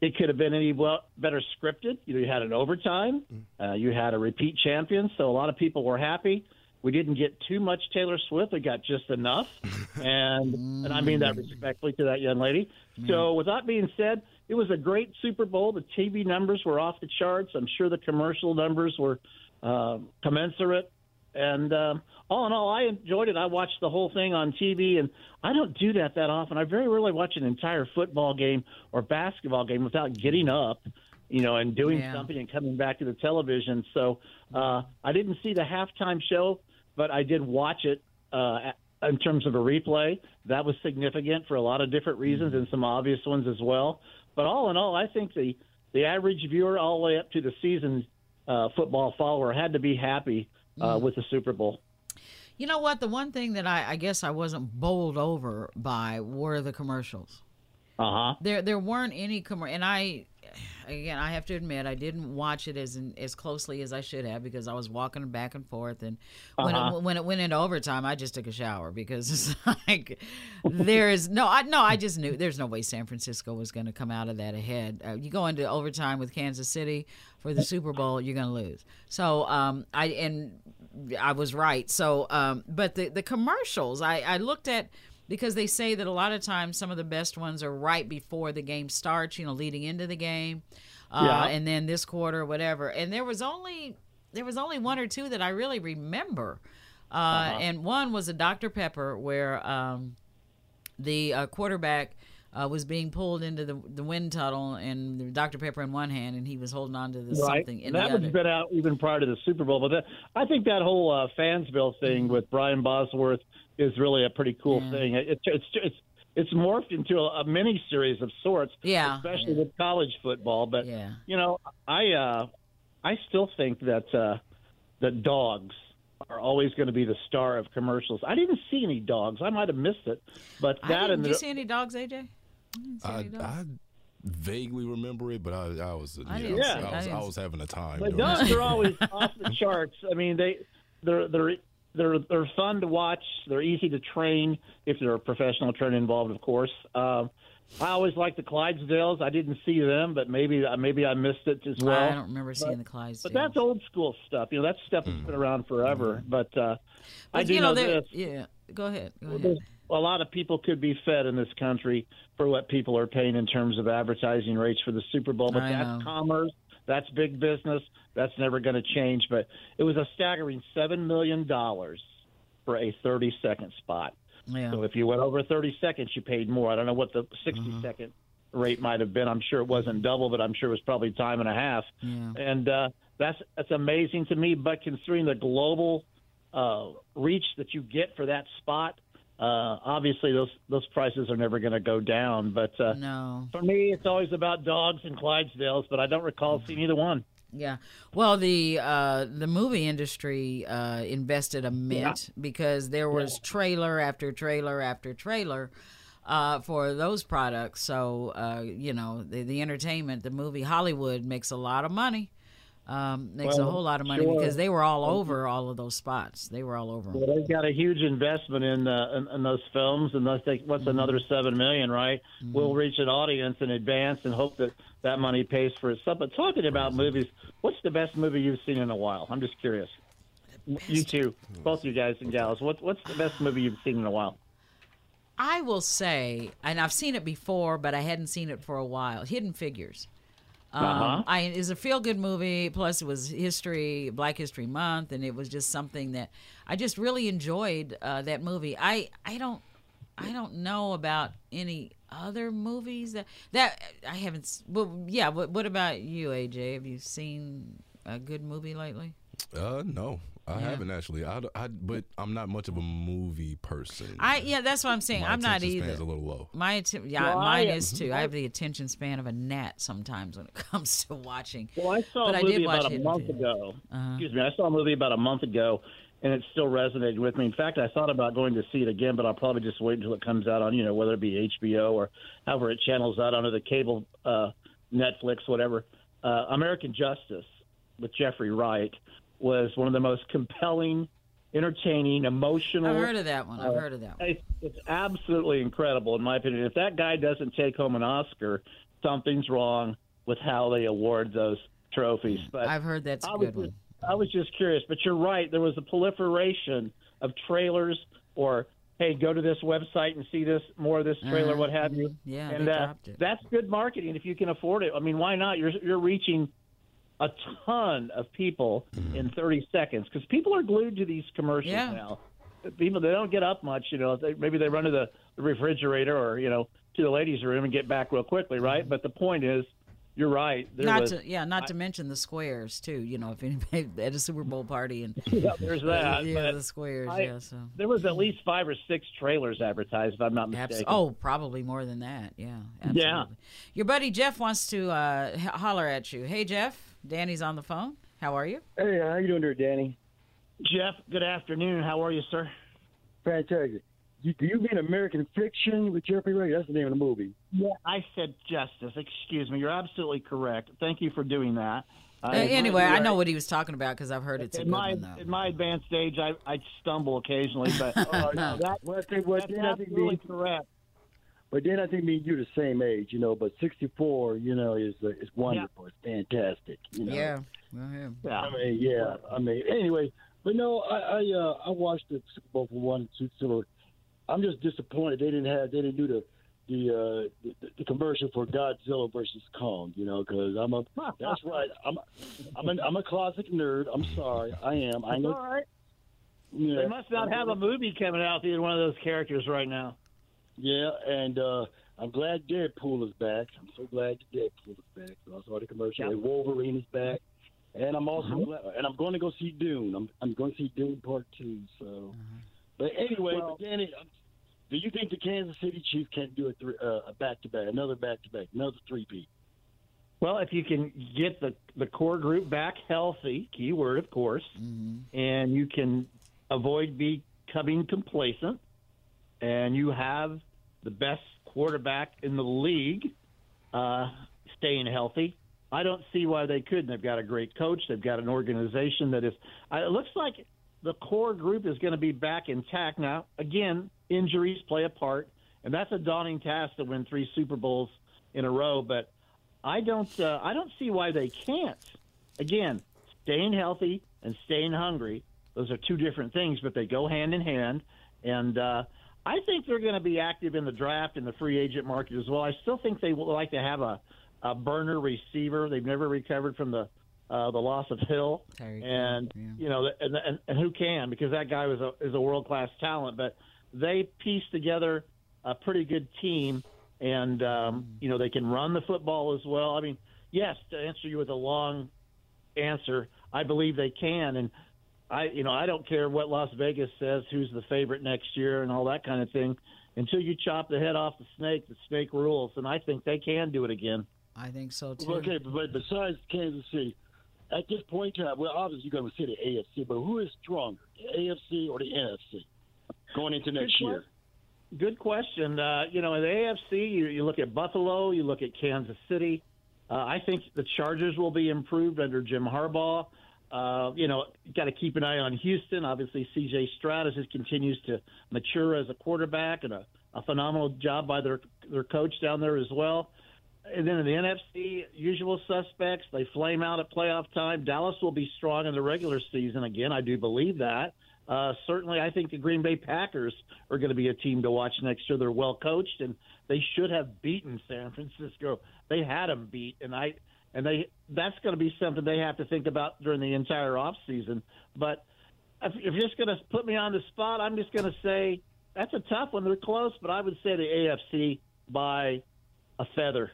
[SPEAKER 10] it could have been any well, better scripted. You know, you had an overtime, uh, you had a repeat champion, so a lot of people were happy. We didn't get too much Taylor Swift. We got just enough, and and I mean that respectfully to that young lady. So, with that being said, it was a great Super Bowl. The TV numbers were off the charts. I'm sure the commercial numbers were uh, commensurate. And um, all in all, I enjoyed it. I watched the whole thing on TV, and I don't do that that often. I very rarely watch an entire football game or basketball game without getting up, you know, and doing
[SPEAKER 2] Yeah.
[SPEAKER 10] something and coming back to the television. So uh, I didn't see the halftime show, but I did watch it uh, in terms of a replay. That was significant for a lot of different reasons and some obvious ones as well. But all in all, I think the the average viewer, all the way up to the seasoned uh, football follower, had to be happy uh, with the Super Bowl.
[SPEAKER 2] You know what? The one thing that I, I guess I wasn't bowled over by were the commercials.
[SPEAKER 10] Uh huh.
[SPEAKER 2] There there weren't any commer and I again I have to admit I didn't watch it as as closely as I should have because I was walking back and forth and when
[SPEAKER 10] Uh-huh.
[SPEAKER 2] it, when it went into overtime I just took a shower because it's like there is no I no I just knew there's no way San Francisco was going to come out of that ahead. Uh, you go into overtime with Kansas City for the Super Bowl you're going to lose. So um I and I was right. So um but the the commercials I I looked at because they say that a lot of times some of the best ones are right before the game starts, you know, leading into the game, uh,
[SPEAKER 10] Yeah.
[SPEAKER 2] and then this quarter, whatever. And there was only there was only one or two that I really remember, uh, and one was a Dr Pepper where um, the uh, quarterback. Uh, was being pulled into the the wind tunnel and Dr Pepper in one hand and he was holding on to the
[SPEAKER 10] Right.
[SPEAKER 2] something in
[SPEAKER 10] that
[SPEAKER 2] the
[SPEAKER 10] one's been out even prior to the Super Bowl. But that, I think that whole uh, Fansville thing with Brian Bosworth is really a pretty cool thing. It's it's it's it's morphed into a, a mini series of sorts.
[SPEAKER 2] Yeah,
[SPEAKER 10] especially with college football. But
[SPEAKER 2] Yeah.
[SPEAKER 10] you know, I uh, I still think that uh, that dogs are always going to be the star of commercials. I didn't see any dogs. I might have missed it, but
[SPEAKER 2] I
[SPEAKER 10] that
[SPEAKER 2] didn't,
[SPEAKER 10] and
[SPEAKER 2] did you see any dogs, AJ?
[SPEAKER 3] I, I vaguely remember it, but I, I was,
[SPEAKER 2] I
[SPEAKER 3] you
[SPEAKER 2] didn't
[SPEAKER 3] know, I,
[SPEAKER 2] I
[SPEAKER 3] was, I was having a time.
[SPEAKER 10] But
[SPEAKER 3] during
[SPEAKER 10] dogs
[SPEAKER 3] it.
[SPEAKER 10] are always off the charts. I mean, they they're they're they're they're fun to watch. They're easy to train if there's a professional trainer involved, of course. Um, I always like the Clydesdales. I didn't see them, but maybe maybe I missed it as well.
[SPEAKER 2] I don't remember seeing the Clydesdales.
[SPEAKER 10] But that's old school stuff. You know, that stuff that's been around forever. But uh, I do
[SPEAKER 2] you know,
[SPEAKER 10] know
[SPEAKER 2] there-
[SPEAKER 10] this.
[SPEAKER 2] Yeah, go ahead. Go ahead.
[SPEAKER 10] A lot of people could be fed in this country for what people are paying in terms of advertising rates for the Super Bowl, but
[SPEAKER 2] I
[SPEAKER 10] that's
[SPEAKER 2] know.
[SPEAKER 10] commerce, that's big business, that's never going to change. But it was a staggering seven million dollars for a thirty-second spot.
[SPEAKER 2] Yeah.
[SPEAKER 10] So if you went over thirty seconds, you paid more. I don't know what the
[SPEAKER 2] Mm-hmm.
[SPEAKER 10] sixty-second rate might have been. I'm sure it wasn't double, but I'm sure it was probably time and a half.
[SPEAKER 2] Yeah.
[SPEAKER 10] And uh, that's that's amazing to me. But considering the global uh, reach that you get for that spot, uh, obviously those those prices are never going to go down. But uh,
[SPEAKER 2] No.
[SPEAKER 10] for me, it's always about dogs and Clydesdales. But I don't recall seeing either one.
[SPEAKER 2] Yeah. Well, the uh, the movie industry uh, invested a mint because there was trailer after trailer after trailer uh, for those products. So uh, you know, the, the entertainment, the movie Hollywood makes a lot of money. Um, makes a whole lot of money
[SPEAKER 10] sure.
[SPEAKER 2] because they were all over all of those spots. They were all over.
[SPEAKER 10] Well, they've got a huge investment in uh, in, in those films, and those what's another seven million, right? We'll reach an audience in advance and hope that that money pays for itself. But talking about movies, what's the best movie you've seen in a while? I'm just curious. You two, both you guys and gals, what what's the best movie you've seen in a while?
[SPEAKER 2] I will say, and I've seen it before, but I hadn't seen it for a while. Hidden Figures. Um,
[SPEAKER 10] Uh-huh.
[SPEAKER 2] I is a feel good movie. Plus, it was history, Black History Month, and it was just something that I just really enjoyed uh, that movie. I I don't I don't know about any other movies that that I haven't. s- Well, yeah. What, what about you, AJ? Have you seen a good movie lately?
[SPEAKER 3] Uh, no, I
[SPEAKER 2] Yeah.
[SPEAKER 3] haven't actually. I, I, but I'm not much of a movie person.
[SPEAKER 2] I yeah, that's what I'm saying.
[SPEAKER 3] My
[SPEAKER 2] I'm not
[SPEAKER 3] attention
[SPEAKER 2] either.
[SPEAKER 3] span's a little low.
[SPEAKER 2] My atten- yeah,
[SPEAKER 10] Well, I
[SPEAKER 2] mine
[SPEAKER 10] am-
[SPEAKER 2] is too. I have the attention span of a gnat sometimes when it comes to watching.
[SPEAKER 10] Well, I saw
[SPEAKER 2] But
[SPEAKER 10] a
[SPEAKER 2] I
[SPEAKER 10] movie
[SPEAKER 2] did
[SPEAKER 10] about a month
[SPEAKER 2] Figures.
[SPEAKER 10] ago.
[SPEAKER 2] Uh-huh.
[SPEAKER 10] Excuse me, I saw a movie about a month ago, and it still resonated with me. In fact, I thought about going to see it again, but I'll probably just wait until it comes out on, you know, whether it be HBO or however it channels out onto the cable, uh, Netflix, whatever. Uh, American Justice with Jeffrey Wright was one of the most compelling, entertaining, emotional.
[SPEAKER 2] I've heard of that one. I've
[SPEAKER 10] uh,
[SPEAKER 2] heard of that one.
[SPEAKER 10] It's, it's absolutely incredible, in my opinion. If that guy doesn't take home an Oscar, something's wrong with how they award those trophies. But
[SPEAKER 2] I've heard that's a
[SPEAKER 10] was
[SPEAKER 2] good one.
[SPEAKER 10] I was just curious, but you're right. There was a proliferation of trailers, or hey, go to this website and see this more of this trailer,
[SPEAKER 2] Uh-huh.
[SPEAKER 10] what have you.
[SPEAKER 2] Yeah,
[SPEAKER 10] and uh, that's good marketing if you can afford it. I mean, why not? You're you're reaching a ton of people in 30 seconds because people are glued to these commercials
[SPEAKER 2] Yeah.
[SPEAKER 10] now. People they don't get up much, you know. They, maybe they run to the, the refrigerator or you know to the ladies' room and get back real quickly, right? But the point is, you're right. There
[SPEAKER 2] not
[SPEAKER 10] was,
[SPEAKER 2] to yeah, not to mention the squares too. You know, if anybody at a Super Bowl party and
[SPEAKER 10] Yeah, there's that,
[SPEAKER 2] yeah,
[SPEAKER 10] but
[SPEAKER 2] the squares.
[SPEAKER 10] I-
[SPEAKER 2] yeah, so
[SPEAKER 10] there was at least five or six trailers advertised, if I'm not
[SPEAKER 2] Abs-
[SPEAKER 10] mistaken.
[SPEAKER 2] oh, probably more than that. Yeah, absolutely.
[SPEAKER 10] Yeah.
[SPEAKER 2] Your buddy Jeff wants to uh, holler at you. Hey, Jeff. Danny's on the phone. How are you?
[SPEAKER 5] Hey, how you doing there, Danny?
[SPEAKER 10] Jeff, good afternoon. How are you, sir?
[SPEAKER 5] Fantastic. You, do you mean American Fiction with Jeffrey Wright? That's the name of the movie.
[SPEAKER 10] Yeah, I said justice. Excuse me. You're absolutely correct. Thank you for doing that.
[SPEAKER 2] Uh,
[SPEAKER 10] Uh,
[SPEAKER 2] anyway, I know what he was talking about because I've heard it's a
[SPEAKER 10] in
[SPEAKER 2] good
[SPEAKER 10] my
[SPEAKER 2] one though.
[SPEAKER 10] in my advanced age, I I stumble occasionally, but uh, that,
[SPEAKER 5] Well, I think, well,
[SPEAKER 10] that's
[SPEAKER 5] then I think
[SPEAKER 10] absolutely correct.
[SPEAKER 5] But then I think me and you the same age, you know. But 64, you know, is uh, is wonderful. It's fantastic. You know?
[SPEAKER 2] Yeah. Well, yeah.
[SPEAKER 10] Yeah.
[SPEAKER 5] I mean, yeah. I mean, anyway, but no, I I, uh, I watched the Super Bowl for one and two. I'm just disappointed they didn't have they didn't do the the uh, the, the commercial for Godzilla versus Kong. You know, because I'm a that's right. I'm I'm a, I'm a closet nerd. I'm sorry, I am. I know.
[SPEAKER 10] All right.
[SPEAKER 5] Yeah.
[SPEAKER 10] They must not have a movie coming out with either one of those characters right now.
[SPEAKER 5] Yeah, and uh, I'm glad Deadpool is back. I'm so glad Deadpool is back. So I saw the commercial. and Wolverine is back, and I'm also
[SPEAKER 10] Uh-huh.
[SPEAKER 5] glad, and I'm going to go see Dune. I'm I'm going to see Dune Part Two. So, but anyway,
[SPEAKER 10] Well-
[SPEAKER 5] but Danny, do you think the Kansas City Chiefs can do a three, uh, a back to back, another back to back, another three peat?
[SPEAKER 10] Well, if you can get the the core group back healthy, key word, of course, and you can avoid becoming complacent, and you have the best quarterback in the league uh, staying healthy, I don't see why they couldn't. They've got a great coach. They've got an organization that is. It looks like the core group is going to be back intact now. Again, injuries play a part, and that's a daunting task to win three Super Bowls in a row. But I don't. Uh, I don't see why they can't. Again, staying healthy and staying hungry. Those are two different things, but they go hand in hand. And uh, I think they're going to be active in the draft and the free agent market as well. I still think they would like to have a, a burner receiver. They've never recovered from the uh, the loss of Hill,
[SPEAKER 2] Hill,
[SPEAKER 10] and
[SPEAKER 2] yeah.
[SPEAKER 10] you know, and, and, and who can because that guy was a is a world class talent. But they pieced together a pretty good team, and um, you know they can run the football as well. I mean, yes, to answer you with a long answer, I believe they can, and I you know I don't care what Las Vegas says, who's the favorite next year, and all that kind of thing. Until you chop the head off the snake, the snake rules, and I think they can do it again.
[SPEAKER 2] I think so too.
[SPEAKER 5] Okay, but, but besides Kansas City, at this point in time, well, obviously you're going to say the AFC, but who is stronger, the AFC or the NFC, going into next
[SPEAKER 10] Good
[SPEAKER 5] year?
[SPEAKER 10] Good question. Uh, you know, in the AFC, you, you look at Buffalo, you look at Kansas City. Uh, I think the Chargers will be improved under Jim Harbaugh. Uh, you know, got to keep an eye on Houston. Obviously, C.J. Stroud just continues to mature as a quarterback, and a, a phenomenal job by their their coach down there as well. And then in the NFC, usual suspects. They flame out at playoff time. Dallas will be strong in the regular season again. I do believe that. Uh, certainly, I think the Green Bay Packers are going to be a team to watch next year. They're well coached, and they should have beaten San Francisco. They had them beat, and I and they that's going to be something they have to think about during the entire off season. But if if you're just going to put me on the spot, I'm just going to say that's a tough one. They're close, but I would say the AFC by a feather.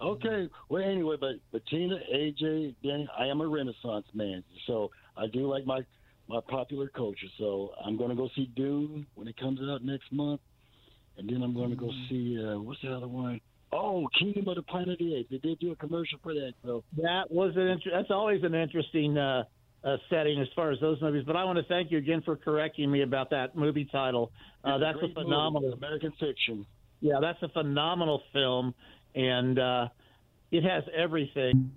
[SPEAKER 5] Okay. Well, anyway, but but Tina, AJ, Danny, I am a Renaissance man, so I do like my my popular culture. So I'm going to go see Dune when it comes out next month, and then I'm going to go see uh, what's the other one? Oh, Kingdom of the Planet of the Apes. They did do a commercial for that. So
[SPEAKER 10] That was an inter- that's always an interesting uh, uh, setting as far as those movies. But I want to thank you again for correcting me about that movie title. Uh, that's a
[SPEAKER 5] movie,
[SPEAKER 10] phenomenal.
[SPEAKER 5] American Fiction.
[SPEAKER 10] Yeah, that's a phenomenal film, and uh, it has everything.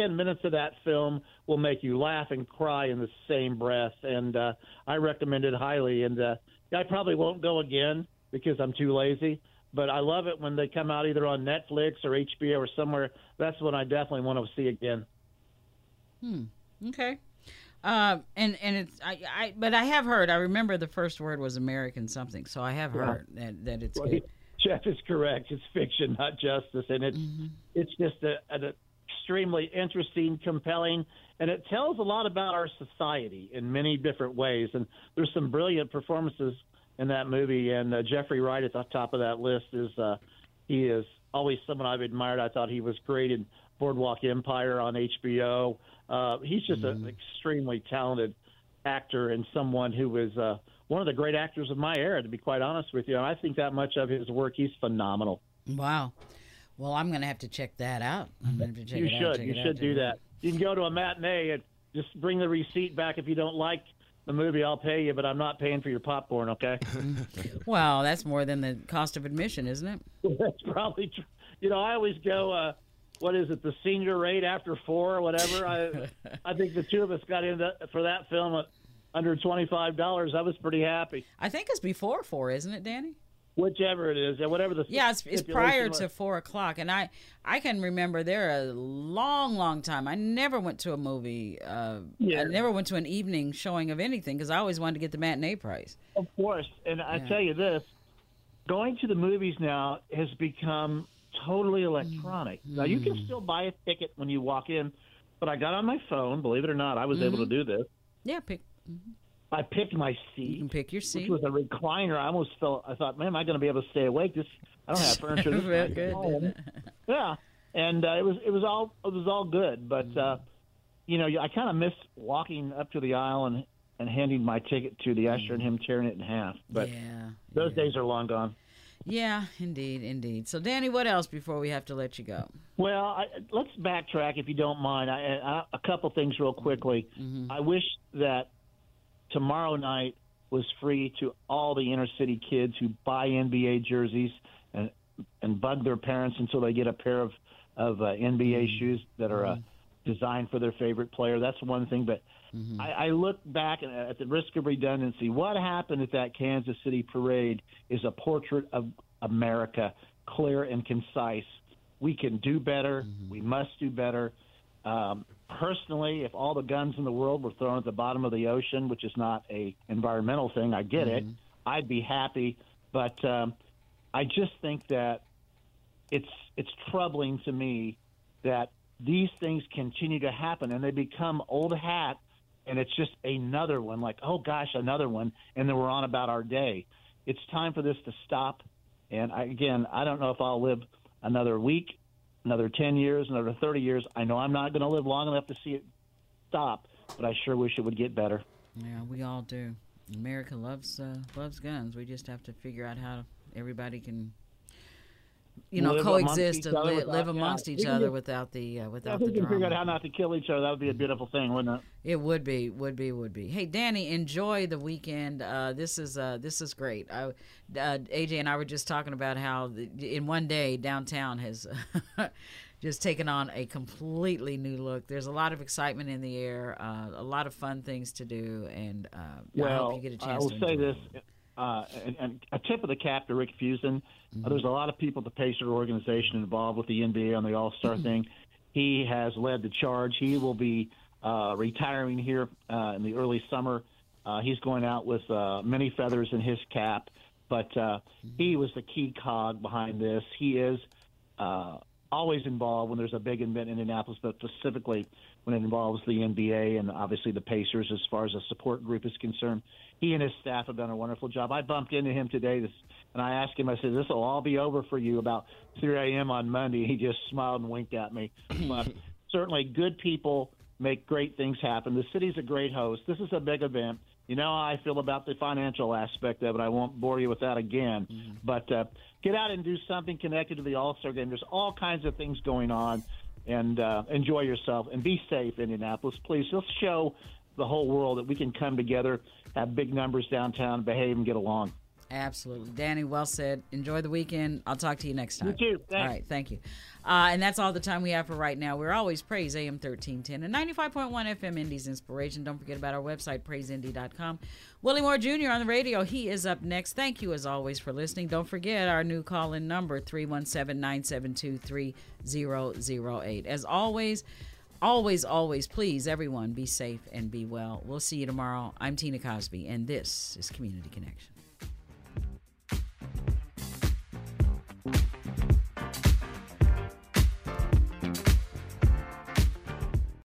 [SPEAKER 10] Ten minutes of that film will make you laugh and cry in the same breath, and uh, I recommend it highly. And uh, I probably won't go again because I'm too lazy. But I love it when they come out either on Netflix or HBO or somewhere. That's when I definitely want to see again.
[SPEAKER 2] Hmm. Okay. Uh, and and it's I, I but I have heard I remember the first word was American something so I have
[SPEAKER 10] Yeah.
[SPEAKER 2] heard that, that it's
[SPEAKER 10] Well,
[SPEAKER 2] good.
[SPEAKER 10] Jeff is correct. It's fiction, not justice, and it's
[SPEAKER 2] Mm-hmm.
[SPEAKER 10] it's just a, an extremely interesting, compelling, and it tells a lot about our society in many different ways. And there's some brilliant performances in that movie. And uh, Jeffrey Wright at the top of that list is uh, he is always someone I've admired. I thought he was great in Boardwalk Empire on HBO. Uh, he's just an extremely talented actor and someone who is uh, one of the great actors of my era, to be quite honest with you. And I think that much of his work, he's phenomenal.
[SPEAKER 2] Wow. Well, I'm gonna have to check that out. I'm gonna check
[SPEAKER 10] you
[SPEAKER 2] it out,
[SPEAKER 10] should.
[SPEAKER 2] check
[SPEAKER 10] You should do that. You can go to a matinee and just bring the receipt back if you don't like the movie. I'll pay you, but I'm not paying for your popcorn. Okay?
[SPEAKER 2] Well, that's more than the cost of admission, isn't it?
[SPEAKER 10] That's probably. Tr- you know, I always go. Uh, what is it? The senior rate after four or whatever. I I think the two of us got in for that film at under twenty five dollars. I was pretty happy.
[SPEAKER 2] I think it's before four, isn't it, Danny?
[SPEAKER 10] Whichever it is, yeah, whatever the
[SPEAKER 2] Yeah, it's, it's prior
[SPEAKER 10] was.
[SPEAKER 2] to four o'clock, and I I can remember there a long, long time. I never went to a movie. Uh,
[SPEAKER 10] Yeah.
[SPEAKER 2] I never went to an evening showing of anything because I always wanted to get the matinee price.
[SPEAKER 10] Of course, and I tell you this: going to the movies now has become totally electronic. Now you
[SPEAKER 2] Mm-hmm.
[SPEAKER 10] can still buy a ticket when you walk in, but I got on my phone. Believe it or not, I was able to
[SPEAKER 2] Mhm.
[SPEAKER 10] do this.
[SPEAKER 2] Yeah, pick.
[SPEAKER 10] I picked my seat. You
[SPEAKER 2] can pick your
[SPEAKER 10] which
[SPEAKER 2] seat.
[SPEAKER 10] was a recliner. I almost felt. I thought, man, am I going to be able to stay awake? This I don't have furniture. This
[SPEAKER 2] Real good,
[SPEAKER 10] home."
[SPEAKER 2] didn't it?
[SPEAKER 10] Yeah, and uh, it was it was all it was all good, but uh, you know, I kind of missed walking up to the aisle and and handing my ticket to the usher and him tearing it in half. But
[SPEAKER 2] yeah,
[SPEAKER 10] those days are long gone.
[SPEAKER 2] Yeah, indeed, indeed. So, Danny, what else before we have to let you go?
[SPEAKER 10] Well, I, let's backtrack if you don't mind. I, I, a couple things real quickly. I wish that tomorrow night was free to all the inner city kids who buy NBA jerseys and and bug their parents until they get a pair of of uh, NBA shoes that are uh, designed for their favorite player. That's one thing, but. I, I look back and at the risk of redundancy. What happened at that Kansas City parade is a portrait of America, clear and concise. We can do better. We must do better. Um, personally, if all the guns in the world were thrown at the bottom of the ocean, which is not a environmental thing, I get it. I'd be happy, but um, I just think that it's it's troubling to me that these things continue to happen and they become old hat and it's just another one like oh gosh another one and then we're on about our day. It's time for this to stop. And I, again i don't know if i'll live another week another 10 years another 30 years i know i'm not going to live long enough to see it stop but i sure wish it would get better
[SPEAKER 2] Yeah, we all do. America loves uh, loves guns. We just have to figure out how everybody can, you know,
[SPEAKER 10] Live
[SPEAKER 2] coexist and li-
[SPEAKER 10] without-
[SPEAKER 2] live amongst
[SPEAKER 10] We
[SPEAKER 2] each other without the uh, without the
[SPEAKER 10] can figure out
[SPEAKER 2] drama.
[SPEAKER 10] how not to kill each other that would be a beautiful thing wouldn't it
[SPEAKER 2] It would be, would be, would be. Hey, Danny, enjoy the weekend. Uh, this is uh, this is great. I, uh, AJ and I were just talking about how the, in one day downtown has just taken on a completely new look. There's a lot of excitement in the air, uh, a lot of fun things to do, and uh, I
[SPEAKER 10] well,
[SPEAKER 2] hope you get a
[SPEAKER 10] I
[SPEAKER 2] chance.
[SPEAKER 10] will
[SPEAKER 2] to
[SPEAKER 10] say this, uh, and, and a tip of the cap to Rick Fuson.
[SPEAKER 2] Mm-hmm.
[SPEAKER 10] Uh, there's a lot of people at the Pacer organization involved with the NBA on the All Star
[SPEAKER 2] Mm-hmm.
[SPEAKER 10] thing. He has led the charge. He will be uh, retiring here uh, in the early summer. Uh, he's going out with uh, many feathers in his cap, but uh,
[SPEAKER 2] Mm-hmm.
[SPEAKER 10] he was the key cog behind this. He is uh, always involved when there's a big event in Indianapolis, but specifically when it involves the NBA and obviously the Pacers as far as a support group is concerned. He and his staff have done a wonderful job. I bumped into him today this, and I asked him, I said, this will all be over for you about 3 a.m. on Monday. He just smiled and winked at me. But certainly good people make great things happen. The city's a great host. This is a big event. You know how I feel about the financial aspect of it. I won't bore you with that again. But uh, get out and do something connected to the All Star game. There's all kinds of things going on, and uh, enjoy yourself and be safe, Indianapolis. Please, let's show the whole world that we can come together, have big numbers downtown, behave, and get along.
[SPEAKER 2] Absolutely. Danny, well said. Enjoy the weekend. I'll talk to you next time.
[SPEAKER 10] You too.
[SPEAKER 2] All right. Thank you. Uh, and that's all the time we have for right now. We're always Praise AM 1310 and 95.1 FM Indy's Inspiration. Don't forget about our website, praiseindy.com. Willie Moore Jr. on the radio. He is up next. Thank you, as always, for listening. Don't forget our new call in number, 317 972 3008. As always, always, always, please, everyone, be safe and be well. We'll see you tomorrow. I'm Tina Cosby, and this is Community Connection.